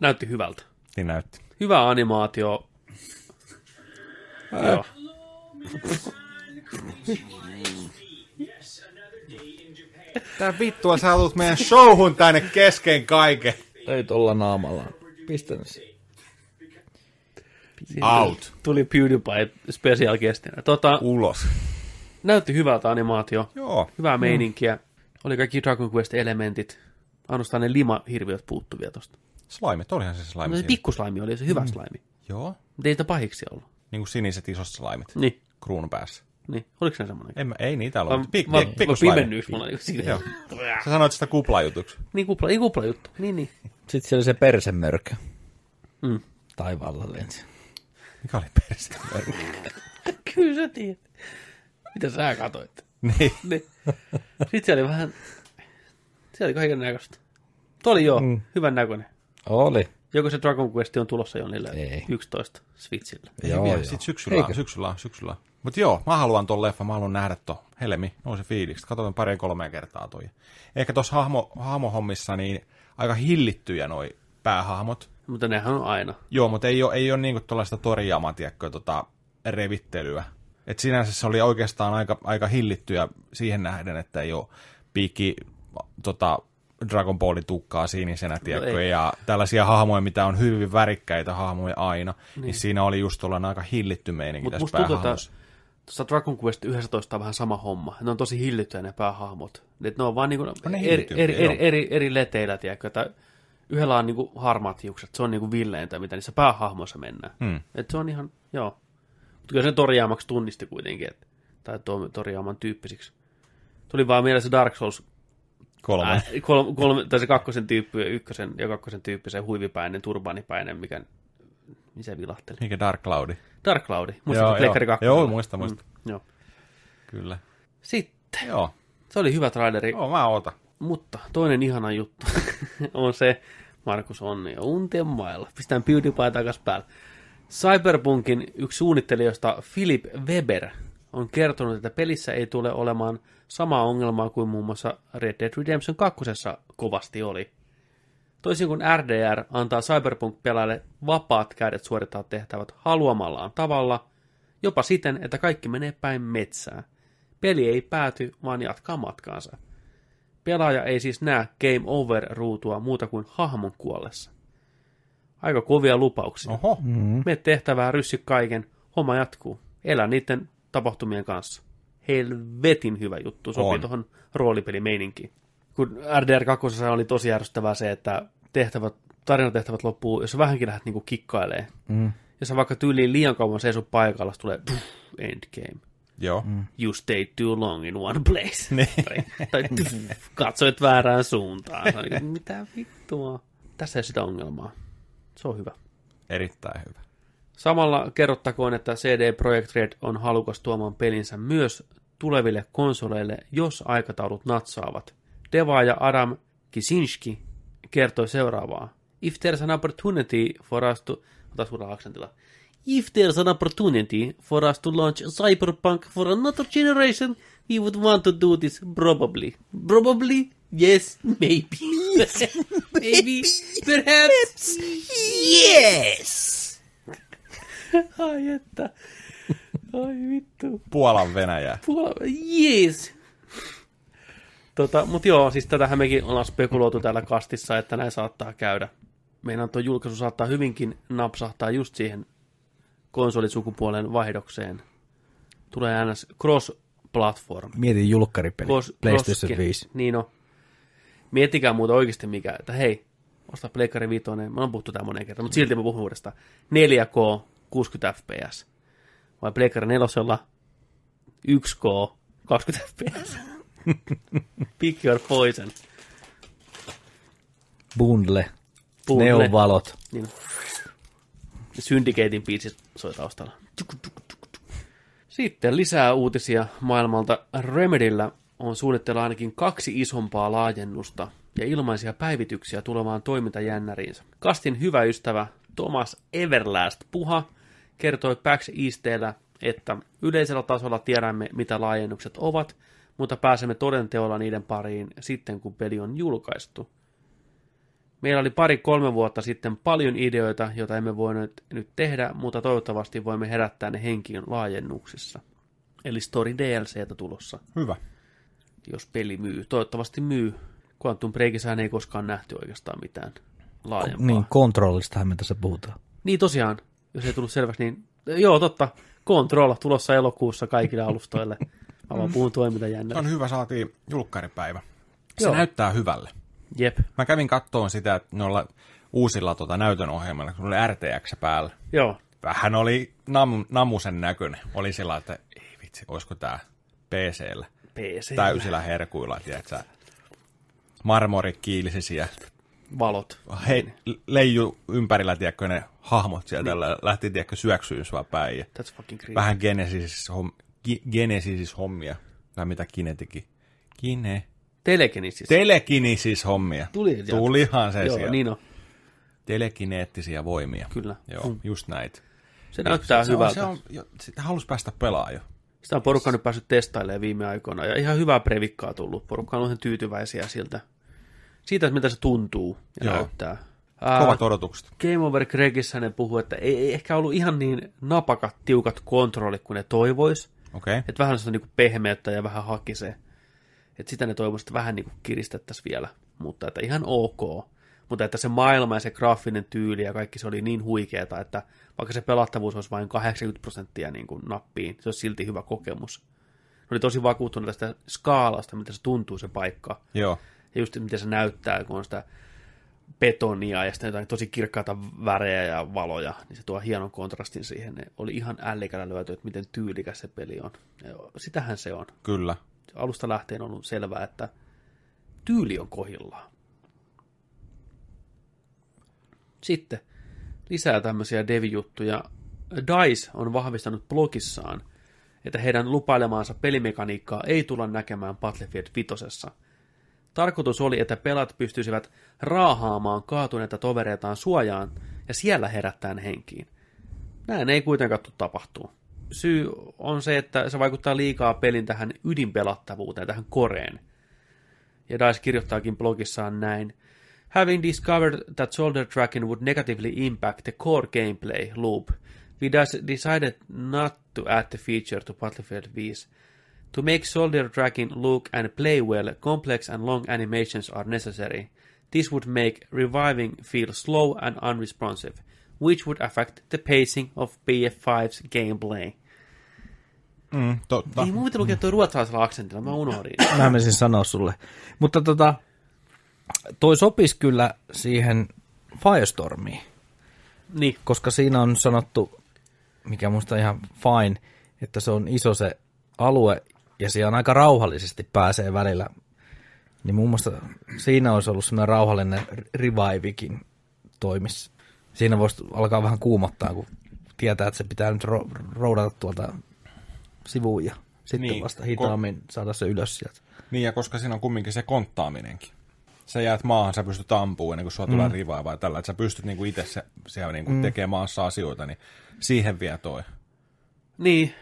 näytti hyvältä. Niin näytti. Hyvä animaatio. Joo. Tää vittua sä haluat meidän showhun tänne kesken kaiken. Ei tolla naamalla. Pistä se. Out. Tuli PewDiePie special guestina. Tota, Ulos. näytti hyvältä animaatio. Joo. Hyvää meininkiä. Oli kaikki Dragon Quest-elementit. Ainoastaan ne lima-hirviöt puuttuvia tosta. Slaimit, olihan se slime No se pikkuslaimi oli se hyvä slaimi. Joo. Mutta ei sitä pahiksi ollut. Niin kuin siniset isot slaimit. Niin, Kruunun päässä. Niin. Oliko se semmoinen? En, mä- ei niitä ole. Mä, mutta Pik, mä, pik, mä pikku slime. pimennyys mulla niinku siinä. Joo. Sä sanoit sitä kuplajutuksi. Niin kupla, niin kupla juttu. Niin, niin. Sitten siellä oli se persemörkö. Mm. Taivaalla lensi. Mikä oli perse? Kyllä sä tiedät. Mitä sä katoit? niin. Niin. Sitten siellä oli vähän, siellä oli kaiken näköistä. Tuo oli joo, mm. hyvän näköinen. Oli. Joko se Dragon Quest on tulossa jo niille Ei. 11 Switchillä. Ei Joo, vielä, joo. sit syksyllä, Eikö? syksyllä, syksyllä. Mutta joo, mä haluan ton leffan, mä haluan nähdä to. Helmi, nousi fiiliksi. Katsoin pari kolme kertaa toi. Ehkä tuossa hahmo, hahmohommissa niin aika hillittyjä noi päähahmot. Mutta nehän on aina. Joo, mutta ei ole, ei ole niinku tuollaista torjaamaa, tiedätkö, tota, revittelyä. Et sinänsä se oli oikeastaan aika, aika hillittyä siihen nähden, että ei ole piikki tota, Dragon Ballin tukkaa sinisenä, tiedätkö, No ei. ja tällaisia hahmoja, mitä on hyvin värikkäitä hahmoja aina, niin, niin siinä oli just tuollainen aika hillitty meininki Mutta tässä musta tuntuu, että päähahmossa. Tuossa Dragon Quest 11 on vähän sama homma. Ne on tosi hillittyjä ne päähahmot. Et ne on vaan niinku ne eri, hillittyjä, eri, joo. eri, eri, eri leteillä, tiedätkö, että Yhdellä on niinku harmaat hiukset, se on niinku villeintä, mitä niissä päähahmoissa mennään. Hmm. Et se on ihan, joo. Mutta kyllä sen Toriyamaksi tunnisti kuitenkin, et, tai tuo Toriyaman tyyppisiksi. Tuli vaan mieleen se Dark Souls Kolme. Ää, kolme, kolme, tai se kakkosen tyyppi, ykkösen ja kakkosen tyyppi, se huivipäinen, turbaanipäinen, mikä, niin se vilahteli. Mikä Dark Cloudi? Dark Cloudi, muistatko Pleikkari 2? Joo, muista, muista. Mm, joo. Kyllä. Sitten, Joo. se oli hyvä traileri, Joo, mä ootan. mutta toinen ihana juttu on se, Markus Onni ja untien mailla. Pistään PewDiePie takas päälle. Cyberpunkin yksi suunnittelijoista Philip Weber on kertonut, että pelissä ei tule olemaan samaa ongelmaa kuin muun muassa Red Dead Redemption 2 kovasti oli. Toisin kuin RDR antaa Cyberpunk-pelaajille vapaat kädet suorittaa tehtävät haluamallaan tavalla, jopa siten, että kaikki menee päin metsää. Peli ei pääty, vaan jatkaa matkaansa. Pelaaja ei siis näe Game Over-ruutua muuta kuin hahmon kuollessa. Aika kovia lupauksia. Oho. Mm. Mene tehtävää, ryssy kaiken, homma jatkuu. Elä niiden tapahtumien kanssa. Helvetin hyvä juttu, sopii On. tuohon roolipelimeininkiin. Kun RDR 2 oli tosi järjestävää se, että tehtävät, tarinatehtävät loppuu, jos vähänkin lähdet niinku kikkailee. Mm. Jos sä vaikka tyyliin liian kauan seisut paikalla, se tulee puh, endgame. Joo. You stayed too long in one place. Niin. tai, tuff, katsoit väärään suuntaan. Se on niin, Mitä vittua? Tässä ei sitä ongelmaa. Se on hyvä. Erittäin hyvä. Samalla kerrottakoon, että CD Projekt Red on halukas tuomaan pelinsä myös tuleville konsoleille, jos aikataulut natsaavat. Devaaja Adam Kisinski kertoi seuraavaa. If there's an opportunity for us to... Ota suurella aksentilla. If there's an opportunity for us to launch Cyberpunk for another generation, we would want to do this probably. Probably? Yes, maybe. maybe. Perhaps. Yes! Ai että. Ai vittu. Puolan Venäjää. Puola, yes. Tota, mutta joo, siis tätähän mekin ollaan spekuloitu täällä kastissa, että näin saattaa käydä. Meidän tuo julkaisu saattaa hyvinkin napsahtaa just siihen konsolisukupuolen vaihdokseen. Tulee ns. cross-platform. Mietin julkkaripeli. Cross- PlayStation cross- 5. Niin no. Miettikää muuta oikeasti mikä, että hei, osta Pleikkari 5, me on puhuttu tää moneen kertaan, mutta silti mä puhun uudestaan. 4K, 60 fps. Vai Pleikkari 4, 1K, 20 fps. Pick your poison. Bundle. Bundle. Neonvalot. Niin. Syndicatein biisit soi taustalla. Sitten lisää uutisia maailmalta. Remedyllä on suunnitteilla ainakin kaksi isompaa laajennusta ja ilmaisia päivityksiä tulevaan toimintajännäriinsä. Kastin hyvä ystävä Thomas Everlast Puha kertoi PAX Eastellä, että yleisellä tasolla tiedämme, mitä laajennukset ovat, mutta pääsemme todenteolla niiden pariin sitten, kun peli on julkaistu. Meillä oli pari-kolme vuotta sitten paljon ideoita, joita emme voineet nyt tehdä, mutta toivottavasti voimme herättää ne henkiin laajennuksissa. Eli Story DLCtä tulossa, Hyvä. jos peli myy. Toivottavasti myy. Quantum Breakissähän ei koskaan nähty oikeastaan mitään laajempaa. Niin, kontrollistahan me tässä puhutaan. niin tosiaan, jos ei tullut selväksi, niin joo, totta. Control tulossa elokuussa kaikille alustoille. Mä vaan puhun toimintajännä. On hyvä, saatiin julkkaripäivä. Se Joo. näyttää hyvälle. Jep, Mä kävin kattoon sitä, että noilla uusilla tota, näytön ohjelmilla, kun oli RTX päällä. joo. Vähän oli nam, namusen näköinen. Oli sillä, että ei vitsi, olisiko tää PCllä PC. täysillä herkuilla, tiedätkö marmori kiilisi siellä. Valot. Hei, leiju ympärillä, tiedätkö, ne hahmot sieltä niin. lähti, tiedätkö, syöksyyn sua päin. That's fucking creepy. vähän Genesis, homm, ki, Genesis hommia. Tai mitä Kinetikin. Kine. Telekinesis. Telekinesis hommia. Tuli. Tulihan se Joo, sieltä. niin on. Telekineettisiä voimia. Kyllä. Joo, Mm. just näitä. Se näyttää se, hyvältä. Se on, jo, sitä halus päästä pelaamaan jo. Sitä on porukka nyt päässyt testailemaan viime aikoina, ja ihan hyvää previkkaa tullut. Porukka on ihan tyytyväisiä siltä, siitä, että miltä se tuntuu ja Joo. näyttää. Ää, Kovat odotukset. Game Over Gregissä ne puhuu, että ei, ei ehkä ollut ihan niin napakat, tiukat kontrollit kuin ne toivois. Okay. Että vähän sitä niinku pehmeyttä ja vähän hakisee. Että sitä ne toivoisi, että vähän niinku kiristettäisiin vielä. Mutta että ihan ok. Mutta että se maailma ja se graafinen tyyli ja kaikki se oli niin huikeeta, että vaikka se pelattavuus olisi vain 80 prosenttia niin kuin nappiin, se olisi silti hyvä kokemus. Ne oli tosi vakuuttunut tästä skaalasta, miten se tuntuu se paikka. Joo. Ja just miten se näyttää, kun on sitä betonia ja sitten jotain tosi kirkkaita värejä ja valoja, niin se tuo hienon kontrastin siihen. Ne oli ihan ällikällä lyöty, että miten tyylikäs se peli on. Ja sitähän se on. Kyllä. Alusta lähtien on ollut selvää, että tyyli on kohillaan. Sitten lisää tämmöisiä dev-juttuja. DICE on vahvistanut blogissaan, että heidän lupailemaansa pelimekaniikkaa ei tulla näkemään Battlefield 5. Tarkoitus oli, että pelat pystyisivät raahaamaan kaatuneita tovereitaan suojaan ja siellä herättää ne henkiin. Näin ei kuitenkaan tule tapahtuu. Syy on se, että se vaikuttaa liikaa pelin tähän ydinpelattavuuteen, tähän koreen. Ja DICE kirjoittaakin blogissaan näin. Having discovered that shoulder tracking would negatively impact the core gameplay loop, we decided not to add the feature to Battlefield 5. To make shoulder tracking look and play well, complex and long animations are necessary. This would make reviving feel slow and unresponsive, which would affect the pacing of BF5's gameplay. Mm, totta. Ei mun pitää lukea tuo ruotsalaisella aksentilla, mä unohdin. Mä menisin sanoa sulle. Mutta tota, toi sopisi kyllä siihen Firestormiin, niin, koska siinä on sanottu, mikä musta ihan fine, että se on iso se alue ja siellä on aika rauhallisesti pääsee välillä. Niin muun muassa siinä olisi ollut semmoinen rauhallinen revivikin toimis. Siinä voisi alkaa vähän kuumottaa, kun tietää, että se pitää nyt ro- roudata tuolta sivuun ja sitten Niin, vasta hitaammin saada se ylös sieltä. Niin, ja koska siinä on kumminkin se konttaaminenkin. Sä jäät maahan, sä pystyt ampumaan ennen kuin sua tulee mm. rivaa vai tällä, että sä pystyt niinku itse se, siellä niinku mm. tekemään maassa asioita, niin siihen vie toi. niin.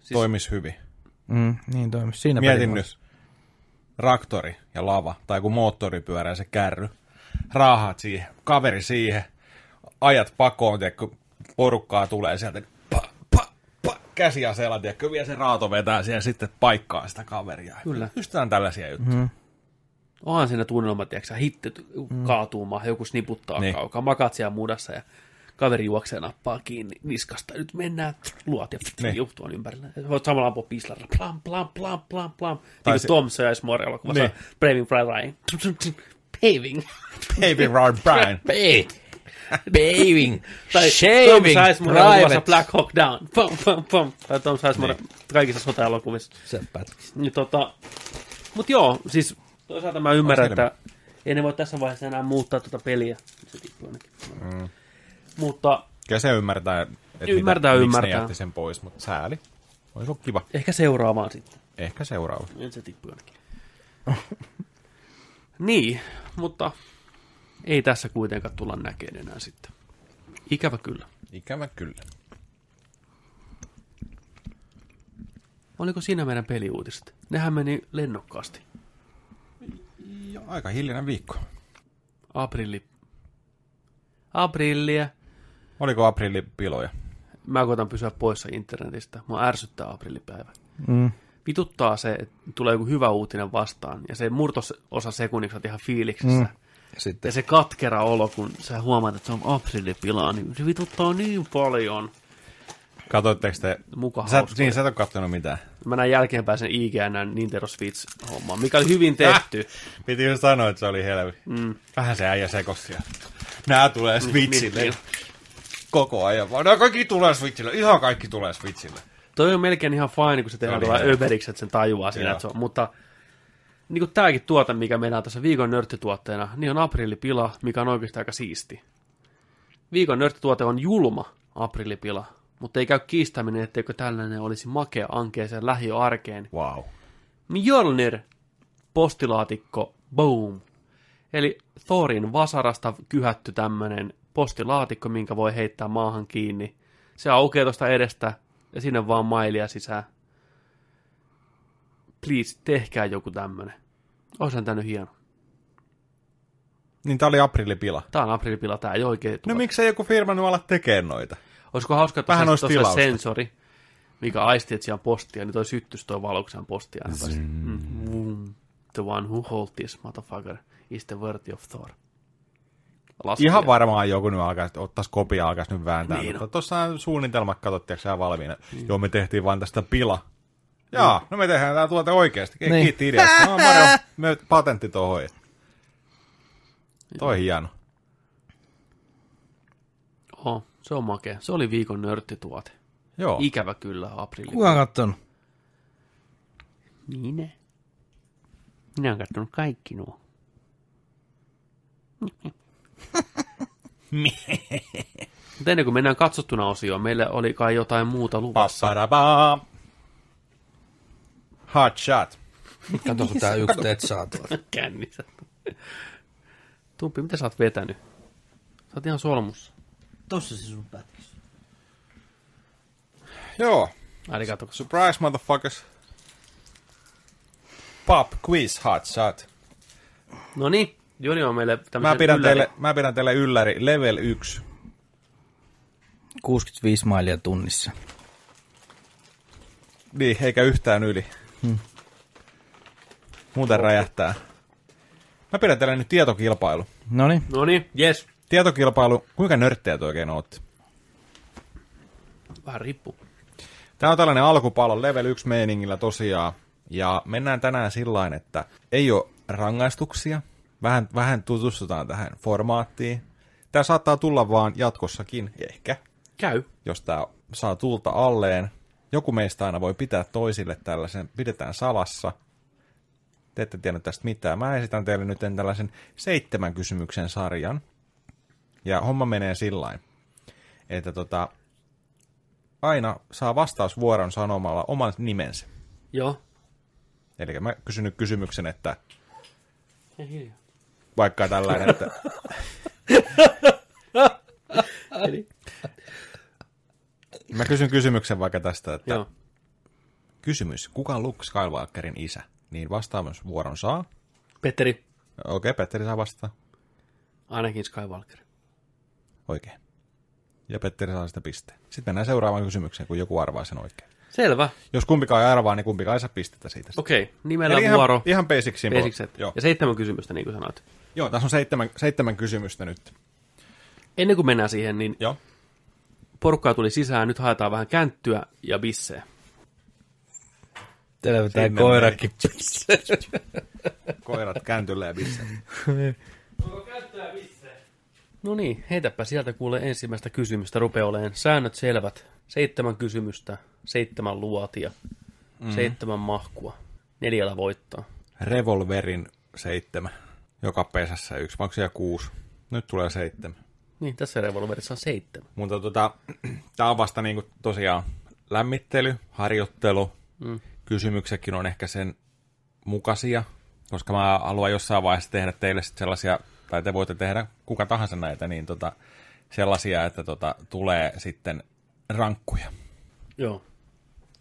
Siis... Toimis hyvin. Mm, niin toimisi. Siinä Mietin nyt, traktori ja lava, tai joku moottoripyörä ja se kärry, raahat siihen, kaveri siihen, ajat pakoon, tiedätkö, porukkaa tulee sieltä, pa, pa, pa, käsiaseella, tiedätkö, vielä se raato vetää siihen sitten paikkaa sitä kaveria. Kyllä. Pystytään tällaisia juttuja. Mm. Onhan siinä tunnelma, tiedätkö, hittet kaatuu maahan, joku sniputtaa niin. kaukaa, makat siellä mudassa ja kaveri juoksee nappaa kiinni niskasta. Nyt mennään, luot ja Niin. niin. tuon ympärillä. Voit samalla ampua pislalla, plam, plam, plam, plam, plam. Tai Niin se- Tom elokuvassa Niin. niin. Braving Fry Ryan. Paving. Baby Rod Brian. Paving, Tai Tom shaving, Sizemore elokuvassa. Black Hawk Down. Pum, pum, pum. Tai Tom Sizemore Niin. kaikissa sota-elokuvissa. Se pätkisi. Niin tota, mut joo, siis toisaalta mä ymmärrän, On että ei ne voi tässä vaiheessa enää muuttaa tuota peliä. Se tippuu ainakin. Mm. Mutta Kyllä se ymmärtää, että Ymmärtää, mitä, miksi ymmärtää. ne jätti sen pois, mutta sääli. Olisi ollut kiva. ehkä seuraavaan sitten. Ehkä seuraava. Nyt se tippuu ainakin. niin, mutta ei tässä kuitenkaan tulla näkemään enää sitten. Ikävä kyllä. Ikävä kyllä. Oliko siinä meidän peliuutiset? Nehän meni lennokkaasti. Ja aika hiljainen viikko. Aprilli. Aprillia. Oliko aprillipiloja? Mä koitan pysyä poissa internetistä. Mua ärsyttää aprillipäivä. Mm. Vituttaa se, että tulee joku hyvä uutinen vastaan. Ja se murtososa sekunniksi olet ihan fiiliksissä. Mm. Ja sitten Ja se katkera olo, kun sä huomaat, että se on aprillipilaa, niin se vituttaa niin paljon. Katoitteko te? Muka Sä, hauskoja. niin, sä et ole kattonut mitään. Mä näin jälkeenpäin sen IGN Nintendo Switch-homman, mikä oli hyvin tehty. Piti just sanoa, että se oli helvi. Mm. Vähän se äijä sekosi Nää tulee Switchille. niin. Koko ajan vaan. Nää kaikki tulee Switchille. Ihan kaikki tulee Switchille. Toi on melkein ihan fine, kun se tehdään oli tuolla hieno. överiksi, että sen tajuaa siinä, että se on. Mutta niin kuin tämäkin tuote, mikä meillä on tässä viikon nörttituotteena, niin on aprillipila, mikä on oikeasti aika siisti. Viikon nörttituote on julma aprillipila, mutta ei käy kiistäminen, etteikö tällainen olisi makea ankeeseen lähiöarkeen. Wow. Mjolnir postilaatikko, boom. Eli Thorin vasarasta kyhätty tämmönen postilaatikko, minkä voi heittää maahan kiinni. Se aukeaa tuosta edestä ja sinne vaan mailia sisään. Please, tehkää joku tämmönen. Oishan tää nyt hieno. Niin tää oli aprillipila. Tää on aprillipila, tää ei oikein No miksei joku firma nyt ala tekemään noita? Olisiko hauska, että Vähän tuossa olisi tilausta. sensori, mikä aisti, että siellä on postia, niin toi syttys toi valo, kun siellä on postia. Mm. Mm. The one who holds this motherfucker is the worthy of Thor. Lasku Ihan varmaan joku nyt alkaisi, ottaisi kopia alkaisi nyt vääntää. Niin Niin mutta tuossa on suunnitelmat, katsottiinko siellä valmiina. Mm. Joo, me tehtiin vaan tästä pila. Jaa, no me tehdään tää tuote oikeasti. Niin. Niin. Kiitti ideasta. No, Mario, me patentti tuohon. Toi hieno. Oh, se on makea. Se oli viikon nörttituote. Joo. Ikävä kyllä, aprilli. Kuka on kattonut? Minä. Minä olen katsonut kaikki nuo. Mutta ennen kuin mennään katsottuna osioon, meillä oli kai jotain muuta luvassa. Paparabaa. Hot shot. Kato, kun tää yksi tetsaa tuossa. Kännissä. Tumpi, mitä sä oot vetänyt? Sä oot ihan solmussa. Tossa se sun pätkäs. Joo. Arigato. Surprise, motherfuckers. Pop quiz hot shot. No niin, Joni on meille Mä pidän, ylläri- teille, mä pidän teille ylläri level 1. 65 mailia tunnissa. Niin, eikä yhtään yli. Hmm. Muuten räjähtää. Mä pidän teille nyt tietokilpailu. No niin, jes. Tietokilpailu, kuinka nörttejä te oikein ootte? Vähän riippuu. Tämä on tällainen alkupalo level 1 meiningillä tosiaan. Ja mennään tänään sillä että ei ole rangaistuksia. Vähän, vähän tutustutaan tähän formaattiin. Tämä saattaa tulla vaan jatkossakin, ehkä, Käy. jos tämä saa tulta alleen. Joku meistä aina voi pitää toisille tällaisen, pidetään salassa. Te ette tiedä tästä mitään. Mä esitän teille nyt tällaisen seitsemän kysymyksen sarjan. Ja homma menee sillä että tota, aina saa vastausvuoron sanomalla oman nimensä. Joo. Eli mä kysyn nyt kysymyksen, että. Vaikka tällainen, että Eli, mä kysyn kysymyksen vaikka tästä, että joo. kysymys, kuka on Luke Skywalkerin isä? Niin vastausvuoron saa. Petteri, Okei, Petteri saa vastaa. ainakin Skywalker. Oikein. Ja Petteri saa sitä pisteen. Sitten mennään seuraavaan kysymykseen, kun joku arvaa sen oikein. Selvä. Jos kumpikaan ei arvaa, niin kumpikaan ei saa pistettä siitä. Okei, okay. nimellä Eli vuoro. ihan, ihan basic simple. Basic set. Joo. Ja seitsemän kysymystä, niin kuin sanoit. Joo, tässä on seitsemän, seitsemän kysymystä nyt. Ennen kuin mennään siihen, niin Joo. porukkaa tuli sisään. Nyt haetaan vähän känttyä ja bissejä. Teillä vetää Sinne koirakin. Koirat kääntyllä ja bisse. No niin, heitäpä sieltä kuule ensimmäistä kysymystä rupeaa olemaan. Säännöt selvät. Seitsemän kysymystä, seitsemän luotia, mm. seitsemän mahkua. Neljällä voittaa. Revolverin seitsemän. Joka pesässä yksi. Onko siellä kuusi? Nyt tulee seitsemän. Niin, tässä revolverissa on seitsemän. Mutta tota, tämä on vasta niinku tosiaan lämmittely, harjoittelu. Mm. Kysymyksetkin on ehkä sen mukaisia, koska mä haluan jossain vaiheessa tehdä teille sit sellaisia, tai te voitte tehdä kuka tahansa näitä, niin tota, sellaisia, että tota, tulee sitten rankkuja. Joo.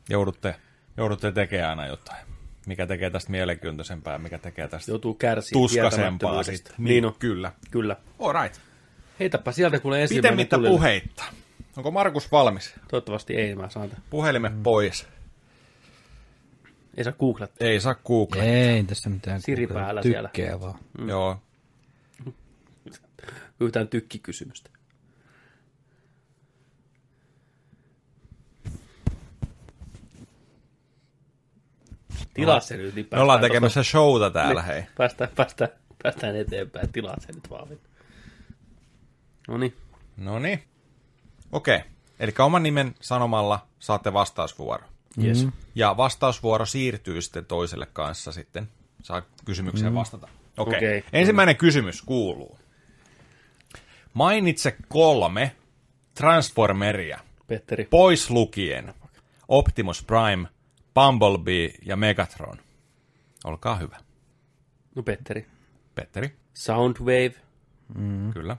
Joudutte, joudutte tekemään aina jotain. Mikä tekee tästä mielenkiintoisempaa, mikä tekee tästä Joutuu kärsimään tuskasempaa tietämättömyydestä. sitten. Niin on, Kyllä. kyllä. All right. Heitäpä sieltä kuule ensimmäinen Pitemmittä tulille. puheitta. Onko Markus valmis? Toivottavasti ei, mä saan tämän. Puhelimen pois. Ei saa googlettaa. Ei saa Google. Ei tässä mitään. Siri päällä Tykkää siellä. vaan. Mm. Joo. Yhtään tykkikysymystä. Tilaa se nyt, niin Me ollaan tekemässä showta täällä, tuosta- hei. Niin, Päästään, päästään, päästään eteenpäin. Tilaa se nyt vaan. No niin. No niin. Okei. Eli oman nimen sanomalla saatte vastausvuoro. Yes. Mm. Ja vastausvuoro siirtyy sitten toiselle kanssa sitten. Saa kysymykseen vastata. Okei. Okei. Ensimmäinen kysymys kuuluu. Mainitse kolme Transformeria, Petteri. pois lukien Optimus Prime, Bumblebee ja Megatron. Olkaa hyvä. No Petteri. Petteri, Soundwave. mm. kyllä.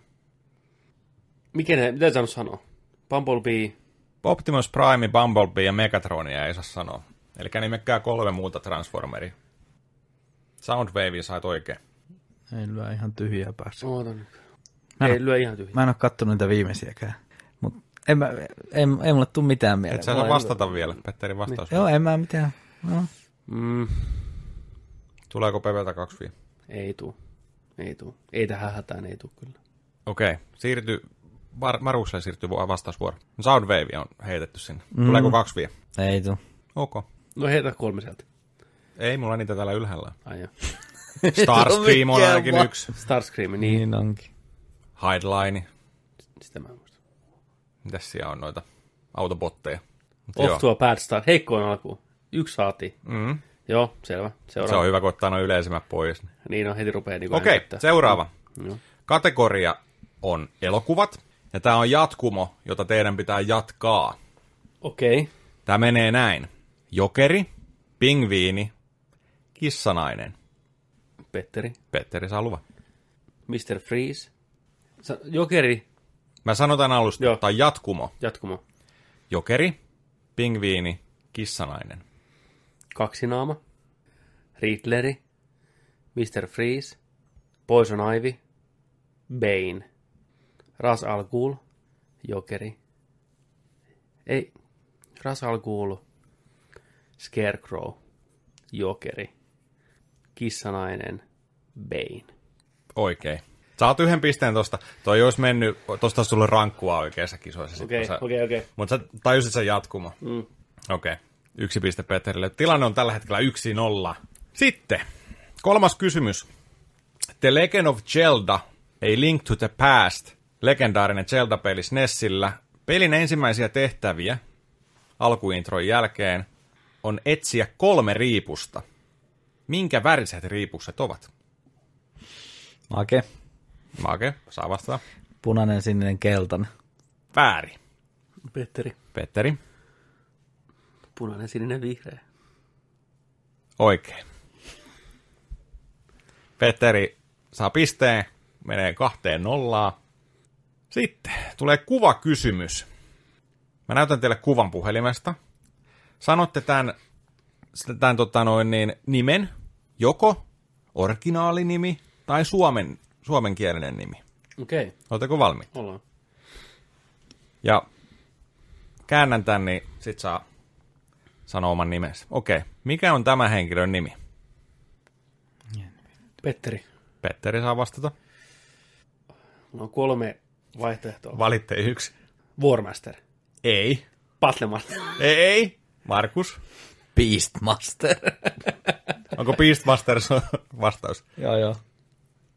Mikä ne, mitä sä sanoa? Bumblebee. Optimus Prime, Bumblebee ja Megatronia ei saa sanoa. Eli nimekkää kolme muuta Transformeria. Soundwave sait oikein. Ei lyö ihan tyhjää päässä. Oota nyt. Mä en Ei, lyö ihan tyhjää. Mä en oo kattonut niitä viimeisiäkään. En mä, ei, ei mulle tuu mitään mieleen. Et sä saa ei- vastata vielä, Petteri vastaus. Joo, en mä mitään. No. Mm, Tuleeko Pepeltä kaksi vielä? ei tuu. Ei tuu. Ei tähän hätään, ei tuu kyllä. Okei, siirtyy, Mar- Marukselle siirtyy vu- vastausvuoro. Soundwave on heitetty sinne. Tuleeko kaksi vielä? Ei tuu. Ok. No heitä kolme sieltä. Ei, mulla niitä täällä ylhäällä. Ai. Starscream on ainakin yksi. Starscream, niin. Niin onkin. Hideline. Sitä mä en muista. Mitäs siellä on noita autobotteja? Mut joo, Off to a bad start. Heikkoon alkuun. Yksi saatiin. mm, Joo, selvä. se Seuraava. on hyvä, kun ottaa noin yleisimmät pois. Niin on, heti rupeaa niin Okei, okay, seuraava. Joo. Kategoria on elokuvat, ja tämä on jatkumo, jota teidän pitää jatkaa. Okei. Okay. Tämä menee näin. Jokeri, pingviini, kissanainen. Petteri. Petteri saa luvan. Mr. Freeze. Jokeri. Mä sanotaan alusta, Joo. tai jatkumo. Jatkumo. Jokeri, pingviini, kissanainen. Kaksinaama. Riddleri. Mr. Freeze. Poison Ivy. Bane. Ras Al Ghul. Jokeri. Ei. Ras Al Ghul. Scarecrow. Jokeri. Kissanainen. Bane. Oikein. Saat yhden pisteen tosta. Toi olisi mennyt, tosta olisi tullut rankkua oikeassa kisoissa. Okei, okei, okei. Mutta sä tajusit sen jatkumo. Mm. Okei. Okay. Yksi piste Petterille. Tilanne on tällä hetkellä yksi nolla. Sitten, kolmas kysymys. The Legend of Zelda, A Link to the Past, legendaarinen Zelda-peli SNESillä. Pelin ensimmäisiä tehtäviä alkuintron jälkeen on etsiä kolme riipusta. Minkä väriset riipukset ovat? Make. Make, saa vastata. Punainen, sininen, keltainen. Väärin. Petteri. Petteri. Punainen, sininen, vihreä. Oikein. Petteri saa pisteen, menee kahteen nollaan. Sitten tulee kuvakysymys. Mä näytän teille kuvan puhelimesta. Sanotte tämän, tämän tota noin, niin, nimen, joko originaalinimi tai suomen, suomenkielinen nimi. Okei, okay. Oletteko valmiit? ollaan. Ja käännän tän, niin sit saa sanoa oman nimensä. Okei, mikä on tämän henkilön nimi? Petteri. Petteri saa vastata. Mulla on kolme vaihtoehtoa. Valitte yksi. Warmaster. Ei. Battlemaster. Ei. Markus. Beastmaster. Onko Beastmaster vastaus? joo, joo.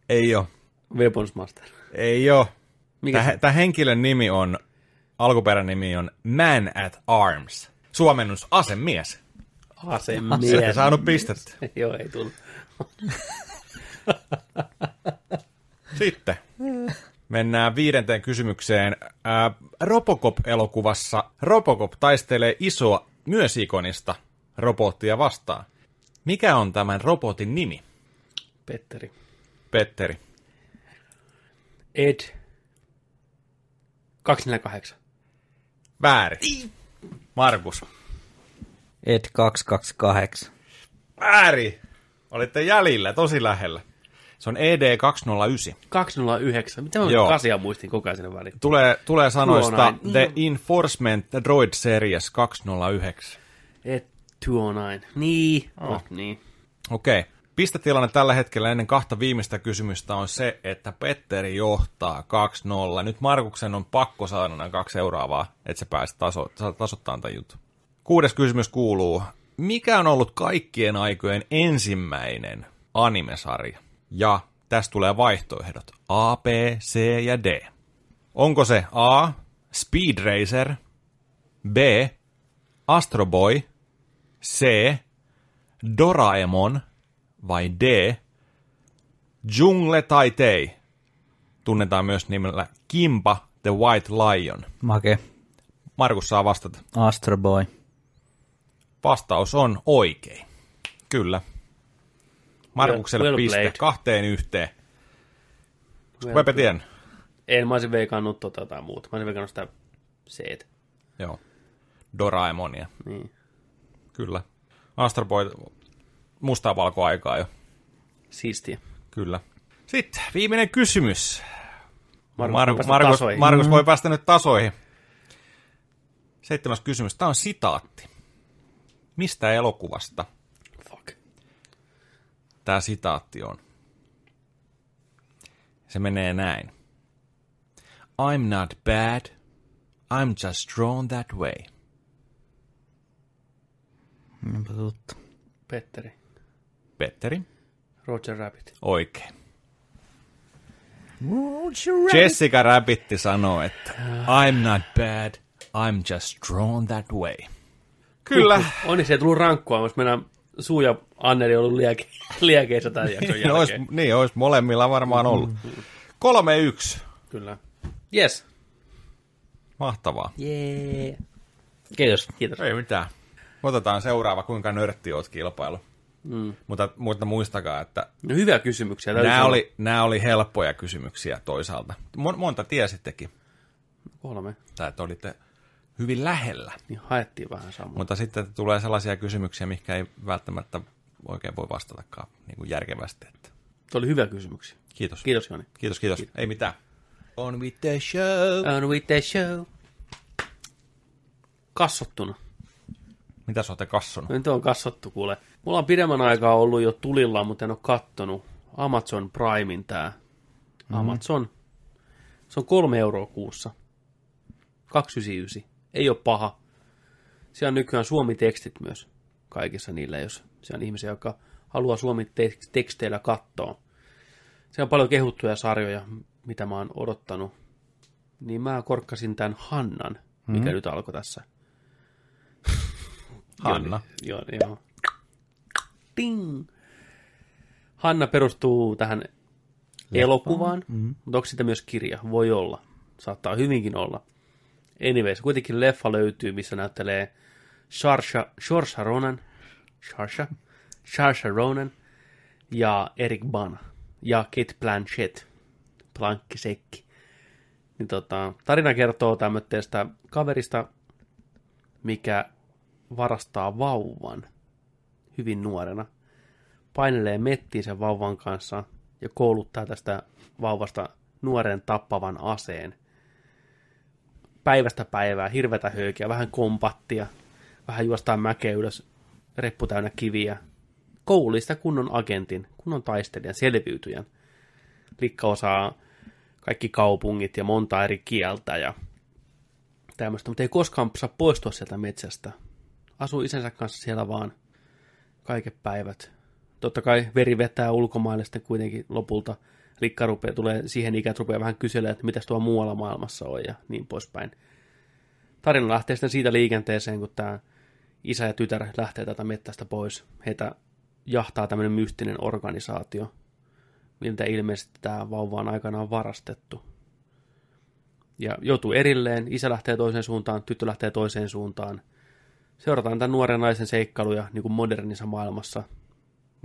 Ei oo. Weaponsmaster. Ei oo. Mikä Tämä, se- henkilön nimi on, alkuperäinen nimi on Man at Arms. Suomennus asemies. Asemies. Ette saanut pistettä. Joo, ei tullut. Sitten mennään viidenteen kysymykseen. Ää, Robocop-elokuvassa Robocop taistelee isoa, myös ikonista robottia vastaan. Mikä on tämän robotin nimi? Petteri. Petteri. Ed. 248. Väärin. Markus. Ed 228. Väärin. Olitte jäljillä, tosi lähellä. Se on E ED209. 209. Mitä mä Joo. kasia muistin koko ajan sinne väliin? Tulee, tulee sanoista 209. The Enforcement Droid Series 209. Ed 209. Niin. Oh. niin. Okei. Pistetilanne tällä hetkellä ennen kahta viimeistä kysymystä on se, että Petteri johtaa 2-0. Nyt Markuksen on pakko saada nämä kaksi seuraavaa, että se pääsee taso, tasoittamaan tämän jutun. Kuudes kysymys kuuluu, mikä on ollut kaikkien aikojen ensimmäinen animesarja? Ja tästä tulee vaihtoehdot A, B, C ja D. Onko se A, Speed Racer, B, Astro Boy, C, Doraemon vai D, Jungle tai Tei? Tunnetaan myös nimellä Kimpa the White Lion. Make. Markus saa vastata. Astro Boy. Vastaus on oikein. Kyllä. Markukselle Well- well piste played. kahteen yhteen. Well Kuinka tien? En, mä olisin veikannut tota jotain muuta. Mä olisin veikannut sitä C. Joo. Doraemonia. Niin. Kyllä. Astro Boy, mustaa valkoaikaa jo. Siistiä. Kyllä. Sitten viimeinen kysymys. Markus, Mar- voi Markus, tasoihin. Markus voi päästä nyt tasoihin. Seitsemäs kysymys. Tämä on sitaatti. Mistä elokuvasta Fuck. tämä sitaatti on? Se menee näin. I'm not bad. I'm just drawn that way. Petteri. Petteri. Roger Rabbit. Oikein. Jessica Rabbitti sanoo, että I'm not bad, I'm just drawn that way. Kyllä. Onni se ei tullut rankkua, jos meidän suu ja Anneli on ollut lieke, liekeissä tämän jakson ois, jälkeen. niin, olisi molemmilla varmaan ollut. Kolme yksi. Kyllä. Yes. Mahtavaa. Jee. Kiitos. Kiitos. Ei mitään. Otetaan seuraava, kuinka nörtti oot kilpailu. Mm. Mutta, mutta muistakaa, että No hyviä kysymyksiä. nämä oli, nämä oli helppoja kysymyksiä toisaalta. Mon, monta tiesittekin, Kolme. tai että olitte hyvin lähellä. Niin haettiin vähän samaa. Mutta sitten tulee sellaisia kysymyksiä, mihinkä ei välttämättä oikein voi vastatakaan niin kuin järkevästi. Että. Tuo oli hyviä kysymyksiä. Kiitos. Kiitos Joni. Kiitos, kiitos. Ei mitään. On with the show. On with the show. Kassottuna. Mitä sä ootte kassonut? Nyt on kassottu kuule. Mulla on pidemmän aikaa ollut jo tulilla, mutta en ole kattonut Amazon Primein tää. Mm-hmm. Amazon. Se on kolme euroa kuussa. 299. Ei ole paha. Siellä on nykyään suomi-tekstit myös kaikissa niillä, jos se on ihmisiä, jotka haluaa suomi-teksteillä katsoa. Siellä on paljon kehuttuja sarjoja, mitä mä oon odottanut. Niin mä korkkasin tämän Hannan, mikä mm-hmm. nyt alkoi tässä. Hanna. Joo, joo. Ding. Hanna perustuu tähän elokuvaan, mm-hmm. mutta onko sitä myös kirja? Voi olla. Saattaa hyvinkin olla. Anyways, kuitenkin leffa löytyy, missä näyttelee Saoirse Saoirse Ronan, Saoirse, Saoirse Ronan ja Eric Bana ja Kate Blanchett, plankkisekki. Niin tota, tarina kertoo tämmöistä kaverista, mikä varastaa vauvan hyvin nuorena, painelee mettiin sen vauvan kanssa ja kouluttaa tästä vauvasta nuoren tappavan aseen. Päivästä päivää, hirvetä höykiä, vähän kompattia, vähän juostaan mäkeä ylös, reppu täynnä kiviä. Koulista kunnon agentin, kunnon taistelijan, selviytyjän. Likka osaa kaikki kaupungit ja monta eri kieltä ja tämmöistä, mutta ei koskaan saa poistua sieltä metsästä. Asuu isänsä kanssa siellä vaan kaiket päivät. Totta kai veri vetää ulkomaille sitten kuitenkin lopulta. Likka rupeaa, tulee siihen ikään, että rupeaa vähän kyselemään, että mitä tuo muualla maailmassa on ja niin poispäin. Tarina lähtee sitten siitä liikenteeseen, kun tämä isä ja tytär lähtee tätä mettästä pois. Heitä jahtaa tämmöinen mystinen organisaatio, miltä ilmeisesti tämä vauva on aikanaan varastettu. Ja joutuu erilleen, isä lähtee toiseen suuntaan, tyttö lähtee toiseen suuntaan. Seurataan tämän nuoren naisen seikkailuja niin kuin modernissa maailmassa,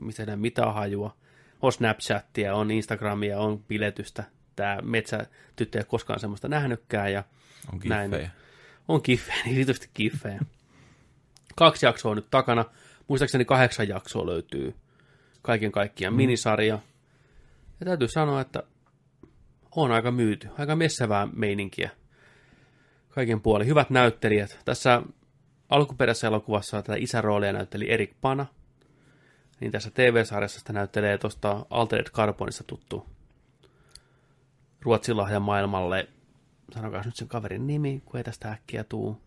missä ei mitään hajua. On Snapchatia, on Instagramia, on piletystä. Tämä metsätyttö ei ole koskaan semmoista nähnytkään. Ja On näin. kiffejä. On kiffejä, niin vitusti kiffejä. Kaksi jaksoa on nyt takana. Muistaakseni kahdeksan jaksoa löytyy kaiken kaikkiaan minisarja. Ja täytyy sanoa, että on aika myyty. Aika messävää meininkiä. Kaiken puoli. Hyvät näyttelijät. Tässä alkuperäisessä elokuvassa tätä isäroolia näytteli Erik Pana. Niin tässä TV-sarjassa sitä näyttelee tuosta Altered Carbonista tuttu Ruotsin lahja maailmalle. Sanokaa nyt sen kaverin nimi, kun ei tästä äkkiä tuu.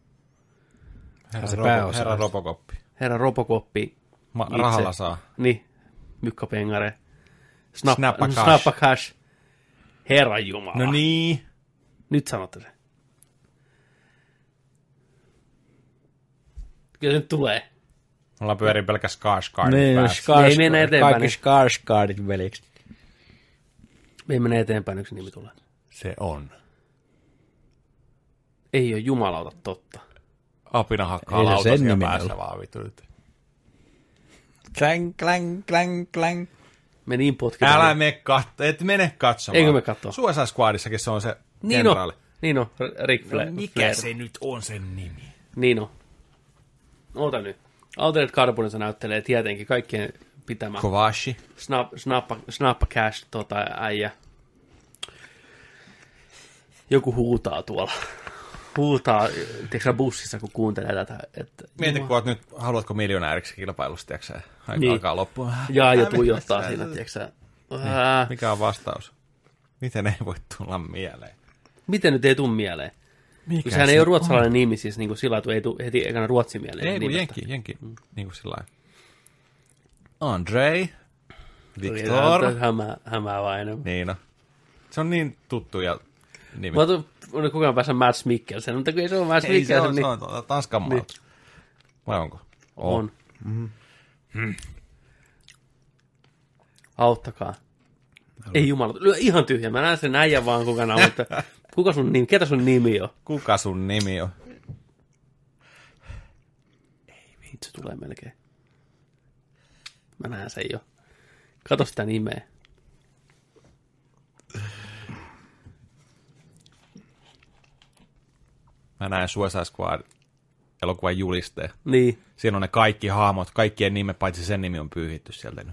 Herra, Se Robo, herra olisi. Robocoppi. Herra Robocoppi. Ma- Itse. rahalla saa. Niin, Mykka Pengare. Snappa, Snappa Cash. Snappa Cash. Herra Jumala. No niin. Nyt sanotte se. Kyllä se nyt tulee. Mulla pyörii pelkä Skarsgård Niin, päässä. Ei mennä eteenpäin, Kaikki. Skarsgårdit veliksi. Me ei mene eteenpäin, yksi nimi tulee. Se on. Ei ole jumalauta totta. Apina hakkaa se sen lautasia nimi päässä ollut. vaan vitu nyt. Clang, clang, clang, clang. Me niin potkitaan. Älä mene katso, et mene katsomaan. Eikö me katsoa? Suicide Squadissakin se on se niin kenraali. on. Niin on, Rick Flair. No mikä Flair. se nyt on sen nimi? Niin on. Oota nyt. Altered Carbonissa näyttelee tietenkin kaikkien pitämä Kovashi. Snap, snappa, snappa cash tota, äijä. Joku huutaa tuolla. Huutaa, tiedätkö bussissa, kun kuuntelee tätä. Että, Mieti, kun oot nyt, haluatko miljonääriksi kilpailusta, tiedätkö? Aika Niin. alkaa loppua. Jaa, Ää, tuijottaa siinä, tiedätkö. Ää, Mikä on vastaus? Miten ei voi tulla mieleen? Miten nyt ei tuu mieleen? Mikä sehän ei ole ruotsalainen nimi, siis niin kuin sillä lailla, ei tule heti ekana ruotsi mieleen. Ei, kun jenki, jenki. Niin kuin sillä lailla. Andrei. Viktor. Hämää, hämää vain. Niin no. Se on niin tuttu ja nimi. Mä oon on kukaan päässä Mads Mikkelsen, mutta kun ei se ole Mads Ei, se Mikkelsen, on, niin se on tuota Tanskan maalta. Vai onko? on. Auttakaa. Ei jumala, lyö ihan tyhjä. Mä näen sen äijän vaan kukaan on, mutta kuka sun nimi, ketä sun nimi on? Kuka sun nimi on? Vitsi tulee melkein. Mä näen sen jo. Kato sitä nimeä. Mä näen Suicide Squad elokuvan julisteen. Niin. Siinä on ne kaikki hahmot, kaikkien nimet, paitsi sen nimi on pyyhitty sieltä.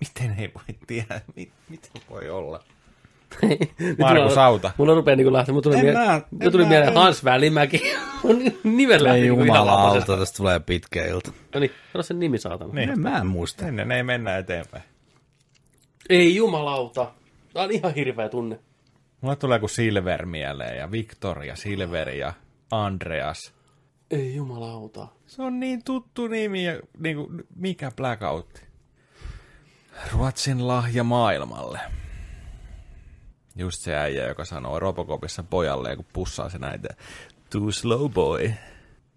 Miten ei voi tiedä? Mit, miten voi olla? Markus Mulla- Auta. Mulla rupeaa niinku lähteä. Mulla tuli, En mie- mä- mulla tuli mä- mieleen en- Hans Välimäki. Mun nimen lähti niinku lapasesta. jumalauta, tästä tulee pitkä ilta. No niin, sano sen nimi saatana. Niin. En mä en muista. Ennen ei mennä eteenpäin. Ei jumalauta. Tää on ihan hirveä tunne. Mulle tulee joku Silver mieleen ja Victor ja Silver ja Andreas. Ei jumalauta. Se on niin tuttu nimi ja niin kuin, mikä Blackout? Ruotsin lahja maailmalle. Just se äijä, joka sanoo Robocopissa pojalle, kun pussaa se näitä. Too slow boy.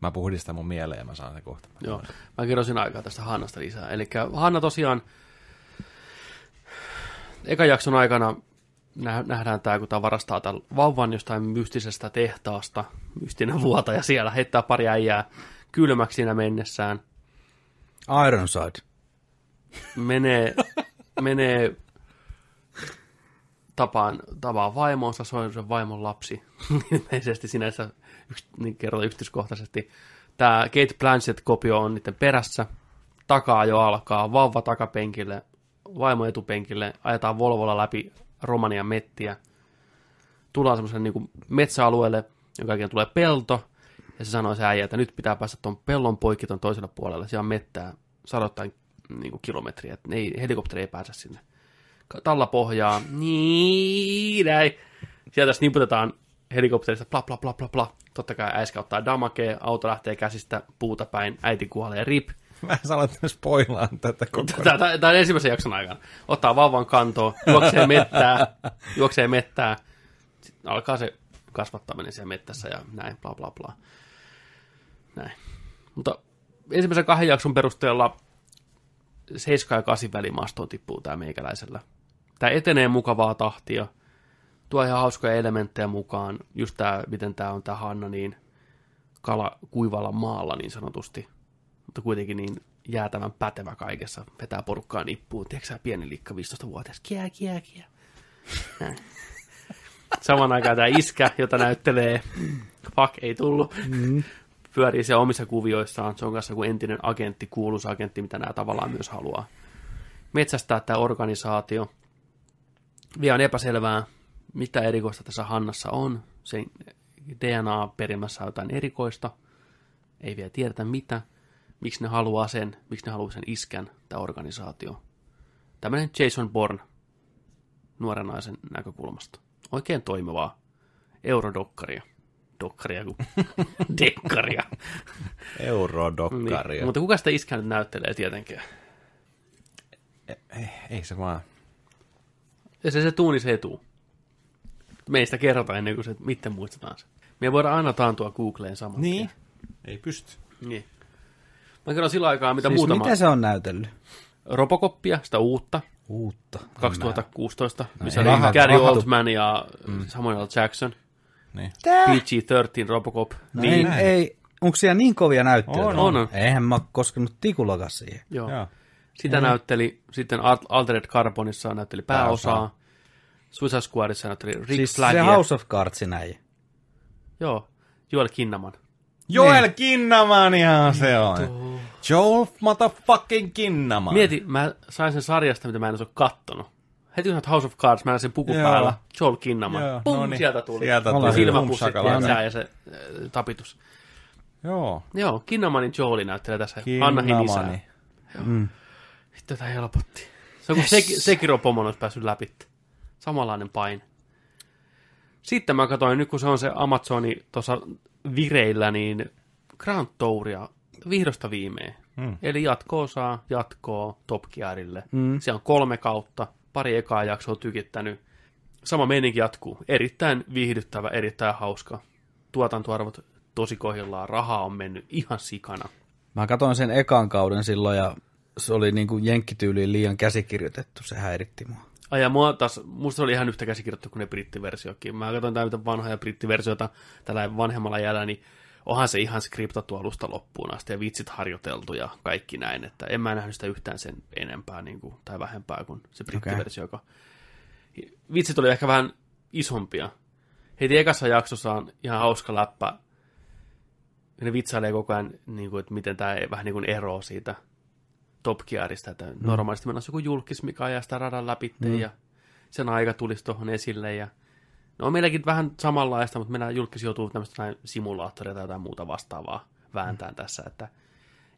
Mä puhdistan mun mieleen ja mä saan sen kohta. Joo, mä kerron siinä aikaa tästä Hannasta lisää. Eli Hanna tosiaan, ekan jakson aikana nä- nähdään tämä, kun tämä varastaa tämän vauvan jostain mystisestä tehtaasta, mystinen vuotaja siellä, heittää pari äijää kylmäksi siinä mennessään, Ironside. menee, menee tapaan, tapaan vaimonsa, se on sen vaimon lapsi. Ilmeisesti sinänsä yks, niin kerrotaan yksityiskohtaisesti. Tämä Kate Blanchett-kopio on niiden perässä. Takaa jo alkaa, vauva takapenkille, vaimo etupenkille, ajetaan Volvolla läpi Romanian mettiä. Tullaan semmoiselle niin metsäalueelle, jonka jälkeen tulee pelto, ja se sanoo se äijä, että nyt pitää päästä tuon pellon poikki tuon toiselle puolelle. Siellä on mettää sadoittain niin kilometriä, että ei, helikopteri ei pääse sinne. Talla pohjaa, niin näin. Sieltä sniputetaan helikopterista, bla bla bla bla bla. Totta kai äiskä ottaa damakee, auto lähtee käsistä puuta päin, äiti kuolee, rip. Mä sanon, että spoilaan tätä koko ajan. Tämä, tämä on ensimmäisen jakson aikana. Ottaa vauvan kantoon, juoksee mettää, juoksee mettää. Sitten alkaa se kasvattaminen siellä mettässä ja näin, bla bla bla. Näin. Mutta ensimmäisen kahden jakson perusteella 7 ja 8 välimaastoon tippuu tämä meikäläisellä. Tämä etenee mukavaa tahtia. Tuo ihan hauskoja elementtejä mukaan. Just tämä, miten tämä on tämä Hanna niin kala kuivalla maalla niin sanotusti mutta kuitenkin niin jäätävän pätevä kaikessa. Vetää porukkaa nippuun. Tiedätkö pieni liikka 15-vuotias. Kiä, kiä, kiä. Saman aikaan tämä iskä, jota näyttelee, fuck, ei tullut, mm. pyörii siellä omissa kuvioissaan. Se on kanssa kuin entinen agentti, kuuluisa agentti, mitä nämä tavallaan myös haluaa. Metsästää tämä organisaatio. Vielä on epäselvää, mitä erikoista tässä Hannassa on. Se DNA-perimässä on jotain erikoista. Ei vielä tiedetä mitä miksi ne haluaa sen, miksi ne haluaa sen iskän, tämä organisaatio. Tämmöinen Jason Bourne nuoren naisen näkökulmasta. Oikein toimivaa eurodokkaria. Dokkaria kuin dekkaria. Eurodokkaria. Niin. Mutta kuka sitä iskää nyt näyttelee tietenkin? Ei, ei se vaan. Ja se se tuuni se etuu. Meistä kerrotaan ennen kuin se, miten muistetaan se. Me voidaan aina taantua Googleen saman Niin. Ei pysty. tien. Niin. Mä kerron sillä aikaa, mitä Siis muutama... mitä se on näytellyt? Robocoppia, sitä uutta, Uutta. 2016, missä ei oli Gary Oldman ja Samuel Jackson. Niin. PG-13 Robocop. No niin, ei, ei, onko siellä niin kovia näyttelijöitä? On, on, on. Eihän mä oo koskenut tikullakaan siihen. joo. Joo. Sitä näytteli, sitten Al- Altered Carbonissa näytteli pääosaa. Suicide Squadissa näytteli Rick siis Flagia. se House of Cardsin näin. Joo, Joel Kinnaman. Joel Kinnamanihan se on. Joel motherfucking Kinnaman. Mieti, mä sain sen sarjasta, mitä mä en olisi kattonut. Heti kun House of Cards, mä näin sen puku Joo. päällä. Joel Kinnaman. Joo, Pum, no niin. sieltä tuli. Sieltä tuli. Silmäpussit ja, ja se äh, tapitus. Joo. Joo, Kinnamanin Joeli näyttelee tässä. Anna Hinisää. Kinnamani. Vittu, tätä helpotti. Se on kuin yes. Sekiro Pomon olisi päässyt läpi. Samanlainen paine. Sitten mä katsoin, nyt kun se on se Amazoni tuossa vireillä, niin Grand Touria vihdosta viimein. Mm. Eli jatko-osaa, jatkoa Top Gearille. Mm. Se on kolme kautta, pari ekaa jaksoa tykittänyt. sama meininki jatkuu. Erittäin viihdyttävä, erittäin hauska. Tuotantoarvot tosi kohdillaan, rahaa on mennyt ihan sikana. Mä katsoin sen ekan kauden silloin ja se oli niin kuin jenkkityyliin liian käsikirjoitettu, se häiritti mua. Ai ja mua taas, musta oli ihan yhtä käsikirjoittu kuin ne brittiversiokin. Mä katsoin näitä vanhoja brittiversioita tällä vanhemmalla jäljellä, niin onhan se ihan skriptattu alusta loppuun asti ja vitsit harjoiteltu ja kaikki näin, että en mä nähnyt sitä yhtään sen enempää niin kuin, tai vähempää kuin se brittiversio, joka vitsit oli ehkä vähän isompia. Heti ekassa jaksossa on ihan hauska läppä. Ne vitsailee koko ajan, niin kuin, että miten tämä vähän niin kuin eroaa siitä Top Gearista, että mm. normaalisti meillä on joku julkis, mikä ajaa sitä radan läpi mm. ja sen aika tulisi tuohon esille ja No meilläkin vähän samanlaista, mutta meillä julkis joutuu tämmöistä näin simulaattoria tai jotain muuta vastaavaa vääntään mm. tässä, että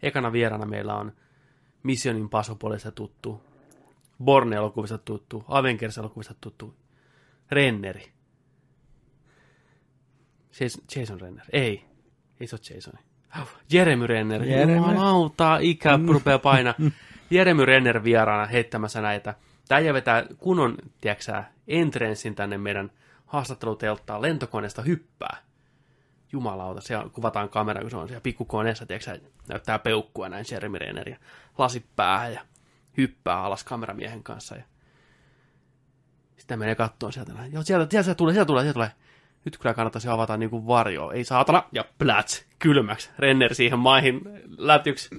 ekana vierana meillä on Mission Impossibleista tuttu, Borne-elokuvista tuttu, Avengers-elokuvista tuttu, Renneri. Jason, Jason Renner. Ei. Ei se ole Jasoni. Jeremy Renner. Jeremy. Jumalauta, ikä rupeaa painaa. Jeremy Renner vieraana heittämässä näitä. Tämä vetää kunnon, tiedätkö entrenssin tänne meidän haastattelutelttaan lentokoneesta hyppää. Jumalauta, siellä kuvataan kamera, kun se on siellä pikkukoneessa, tiedätkö, näyttää peukkua näin Jeremy Renner ja lasit päähän ja hyppää alas kameramiehen kanssa. Ja sitten menee kattoon sieltä. Näin. Joo, sieltä, sieltä, sieltä tulee, sieltä tulee, sieltä tulee. Nyt kyllä kannattaisi avata niin kuin varjo. Ei saatana. Ja plats, kylmäksi. Renner siihen maihin lätyksi.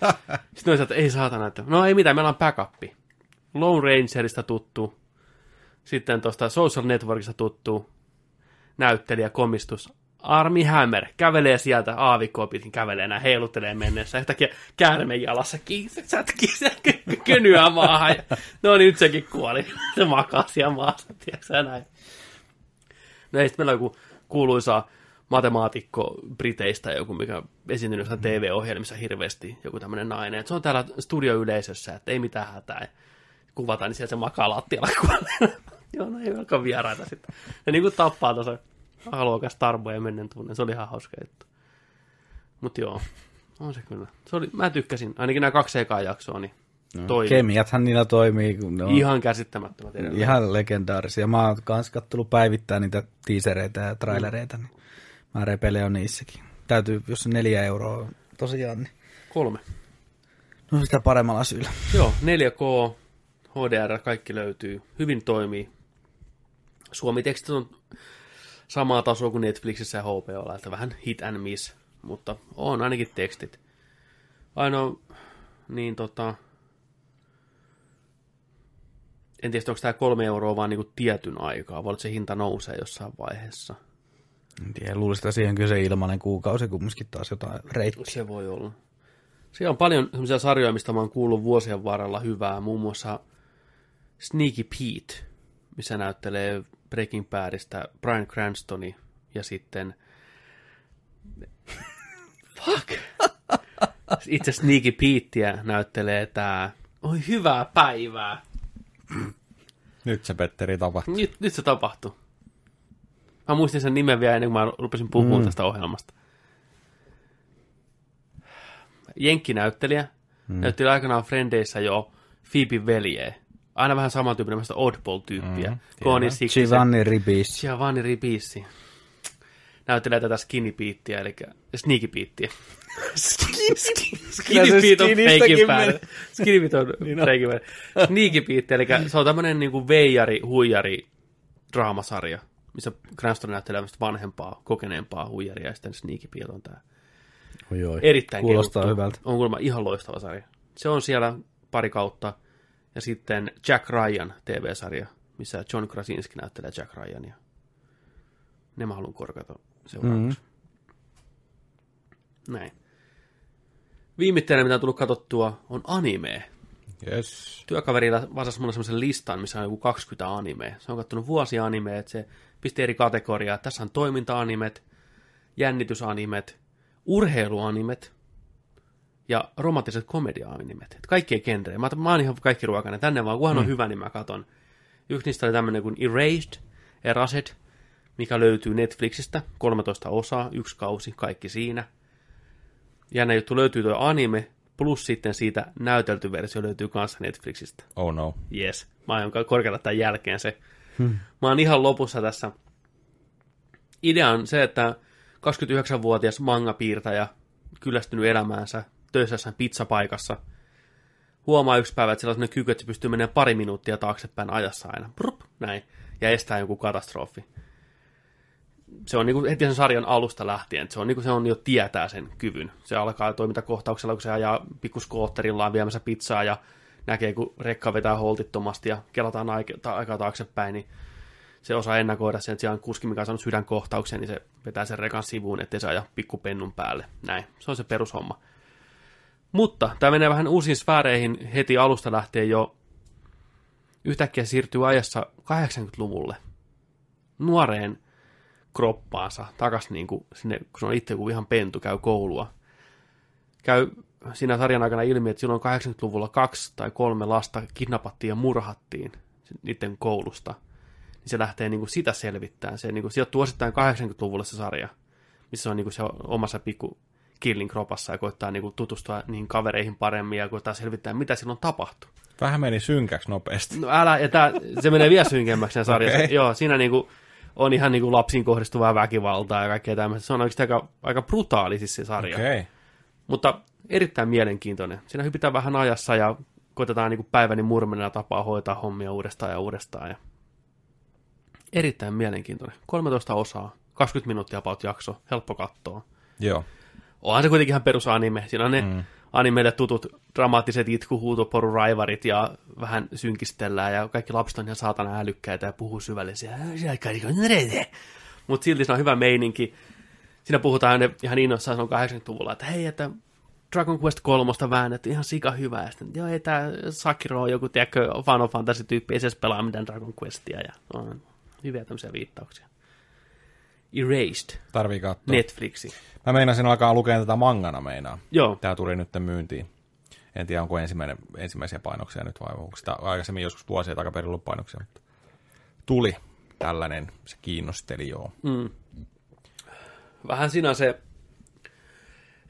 Sitten on että ei saatana. Että, no ei mitään, meillä on backup. Lone Rangerista tuttu. Sitten tuosta Social Networkista tuttu näyttelijä, komistus. Armi Hammer kävelee sieltä aavikkoa pitkin, kävelee näin, heiluttelee mennessä. Yhtäkkiä käärme jalassa sätkii se könyä maahan. Ja, no niin, nyt sekin kuoli. Se makaa siellä maassa, tiedätkö näin. No ei, meillä on joku kuuluisa matemaatikko Briteistä, joku mikä esiintynyt jossain TV-ohjelmissa hirveästi, joku tämmöinen nainen. Et se on täällä studioyleisössä, että ei mitään hätää. Kuvataan, niin siellä se makaa lattialla kuolleena. Joo, no ei alkaa vieraita sitten. Ja niin kuin tappaa tuossa haluakas tarboja mennen tunne. Se oli ihan hauska juttu. Mutta joo, on se kyllä. Se oli, mä tykkäsin, ainakin nämä kaksi ekaa jaksoa, niin No, toimii. Kemiathan niillä toimii. Kun ne on Ihan käsittämättömät edelleen. ihan legendaarisia. Mä oon kans kattellut päivittää niitä teasereitä ja trailereita, niin mä repele on niissäkin. Täytyy, jos on neljä euroa tosiaan, niin Kolme. no sitä paremmalla syyllä. Joo, 4K, HDR, kaikki löytyy. Hyvin toimii. Suomi-tekstit on samaa tasoa kuin Netflixissä ja HBOlla, että vähän hit and miss, mutta on ainakin tekstit. Ainoa, niin tota, en tiedä, onko tämä kolme euroa vaan niinku tietyn aikaa, vai se hinta nousee jossain vaiheessa. En tiedä, luulisin, että siihen kyllä se ilmanen kuukausi kumminkin taas jotain reittiä. Se voi olla. Siellä on paljon sellaisia sarjoja, mistä mä oon kuullut vuosien varrella hyvää, muun muassa Sneaky Pete, missä näyttelee Breaking Badista Brian Cranstoni ja sitten... Fuck! Itse Sneaky Peteä näyttelee tää... Oi hyvää päivää! Nyt se Petteri tapahtuu. Nyt, nyt se tapahtui. Mä muistin sen nimen vielä ennen kuin mä rupesin puhumaan mm. tästä ohjelmasta. Jenkkinäyttelijä. Mm. Näytteli aikanaan Frendeissä jo Phoebe veljeä. Aina vähän samantyyppinen oddball-tyyppiä. Mm. Giovanni Ribisi. Giovanni Ribisi. Näyttelee tätä skinny beattiä, eli sneaky beattiä. skinny beat on feikin päälle. Skinny beat on feikin päälle. Sneaky beat, eli se on tämmönen niinku veijari, huijari draamasarja, missä Cranston näyttelee vanhempaa, kokeneempaa huijaria, ja sitten Sneaky beat on tää Oi, oi. erittäin Kuulostaa kehuttu. hyvältä. On kuulemma ihan loistava sarja. Se on siellä pari kautta. Ja sitten Jack Ryan TV-sarja, missä John Krasinski näyttelee Jack Ryania. Ne mä haluan korkata seuraavaksi. Mm-hmm. Näin. Viimeinen, mitä on tullut katsottua, on anime. Yes. Työkaverilla vasasi mulle semmoisen listan, missä on joku 20 anime. Se on kattonut vuosia anime, että se pisti eri kategoriaa. Tässä on toiminta-animet, jännitysanimet, urheiluanimet ja romanttiset komedia-animet. Et kaikkia genrejä. Mä, mä oon ihan kaikki ruokainen. Tänne vaan, kunhan on hyvä, niin mä katon. Yksi niistä oli tämmöinen kuin Erased, Erased, mikä löytyy Netflixistä. 13 osaa, yksi kausi, kaikki siinä. Jännä juttu löytyy tuo anime, plus sitten siitä näytelty versio löytyy kanssa Netflixistä. Oh no. Yes. Mä aion korkealla tämän jälkeen se. Hmm. Mä oon ihan lopussa tässä. Idea on se, että 29-vuotias manga-piirtäjä, kyllästynyt elämäänsä, töissä pizzapaikassa, huomaa yksi päivä, että sillä on sellainen kyky, että se pystyy menemään pari minuuttia taaksepäin ajassa aina. Brup, näin. Ja estää joku katastrofi. Se on niinku heti sen sarjan alusta lähtien. Se on, niinku, se on jo tietää sen kyvyn. Se alkaa toimintakohtauksella, kun se ajaa pikkuskootterillaan viemässä pizzaa ja näkee, kun rekka vetää holtittomasti ja kelataan aika, aikaa taaksepäin, niin se osaa ennakoida sen, on kuski, mikä on saanut sydänkohtauksen, niin se vetää sen rekan sivuun, ettei se aja pikkupennun päälle. Näin, se on se perushomma. Mutta tämä menee vähän uusiin sfääreihin heti alusta lähtien jo. Yhtäkkiä siirtyy ajassa 80-luvulle nuoreen kroppaansa takas niin kuin sinne, kun se on itse kuin ihan pentu, käy koulua. Käy siinä sarjan aikana ilmi, että silloin 80-luvulla kaksi tai kolme lasta kidnappattiin ja murhattiin niiden koulusta. Niin se lähtee niin kuin sitä selvittämään. Se niin kuin, sijoittuu osittain 80-luvulle se sarja, missä on niin kuin se omassa pikku killin kropassa ja koittaa niin kuin, tutustua niihin kavereihin paremmin ja koittaa selvittää, mitä silloin tapahtui. Vähän meni synkäksi nopeasti. No älä, ja tää, se menee vielä synkemmäksi sarjassa. Okei. Joo, siinä niinku on ihan niinku lapsiin kohdistuvaa väkivaltaa ja kaikkea tämmöistä. Se on oikeasti aika, aika brutaali siis se sarja. Okay. Mutta erittäin mielenkiintoinen. Siinä hypitään vähän ajassa ja koitetaan niinku päiväni murmenena tapaa hoitaa hommia uudestaan ja uudestaan. Ja... Erittäin mielenkiintoinen. 13 osaa, 20 minuuttia about jakso, helppo katsoa. Joo. Onhan se kuitenkin ihan perusanime. Siinä on ne mm. Animeille tutut dramaattiset itkuhuutoporu raivarit ja vähän synkistellään ja kaikki lapset on ihan saatana älykkäitä ja puhuu syvällisiä. Mutta silti se on hyvä meininki. Siinä puhutaan ne ihan innoissaan, on 80-luvulla, että hei, että Dragon Quest 3 väännetty ihan sika hyvä. Ja sitten, joo, ei tää Sakiro on joku, tiedätkö, Final Fantasy-tyyppi, ei se pelaa mitään Dragon Questia. Ja on hyviä tämmöisiä viittauksia. Erased, Tarvii katsoa. Netflixi. Mä meinasin alkaa lukea tätä mangana meinaa. Joo, Tää tuli nyt myyntiin. En tiedä, onko ensimmäinen, ensimmäisiä painoksia nyt vai onko sitä aikaisemmin joskus vuosia takaperin ollut painoksia, mutta tuli tällainen, se kiinnosteli joo. Mm. Vähän siinä se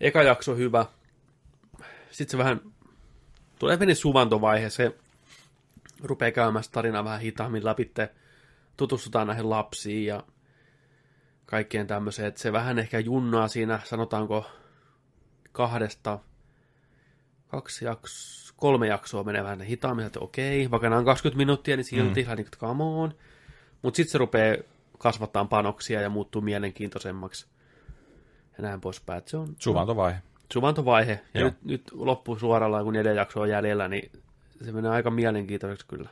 eka jakso hyvä. Sitten se vähän tulee pieni suvantovaihe. Se rupeaa käymään tarinaa vähän hitaammin läpi. Tutustutaan näihin lapsiin ja kaikkien tämmöiseen. Että se vähän ehkä junnaa siinä, sanotaanko kahdesta, kaksi jaksoa, kolme jaksoa menee vähän hitaammin, että okei, vaikka nämä on 20 minuuttia, niin silti mm. niin, että come on. Mutta sitten se rupeaa kasvattaa panoksia ja muuttuu mielenkiintoisemmaksi. Ja näin poispäin. Se on Suvantovaihe. suvantovaihe. Ja Joo. nyt, nyt loppuu suorallaan, kun neljä jaksoa on jäljellä, niin se menee aika mielenkiintoiseksi kyllä.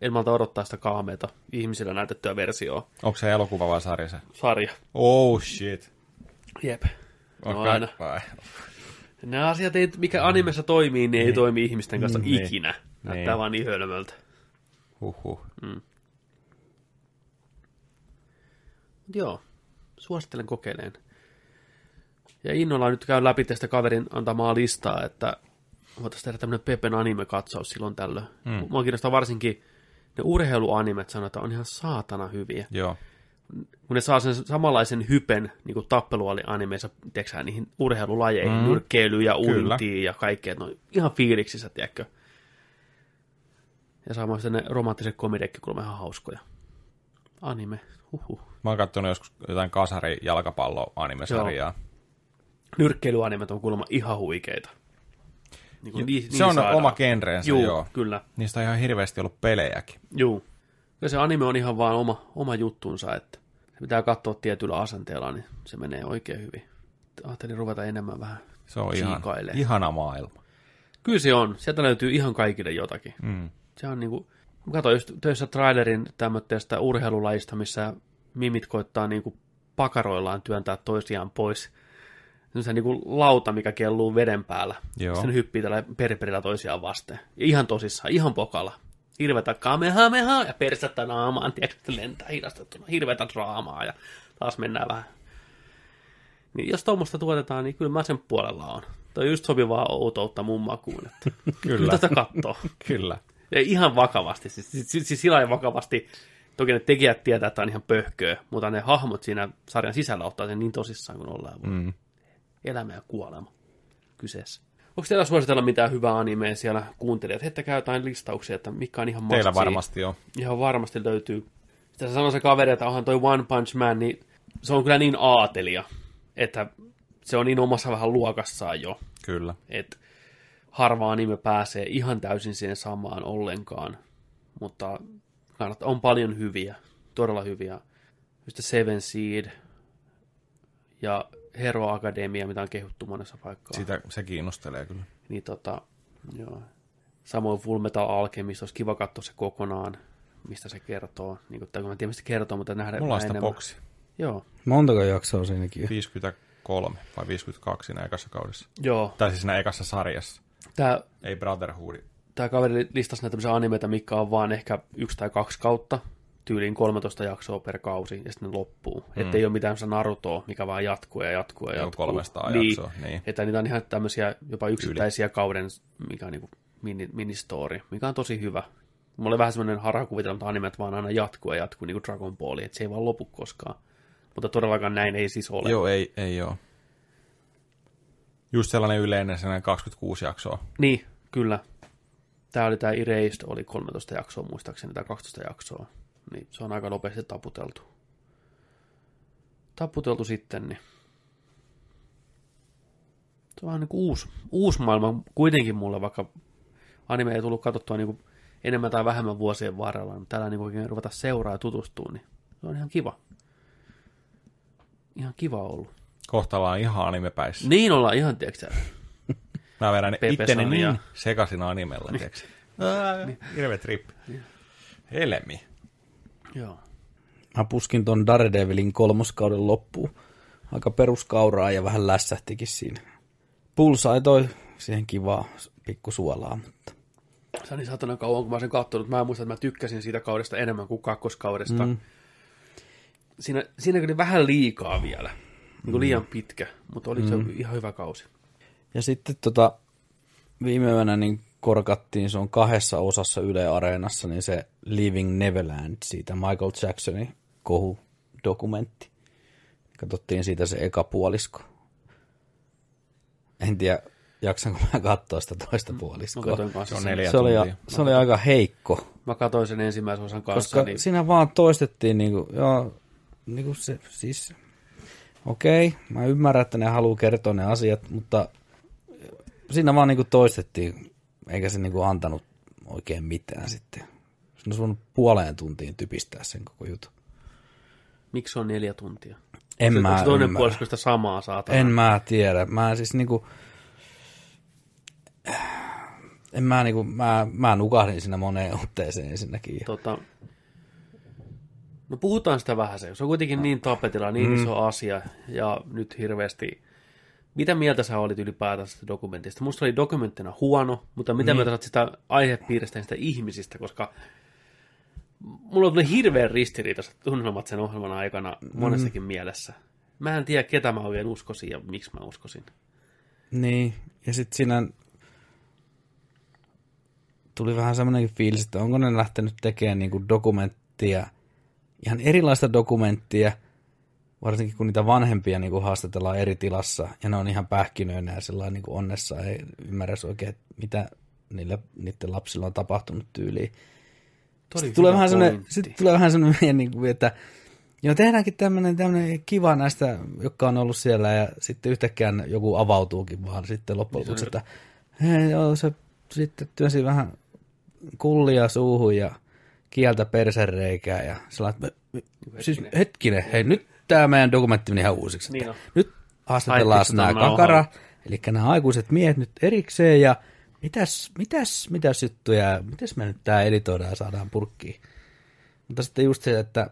En malta odottaa sitä kaameita ihmisillä näytettyä versioa. Onko se elokuva vai sarja se? Sarja. Oh shit. Jep. No Onko aina. Vai. Nämä asiat, ei, mikä animessa toimii, niin ei toimi ihmisten kanssa Niin. ikinä. Näyttää Niin. vaan niin hölmöltä. Huhhuh. Mut joo, suosittelen kokeileen. Ja innolla nyt käyn läpi tästä kaverin antamaa listaa, että voitaisiin tehdä tämmöinen Pepen anime-katsaus silloin tällöin. Mm. Mua kiinnostaa varsinkin ne urheiluanimet, sanotaan, on ihan saatana hyviä. Joo. Kun ne saa sen samanlaisen hypen niin kuin tappeluanimeissa, tiedätkö niihin urheilulajeihin, mm. nyrkkeilyyn ja uintiin ja kaikkea, ne on ihan fiiliksissä, tiedätkö. Ja samoin sitten ne romanttiset komedekki, kun on ihan hauskoja. Anime, huhu. Mä oon kattonut joskus jotain kasari jalkapallo animesarjaa. nyrkkeilyanimet on kuulemma ihan huikeita. Niin kuin niin, se on saadaan. oma genreensä, Juu, joo. kyllä. Niistä on ihan hirveästi ollut pelejäkin. Juu. Ja se anime on ihan vaan oma, oma juttunsa, että se pitää katsoa tietyllä asenteella, niin se menee oikein hyvin. Ajattelin ruveta enemmän vähän Se on ihan, ihana maailma. Kyllä se on. Sieltä löytyy ihan kaikille jotakin. Mm. Se on niinku, katsoin just töissä trailerin tämmöistä urheilulajista, missä mimit koittaa niinku pakaroillaan työntää toisiaan pois. Se niinku lauta, mikä kelluu veden päällä. Joo. Sitten hyppii tällä perperillä toisiaan vasten. Ja ihan tosissaan, ihan pokalla. Hirvetä kamehameha ja persettä naamaan, tiedätkö, lentää hidastettuna. Hirvetä draamaa ja taas mennään vähän. Niin jos tuommoista tuotetaan, niin kyllä mä sen puolella on. Toi on just sopivaa outoutta mun makuun, että kyllä tätä kattoo. Kyllä. Ja ihan vakavasti, siis, siis, siis sillä lailla vakavasti. Toki ne tekijät tietää, että on ihan pöhköä, mutta ne hahmot siinä sarjan sisällä ottaa sen niin tosissaan kuin ollaan. Mm. Elämä ja kuolema kyseessä. Onko teillä suositella mitään hyvää animea siellä kuuntelijat? Heittäkää jotain listauksia, että mikä on ihan Teillä must see. varmasti on. Ihan varmasti löytyy. Sitten sanoi se kaveri, että onhan toi One Punch Man, niin se on kyllä niin aatelia, että se on niin omassa vähän luokassaan jo, Kyllä. että harva anime pääsee ihan täysin siihen samaan ollenkaan. Mutta kannattaa, on paljon hyviä, todella hyviä. Just Seven Seed ja Hero Academia, mitä on kehuttu monessa paikkaa. Sitä, se kiinnostelee kyllä. Niin tota, joo. Samoin Full Metal Alchemist, olisi kiva katsoa se kokonaan, mistä se kertoo. Niin kuin, tai kun mä en tiedä, mistä se kertoo, mutta nähdään Mulla on sitä boksi. Joo, Montako jaksoa siinäkin? 53 vai 52 siinä ekassa kaudessa. joo. Tai siis siinä ekassa sarjassa. Tämä, Ei Brotherhood. tämä kaveri listasi näitä tämmöisiä animeita, mikä on vaan ehkä yksi tai kaksi kautta, tyyliin 13 jaksoa per kausi, ja sitten ne loppuu. Mm. Että ei ole mitään Narutoa, mikä vaan jatkuu ja jatkuu ja Joo, jatkuu. 300 niin. jaksoa, niin. Että niitä on ihan tämmöisiä jopa yksittäisiä kauden, mikä on niin mini, ministori, mikä on tosi hyvä. Mulla oli vähän semmoinen harhakuvitelma, että animet vaan aina jatkuu ja jatkuu, niin kuin Dragon Ball, että se ei vaan lopu koskaan. Mutta todellakaan näin ei siis ole. Joo, ei, ei oo. Just sellainen yleinen, sellainen 26 jaksoa. Niin, kyllä. Tämä oli tämä Erased, oli 13 jaksoa muistaakseni, tai 12 jaksoa. Niin se on aika nopeasti taputeltu. Taputeltu sitten, niin se on vähän niin kuin uusi, uusi maailma kuitenkin mulle, vaikka anime ei tullut katsottua niin kuin enemmän tai vähemmän vuosien varrella, mutta täällä niin kuin ruveta seuraa ja tutustua, niin se on ihan kiva. Ihan kiva ollut. Kohta ollaan ihan animepäissä. Niin ollaan ihan, tiedätkö Mä vedän itteni niin sekaisin animella, tiiäks. Hirveä trippi. Helmi. Joo. Mä puskin ton Daredevilin kolmoskauden loppuun. Aika peruskauraa ja vähän lässähtikin siinä. Pulsai toi siihen kivaa pikku suolaa, mutta Se on niin satana kauan, kun mä sen katsonut. Mä muistan, että mä tykkäsin siitä kaudesta enemmän kuin kakkoskaudesta. Mm. Siinä, siinä oli vähän liikaa vielä. Niin kuin liian pitkä, mutta oli se ihan hyvä kausi. Ja sitten tota, viime yönä niin korkattiin, se on kahdessa osassa Yle Areenassa, niin se Living Neverland, siitä Michael Jacksonin kohu-dokumentti. Katsottiin siitä se eka puolisko. En tiedä, jaksanko mä katsoa sitä toista Mä puoliskoa. Se on neljä Se oli, tuntia. se oli aika heikko, Mä katsoin sen ensimmäisen osan kanssa. koska niin... siinä vaan toistettiin, niin kuin, joo, niin kuin se, siis, okei, mä ymmärrän, että ne haluaa kertoa ne asiat, mutta siinä vaan niin kuin toistettiin, eikä se niin kuin antanut oikein mitään sitten. Siinä olisi voinut puoleen tuntiin typistää sen koko jutun. Miksi se on neljä tuntia? En se, mä se toinen puolisko sitä samaa saatana? En mä tiedä. Mä siis niinku... En mä niinku, mä, mä nukahdin siinä moneen otteeseen ensinnäkin. Tota, no puhutaan sitä vähän se. Se on kuitenkin niin tapetilla, niin mm. iso asia. Ja nyt hirveästi... Mitä mieltä sä olit ylipäätään sitä dokumentista? Musta oli dokumenttina huono, mutta mitä niin. mieltä sä sitä aihepiiristä ja sitä ihmisistä, koska mulla tuli hirveän ristiriitaiset tunnelmat sen ohjelman aikana monessakin mielessä. Mä en tiedä, ketä mä oikein uskosin ja miksi mä uskosin. Niin, ja sitten siinä tuli vähän semmoinenkin fiilis, että onko ne lähtenyt tekemään niinku dokumenttia, ihan erilaista dokumenttia, varsinkin kun niitä vanhempia niinku haastatellaan eri tilassa, ja ne on ihan pähkinöinä ja sellainen niinku onnessa, ei ymmärrä oikein, mitä niille, niiden lapsilla on tapahtunut tyyliin. Sitten tulee, vähän semmoinen, sitten tulee vähän semmoinen, niin kuin, että joo, tehdäänkin tämmöinen, tämmöinen kiva näistä, jotka on ollut siellä, ja sitten yhtäkkiä joku avautuukin vaan sitten loppujen lopuksi, että hei, joo, se sitten työnsi vähän kullia suuhun ja kieltä persereikää, ja sellainen, että siis hetkinen, hei, nyt tämä meidän dokumentti meni ihan uusiksi. Niin on. Nyt haastatellaan nämä kakara, eli nämä aikuiset miehet nyt erikseen, ja mitäs, mitäs, mitäs juttuja, mitäs me nyt tää editoidaan ja saadaan purkkiin. Mutta sitten just se, että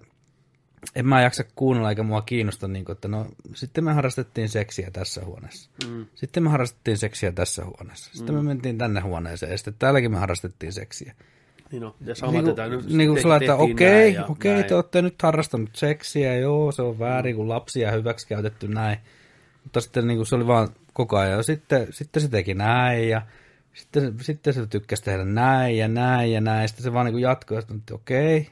en mä jaksa kuunnella eikä mua kiinnosta, niin kuin, että no sitten me harrastettiin seksiä tässä huoneessa. Mm. Sitten me harrastettiin seksiä tässä huoneessa. Sitten mm. me mentiin tänne huoneeseen ja sitten täälläkin me harrastettiin seksiä. Niin on. Ja sama Niin kuin, nyt niin kuin te- sillä, että okei, ja okei, te olette nyt harrastanut seksiä, joo, se on väärin, kun lapsia hyväksikäytetty näin. Mutta sitten niin kuin se oli vaan koko ajan, sitten, sitten se teki näin ja sitten, sitten se tykkäsi tehdä näin ja näin ja näin. Sitten se vaan niin jatkoi, että nyt okei,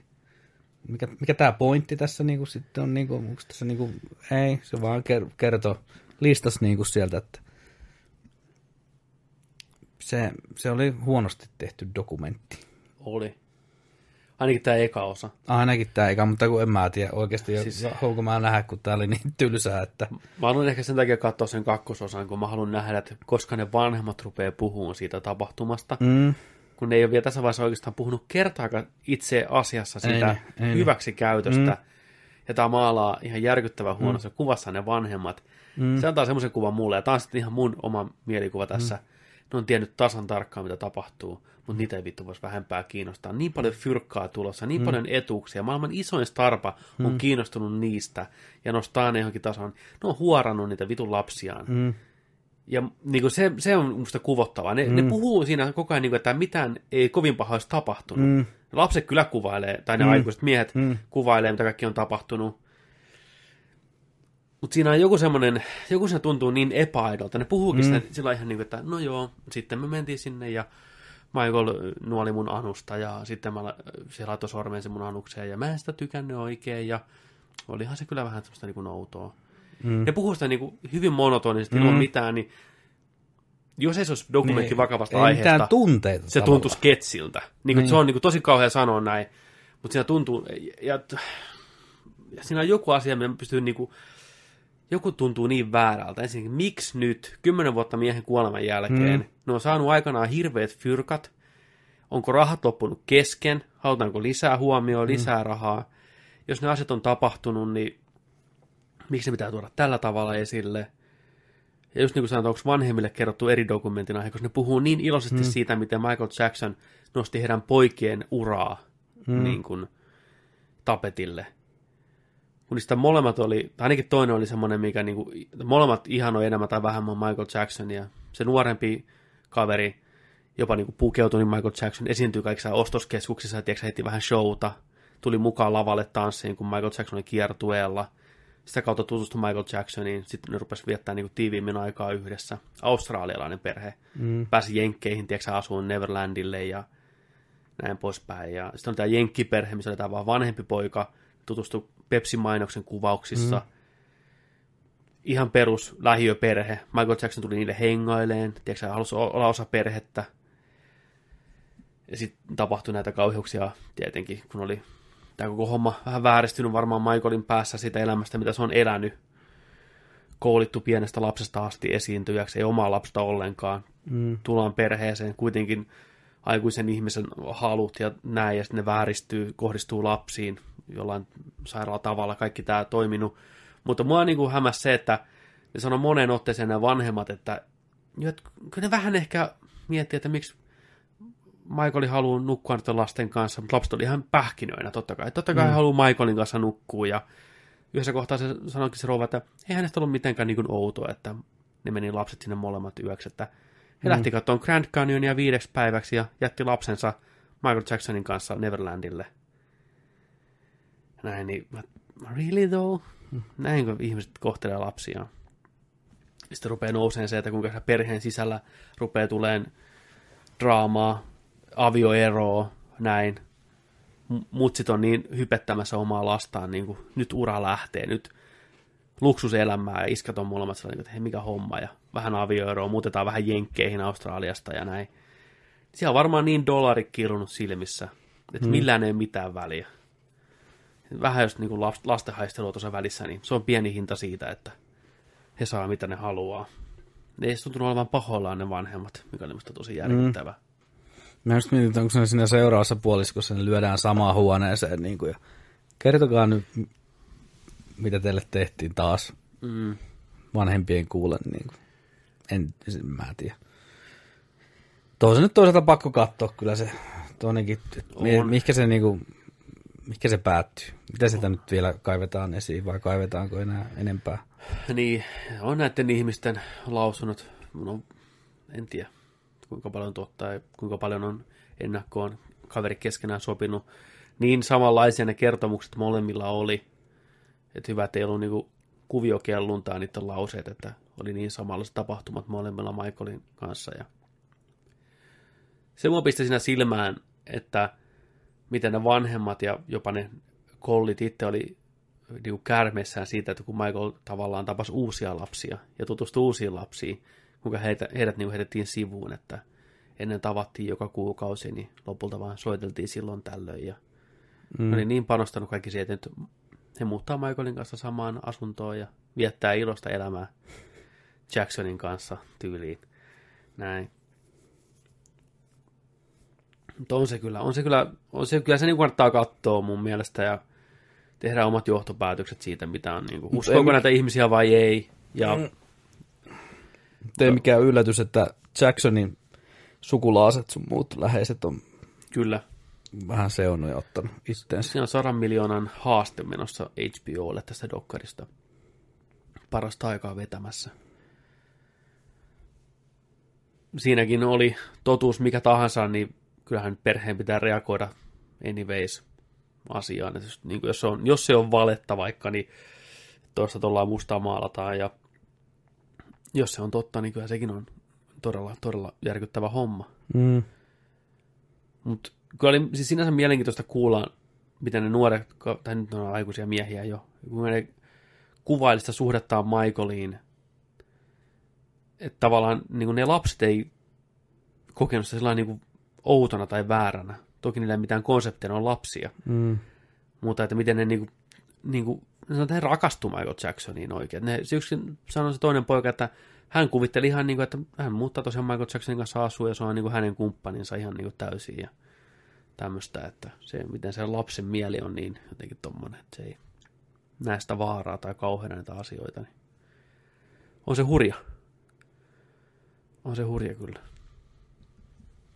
mikä, mikä tämä pointti tässä niin kuin sitten on, niin kuin, onko tässä niin kuin, ei, se vaan ker- kertoo, listas niin kuin sieltä, että Se, se oli huonosti tehty dokumentti. Oli. Ainakin tämä eka osa. Ainakin tämä eikä, mutta kun en mä tiedä oikeasti, Siis- haluanko mä nähdä, kun tää oli niin tylsää, että Mä haluan ehkä sen takia katsoa sen kakkososan, kun mä haluan nähdä, että koska ne vanhemmat rupeaa puhumaan siitä tapahtumasta, mm, kun ne ei ole vielä tässä vaiheessa oikeastaan puhunut kertaakaan itse asiassa siitä Ei ne, ei ne. hyväksikäytöstä. Mm. Ja tämä maalaa ihan järkyttävän huonossa mm. kuvassa ne vanhemmat. Mm. Se antaa semmoisen kuvan mulle, ja tämä on sitten ihan mun oma mielikuva tässä. Mm. Ne on tiennyt tasan tarkkaan, mitä tapahtuu, mutta niitä ei vittu voisi vähempää kiinnostaa. Niin paljon fyrkkaa tulossa, niin mm. paljon etuuksia. Maailman isoin starpa on mm. kiinnostunut niistä ja nostaa ne johonkin tasoon. Ne on huorannut niitä vitun lapsiaan. mm, Ja niin kuin se, se on musta kuvottavaa. Ne, mm. ne puhuu siinä koko ajan, niin kuin, että mitään ei kovin paha olisi tapahtunut. Mm. Lapset kyllä kuvailee, tai ne mm. aikuiset miehet mm. kuvailee, mitä kaikki on tapahtunut. Mutta siinä on joku semmoinen, joku se tuntuu niin epäaidolta. Ne puhuukin mm. sitä sillä ihan niin kuin, että no joo, sitten me mentiin sinne ja Michael nuoli mun anusta ja sitten mä, se laittoi sormen sen mun anukseen ja mä en sitä tykännyt oikein ja olihan se kyllä vähän semmoista niin kuin outoa. Mm. Ne puhuu sitä niin kuin hyvin monotonisesti mm. ilman mitään, niin jos ei se olisi dokumentti Niin, vakavasta ei aiheesta, tunteita se tavallaan. tuntuu sketsiltä. Niin kuin, Se on niin kuin, tosi kauhea sanoa näin, mutta siinä tuntuu, ja, ja siinä on joku asia, millä pystyy niin kuin, joku tuntuu niin väärältä. Ensinnäkin, miksi nyt, kymmenen vuotta miehen kuoleman jälkeen, mm. ne on saanut aikanaan hirveät fyrkat, onko rahat loppunut kesken, halutaanko lisää huomioon, lisää mm. rahaa. Jos ne asiat on tapahtunut, niin miksi ne pitää tuoda tällä tavalla esille? Ja just niin kuin sanotaan, onko vanhemmille kerrottu eri dokumentin aihe, koska ne puhuu niin iloisesti mm. siitä, miten Michael Jackson nosti heidän poikien uraa mm. niin kuin, tapetille. Kun niistä molemmat oli, tai ainakin toinen oli semmoinen, mikä niin kuin, molemmat ihanoi enemmän tai vähemmän Michael Jacksonia. Se nuorempi kaveri jopa niin kuin pukeutui niin Michael Jackson, esiintyi kaikissa ostoskeskuksissa, tiedätkö, heti vähän showta, tuli mukaan lavalle tanssiin, kun Michael Jackson oli kiertueella. Sitä kautta tutustui Michael Jacksoniin, sitten ne rupesi viettämään niin kuin tiiviimmin aikaa yhdessä. Australialainen perhe. Mm. Pääsi Jenkkeihin, tiedätkö, asuun Neverlandille ja näin poispäin. Ja sitten on tämä Jenkkiperhe, missä oli tämä vaan vanhempi poika, tutustui Pepsi-mainoksen kuvauksissa. Mm. Ihan perus lähiöperhe. Michael Jackson tuli niille hengaileen, tiedätkö, halusi olla osa perhettä. Ja sitten tapahtui näitä kauheuksia tietenkin, kun oli tämä koko homma vähän vääristynyt varmaan Michaelin päässä siitä elämästä, mitä se on elänyt. Koulittu pienestä lapsesta asti esiintyjäksi, ei omaa lapsesta ollenkaan. Mm. Tullaan perheeseen, kuitenkin aikuisen ihmisen halut ja näin, ja sitten ne vääristyy, kohdistuu lapsiin jollain sairaalla tavalla, kaikki tämä toiminut. Mutta mua niin kuin hämäs se, että ne sanoi moneen otteeseen ne vanhemmat, että, että kyllä ne vähän ehkä miettii, että miksi Michael haluaa nukkua nyt lasten kanssa, mutta lapset oli ihan pähkinöinä totta kai. Totta kai mm. haluaa Michaelin kanssa nukkua ja yhdessä kohtaa se sanoikin se rouva, että ei hänestä ollut mitenkään niin outoa, että ne meni lapset sinne molemmat yöksi, että he mm. lähti katsomaan Grand Canyonia viideksi päiväksi ja jätti lapsensa Michael Jacksonin kanssa Neverlandille. Näin, niin mä, really though? Näinkö ihmiset kohtelee lapsiaan? Sitten rupeaa nouseen se, että kuinka perheen sisällä rupeaa tuleen draamaa, avioeroa, näin. Mutsit on niin hypettämässä omaa lastaan, niin kuin nyt ura lähtee, nyt luksuselämää ja iskät on molemmat sellainen, että hei mikä homma ja vähän avioeroa, muutetaan vähän jenkkeihin Australiasta ja näin. Siellä on varmaan niin dollari kirunut silmissä, että millään ei mitään väliä. Vähän jos niin lastenhaistelua tuossa välissä, niin se on pieni hinta siitä, että he saa mitä ne haluaa. Ne ei tuntunut olevan pahoillaan ne vanhemmat, mikä oli minusta tosi järkyttävää. Mä just mietin, että onko se siinä seuraavassa puoliskossa, ne lyödään samaan huoneeseen. Niin kuin, ja kertokaa nyt, mitä teille tehtiin taas Mm. vanhempien kuulen. Niin kuin. En, en mä tiedä. Tuo se nyt toisaalta pakko katsoa kyllä se toinenkin, mihinkä se, niin kuin, mihinkä se päättyy. Mitä sitä nyt vielä kaivetaan esiin vai kaivetaanko enää enempää? Niin, on näiden ihmisten lausunnot, no, en tiedä kuinka paljon totta ja kuinka paljon on ennakkoon kaveri keskenään sopinut. Niin samanlaisia ne kertomukset molemmilla oli, että hyvä, että ei ollut niinku kuviokelluntaa niiden lauseet, että oli niin samanlaiset tapahtumat molemmilla Michaelin kanssa. Ja se mua pisti siinä silmään, että miten ne vanhemmat ja jopa ne kollit itse oli niin kärmeissään siitä, että kun Michael tavallaan tapasi uusia lapsia ja tutustui uusiin lapsiin, kuinka heitä, heidät niin heitettiin sivuun, että ennen tavattiin joka kuukausi, niin lopulta vaan soiteltiin silloin tällöin. Ja mm. oli niin panostanut kaikki siihen, että nyt he muuttaa Michaelin kanssa samaan asuntoon ja viettää ilosta elämää Jacksonin kanssa tyyliin. Näin. Mutta on se kyllä, on se kyllä, on se, kyllä se niin kannattaa katsoa mun mielestä ja tehdä omat johtopäätökset siitä, mitä on, niin kuin, uskoako näitä ihmisiä vai ei. Ja mm. Ei mikään yllätys, että Jacksonin sukulaaset sun muut läheiset on kyllä, vähän seunoja ottanut itteensä. siinä on sadan miljoonan haaste menossa HBOlle tästä dokkarista. Parasta aikaa vetämässä. Siinäkin oli totuus mikä tahansa, niin kyllähän perheen pitää reagoida anyways asiaan. Että jos, niin kuin jos, se on, jos se on valetta vaikka, niin toista tuolla mustaa maalataan ja jos se on totta, niin kyllä sekin on todella, todella järkyttävä homma. Mm. Mutta kyllä oli siis sinänsä mielenkiintoista kuulla, miten ne nuoret, tai nyt on aikuisia miehiä jo, kun ne kuvaili sitä suhdettaan Michaeliin, että tavallaan niin kuin ne lapset ei kokenut sitä sellainen niin kuin outona tai vääränä. Toki niillä ei mitään konsepteja, ne on lapsia. Mm. Mutta että miten ne niinku, niinku, he rakastuu Michael Jacksoniin oikein. Ne, se yksi sanoi se toinen poika, että hän kuvitteli ihan niin kuin, että hän muuttaa tosiaan Michael Jacksonin kanssa asuu ja se on niin kuin hänen kumppaninsa ihan niin kuin täysin ja tämmöistä, että se, miten se lapsen mieli on niin jotenkin tommonen, että se ei näe sitä vaaraa tai kauheana näitä asioita, niin on se hurja. On se hurja kyllä.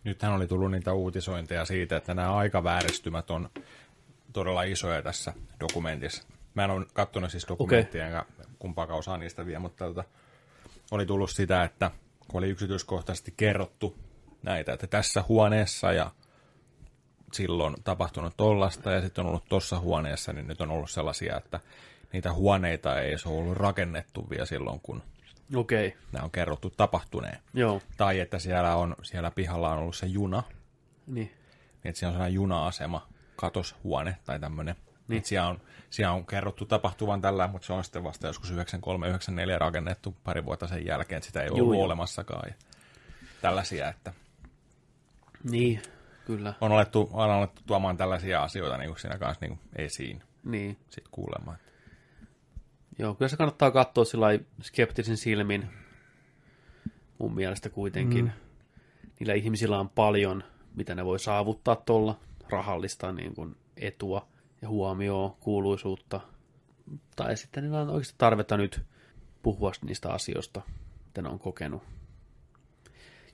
Nythän oli tullut niitä uutisointeja siitä, että nämä aikavääristymät on todella isoja tässä dokumentissa. Mä en ole katsonut siis dokumenttia, okay. enkä kumpaakaan osaa niistä vielä, mutta tota, oli tullut sitä, että kun oli yksityiskohtaisesti kerrottu näitä, että tässä huoneessa ja silloin tapahtunut tollasta ja sitten on ollut tuossa huoneessa, niin nyt on ollut sellaisia, että niitä huoneita ei se ollut rakennettu vielä silloin, kun Okei, okay. nämä on kerrottu tapahtuneen. joo, Tai että siellä, on, siellä pihalla on ollut se juna, niin. niin että siellä on sellainen juna-asema, katoshuone tai tämmöinen. Niin. Siellä, on, siellä on kerrottu tapahtuvan tällä, mutta se on sitten vasta joskus 93-94 rakennettu pari vuotta sen jälkeen, että sitä ei Juu, ollut joo. olemassakaan. Ja tällaisia, että Niin, kyllä. on alettu, on alettu tuomaan tällaisia asioita niin kuin siinä kanssa niin kuin esiin Niin. sit kuulemaan. Joo, kyllä se kannattaa katsoa sillä skeptisin silmin mun mielestä kuitenkin. Mm. Niillä ihmisillä on paljon, mitä ne voi saavuttaa tuolla rahallista niin kuin etua ja huomioon, kuuluisuutta. Tai sitten niillä on oikeasti tarvetta nyt puhua niistä asioista, mitä ne on kokenut.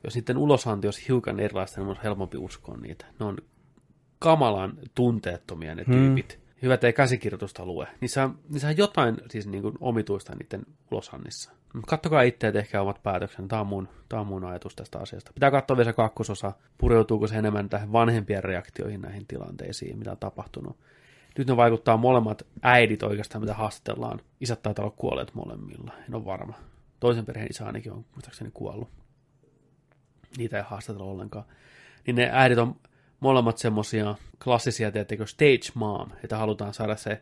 Jos sitten ulosanti olisi hiukan erilaista, niin on helpompi uskoa niitä. Ne on kamalan tunteettomia ne tyypit. Hmm. Hyvät ei käsikirjoitusta lue. Niissä on, niissä on jotain siis niin kuin omituista niiden ulosannissa. Kattokaa itse tehkää omat päätöksen. Tämä on, mun, tämä on mun ajatus tästä asiasta. Pitää katsoa vielä se kakkososa. Pureutuuko se enemmän tähän vanhempien reaktioihin näihin tilanteisiin, mitä on tapahtunut. Nyt ne vaikuttaa molemmat äidit oikeastaan, mitä haastatellaan. Isät taitaa olla kuolleet molemmilla. En ole varma. Toisen perheen isä ainakin on muistaakseni kuollut niitä ei haastatella ollenkaan. Niin ne äidit on molemmat semmosia klassisia, teettekö, stage mom, että halutaan saada se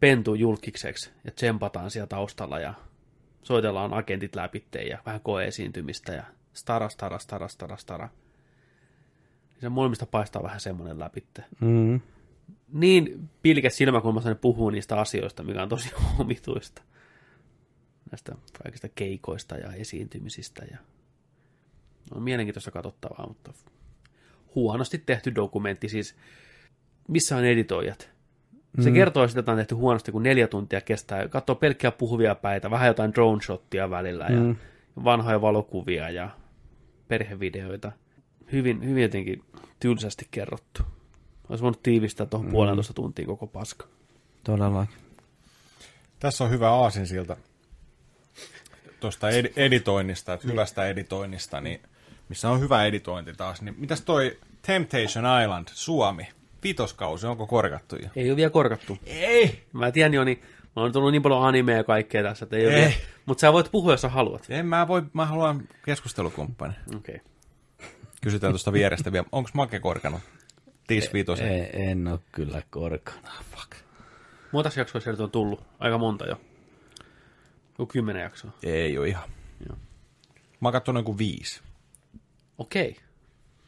pentu julkiseksi ja tsempataan siellä taustalla ja soitellaan agentit läpi ja vähän koeesiintymistä ja stara, stara, stara, stara, stara. Se molemmista paistaa vähän semmoinen läpitte. Mm. Niin pilkäs silmäkulmassa ne puhuu niistä asioista, mikä on tosi omituista. Näistä kaikista keikoista ja esiintymisistä ja on mielenkiintoista katsottavaa, mutta huonosti tehty dokumentti. Siis missä on editoijat? Se mm. kertoo sitä, että on tehty huonosti, kun neljä tuntia kestää. Katsoo pelkkiä puhuvia päitä, vähän jotain drone shottia välillä ja Mm. vanhoja valokuvia ja perhevideoita. Hyvin, hyvin jotenkin tylsästi kerrottu. Olisi voinut tiivistää tuohon mm. puolentoista tuntia koko paska. Todellakin. Tässä on hyvä aasinsilta tuosta ed- editoinnista, että hyvästä editoinnista, niin missä on hyvä editointi taas, niin mitäs toi Temptation Island, Suomi, vitoskausi, onko korkattu jo? Ei ole vielä korkattu. Ei! Mä tiedän jo, niin mä on tullut niin paljon animea ja kaikkea tässä, että ei, ole Ei. vielä. Mutta sä voit puhua, jos sä haluat. En mä voi, mä haluan keskustelukumppani. Okei. Okay. Kysytään tuosta vierestä vielä, onko Make korkanut? Tis vitosen. Ei, en ole kyllä korkana. Fuck. Monta jaksoa sieltä on tullut? Aika monta jo. Joku kymmenen jaksoa. Ei ole ihan. Joo. Mä oon katsonut joku viisi. Okei.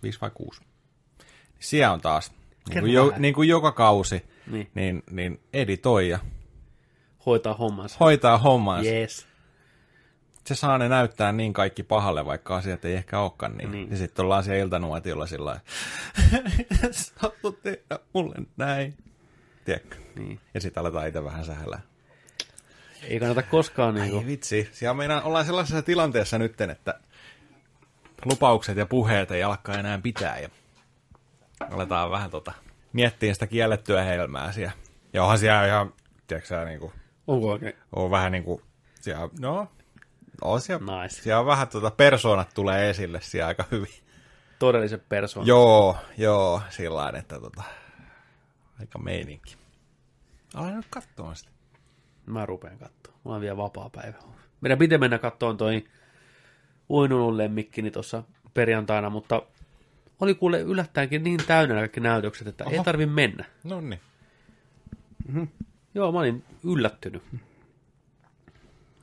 5 vai 6. Siellä on taas, niin kuin, jo, niin kuin joka kausi, Niin. niin, niin editoi ja Hoitaa hommansa. hoitaa hommansa. Yes. Se saa ne näyttää niin kaikki pahalle, vaikka asiat ei ehkä olekaan niin. Niin. niin. Ja sitten ollaan siellä iltanuotiolla sillä lailla, tehdä mulle näin. Tiedätkö? Niin. Ja sitten aletaan itse vähän sähellä. Ei kannata koskaan Ai niinku. vitsi, siellä meidän ollaan sellaisessa tilanteessa nytten, että lupaukset ja puheet ei alkaa enää pitää ja aletaan vähän tota, miettiä sitä kiellettyä helmää siellä. Ja onhan siellä ihan, tiedätkö sä, niinku, Onko oikein? on vähän niinku, siellä, no, on siellä, Nice. siellä on vähän tota, persoonat tulee esille siellä aika hyvin. Todelliset persoonat. Joo, joo, sillä lailla, että tota, aika meininki. Aloin nyt katsomaan sitä. Mä rupean katsoa. Mulla on vielä vapaa päivä. Meidän piti mennä kattoon toi Uinunun lemmikkini tuossa perjantaina, mutta oli kuule yllättäenkin niin täynnä kaikki näytökset, että Oho. ei tarvi mennä. No niin. Joo, mä olin yllättynyt.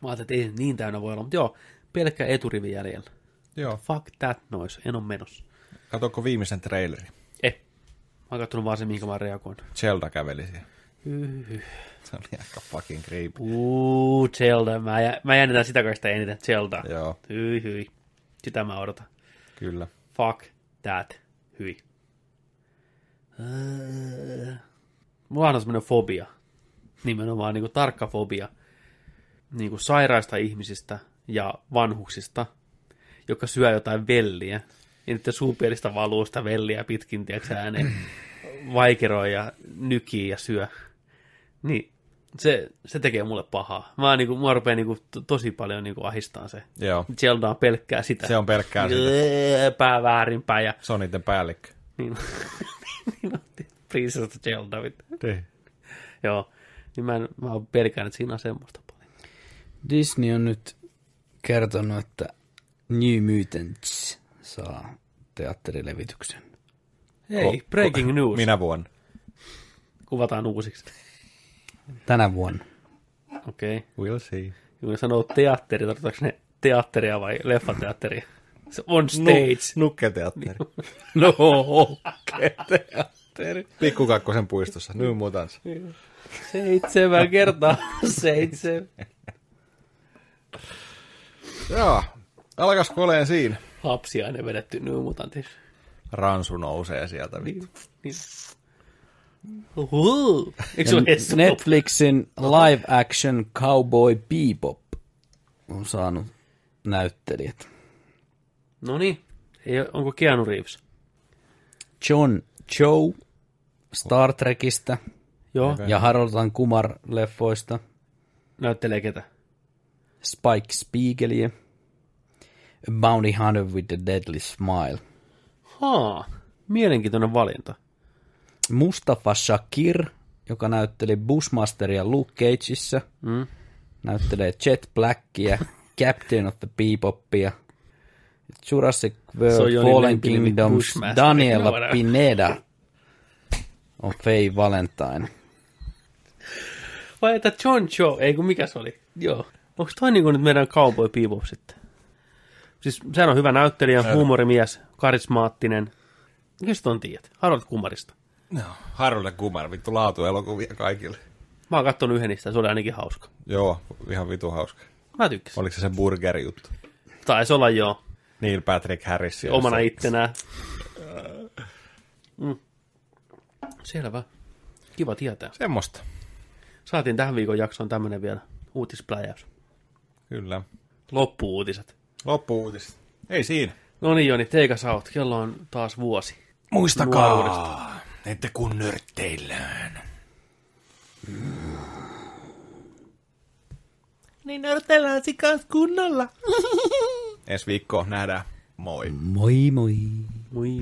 Mä ajattelin, että ei niin täynnä voi olla, mutta joo, pelkkä eturivi jäljellä. Joo. Fuck that noise, en ole menossa. Katsoinko viimeisen trailerin? Eh, mä oon kattonut vaan se, mihinkä mä reagoin. Zelda käveli siellä. Se oli aika fucking creepy. Uuu, Zelda. Mä, jä, mä jännitän sitä kaikista eniten. Zelda. Joo, Hyi, hyi. Sitä mä odotan. kyllä. Fuck that. Hyi. Mulla on semmoinen fobia. Nimenomaan niin kuin tarkka fobia. Niin kuin sairaista ihmisistä ja vanhuksista, jotka syö jotain velliä. Ja niiden suupielistä valuu sitä velliä pitkin, tiedätkö ääneen vaikeroi ja nykii ja syö. Niin se, se tekee mulle pahaa. Mä niinku, mua rupeaa niinku to, tosi paljon niinku ahistaa se. Joo, Zelda on pelkkää sitä. se on pelkkää sitä. Pää väärinpäin ja Se on niiden päällikkö. niin, niin on Princess of Zelda. Niin. Joo, niin mä, en, mä oon pelkään, että siinä on semmoista paljon. Disney on nyt kertonut, että New Mutants saa teatterilevityksen. Hei, breaking news. Minä vuonna. Kuvataan uusiksi. Tänä vuonna. Okei. Okay. We'll see. Kun sanoo teatteri, tarkoittaako ne teatteria vai leffateatteria? Se on stage. Nukketeatteri. No, okei, teatteri. Pikkukakkosen puistossa. Nyt mutans. Seitsemän kertaa seitsemän. Joo. Alkasko oleen siinä? Hapsiainen vedetty New Mutantissa. Ransu nousee sieltä. Niin, niin. Eikö se? Netflixin live action Cowboy Bebop on saanut näyttelijät. No niin. Onko Keanu Reeves? John Cho Star Trekistä Joo. ja Harold Kumar leffoista, Näyttelee ketä? Spike Spiegelia, A Bounty Hunter with the Deadly Smile, Haa. Mielenkiintoinen valinta. Mustafa Shakir, joka näytteli Bushmasteria Luke Cageissa, Mm. näyttelee Jet Blackia, Captain of the Bebopia, Jurassic on World Joni Fallen Kingdoms. Daniela. Pineda on Faye Valentine. Vai että John Cho, ei kun mikä se oli? Joo. Onko toi niinku nyt meidän Cowboy Bebop sitten? Siis sehän on hyvä näyttelijä, huumorimies, karismaattinen. Mikä sä ton tiedät? Harold Kumarista. No, Harold Kumar, vittu laatuelokuvia kaikille. Mä oon kattonut yhden niistä, se oli ainakin hauska. Joo, ihan vitu hauska. Mä tykkäsin. Oliko se se burger-juttu? Taisi olla joo, Neil Patrick Harris. omana ittenään. Mm. Selvä. Kiva tietää. Semmosta. Saatiin tähän viikon jaksoon tämmönen vielä uutispläjäys. Kyllä. Loppuuutiset. Loppu-uutiset. Ei siinä. No niin Joni, teikä oot. Kello on taas vuosi. Muistakaa, että kun nörtteillään. Niin nörtteillään sikas kunnolla. Ensi viikko nähdään. Moi. Moi moi. Moi.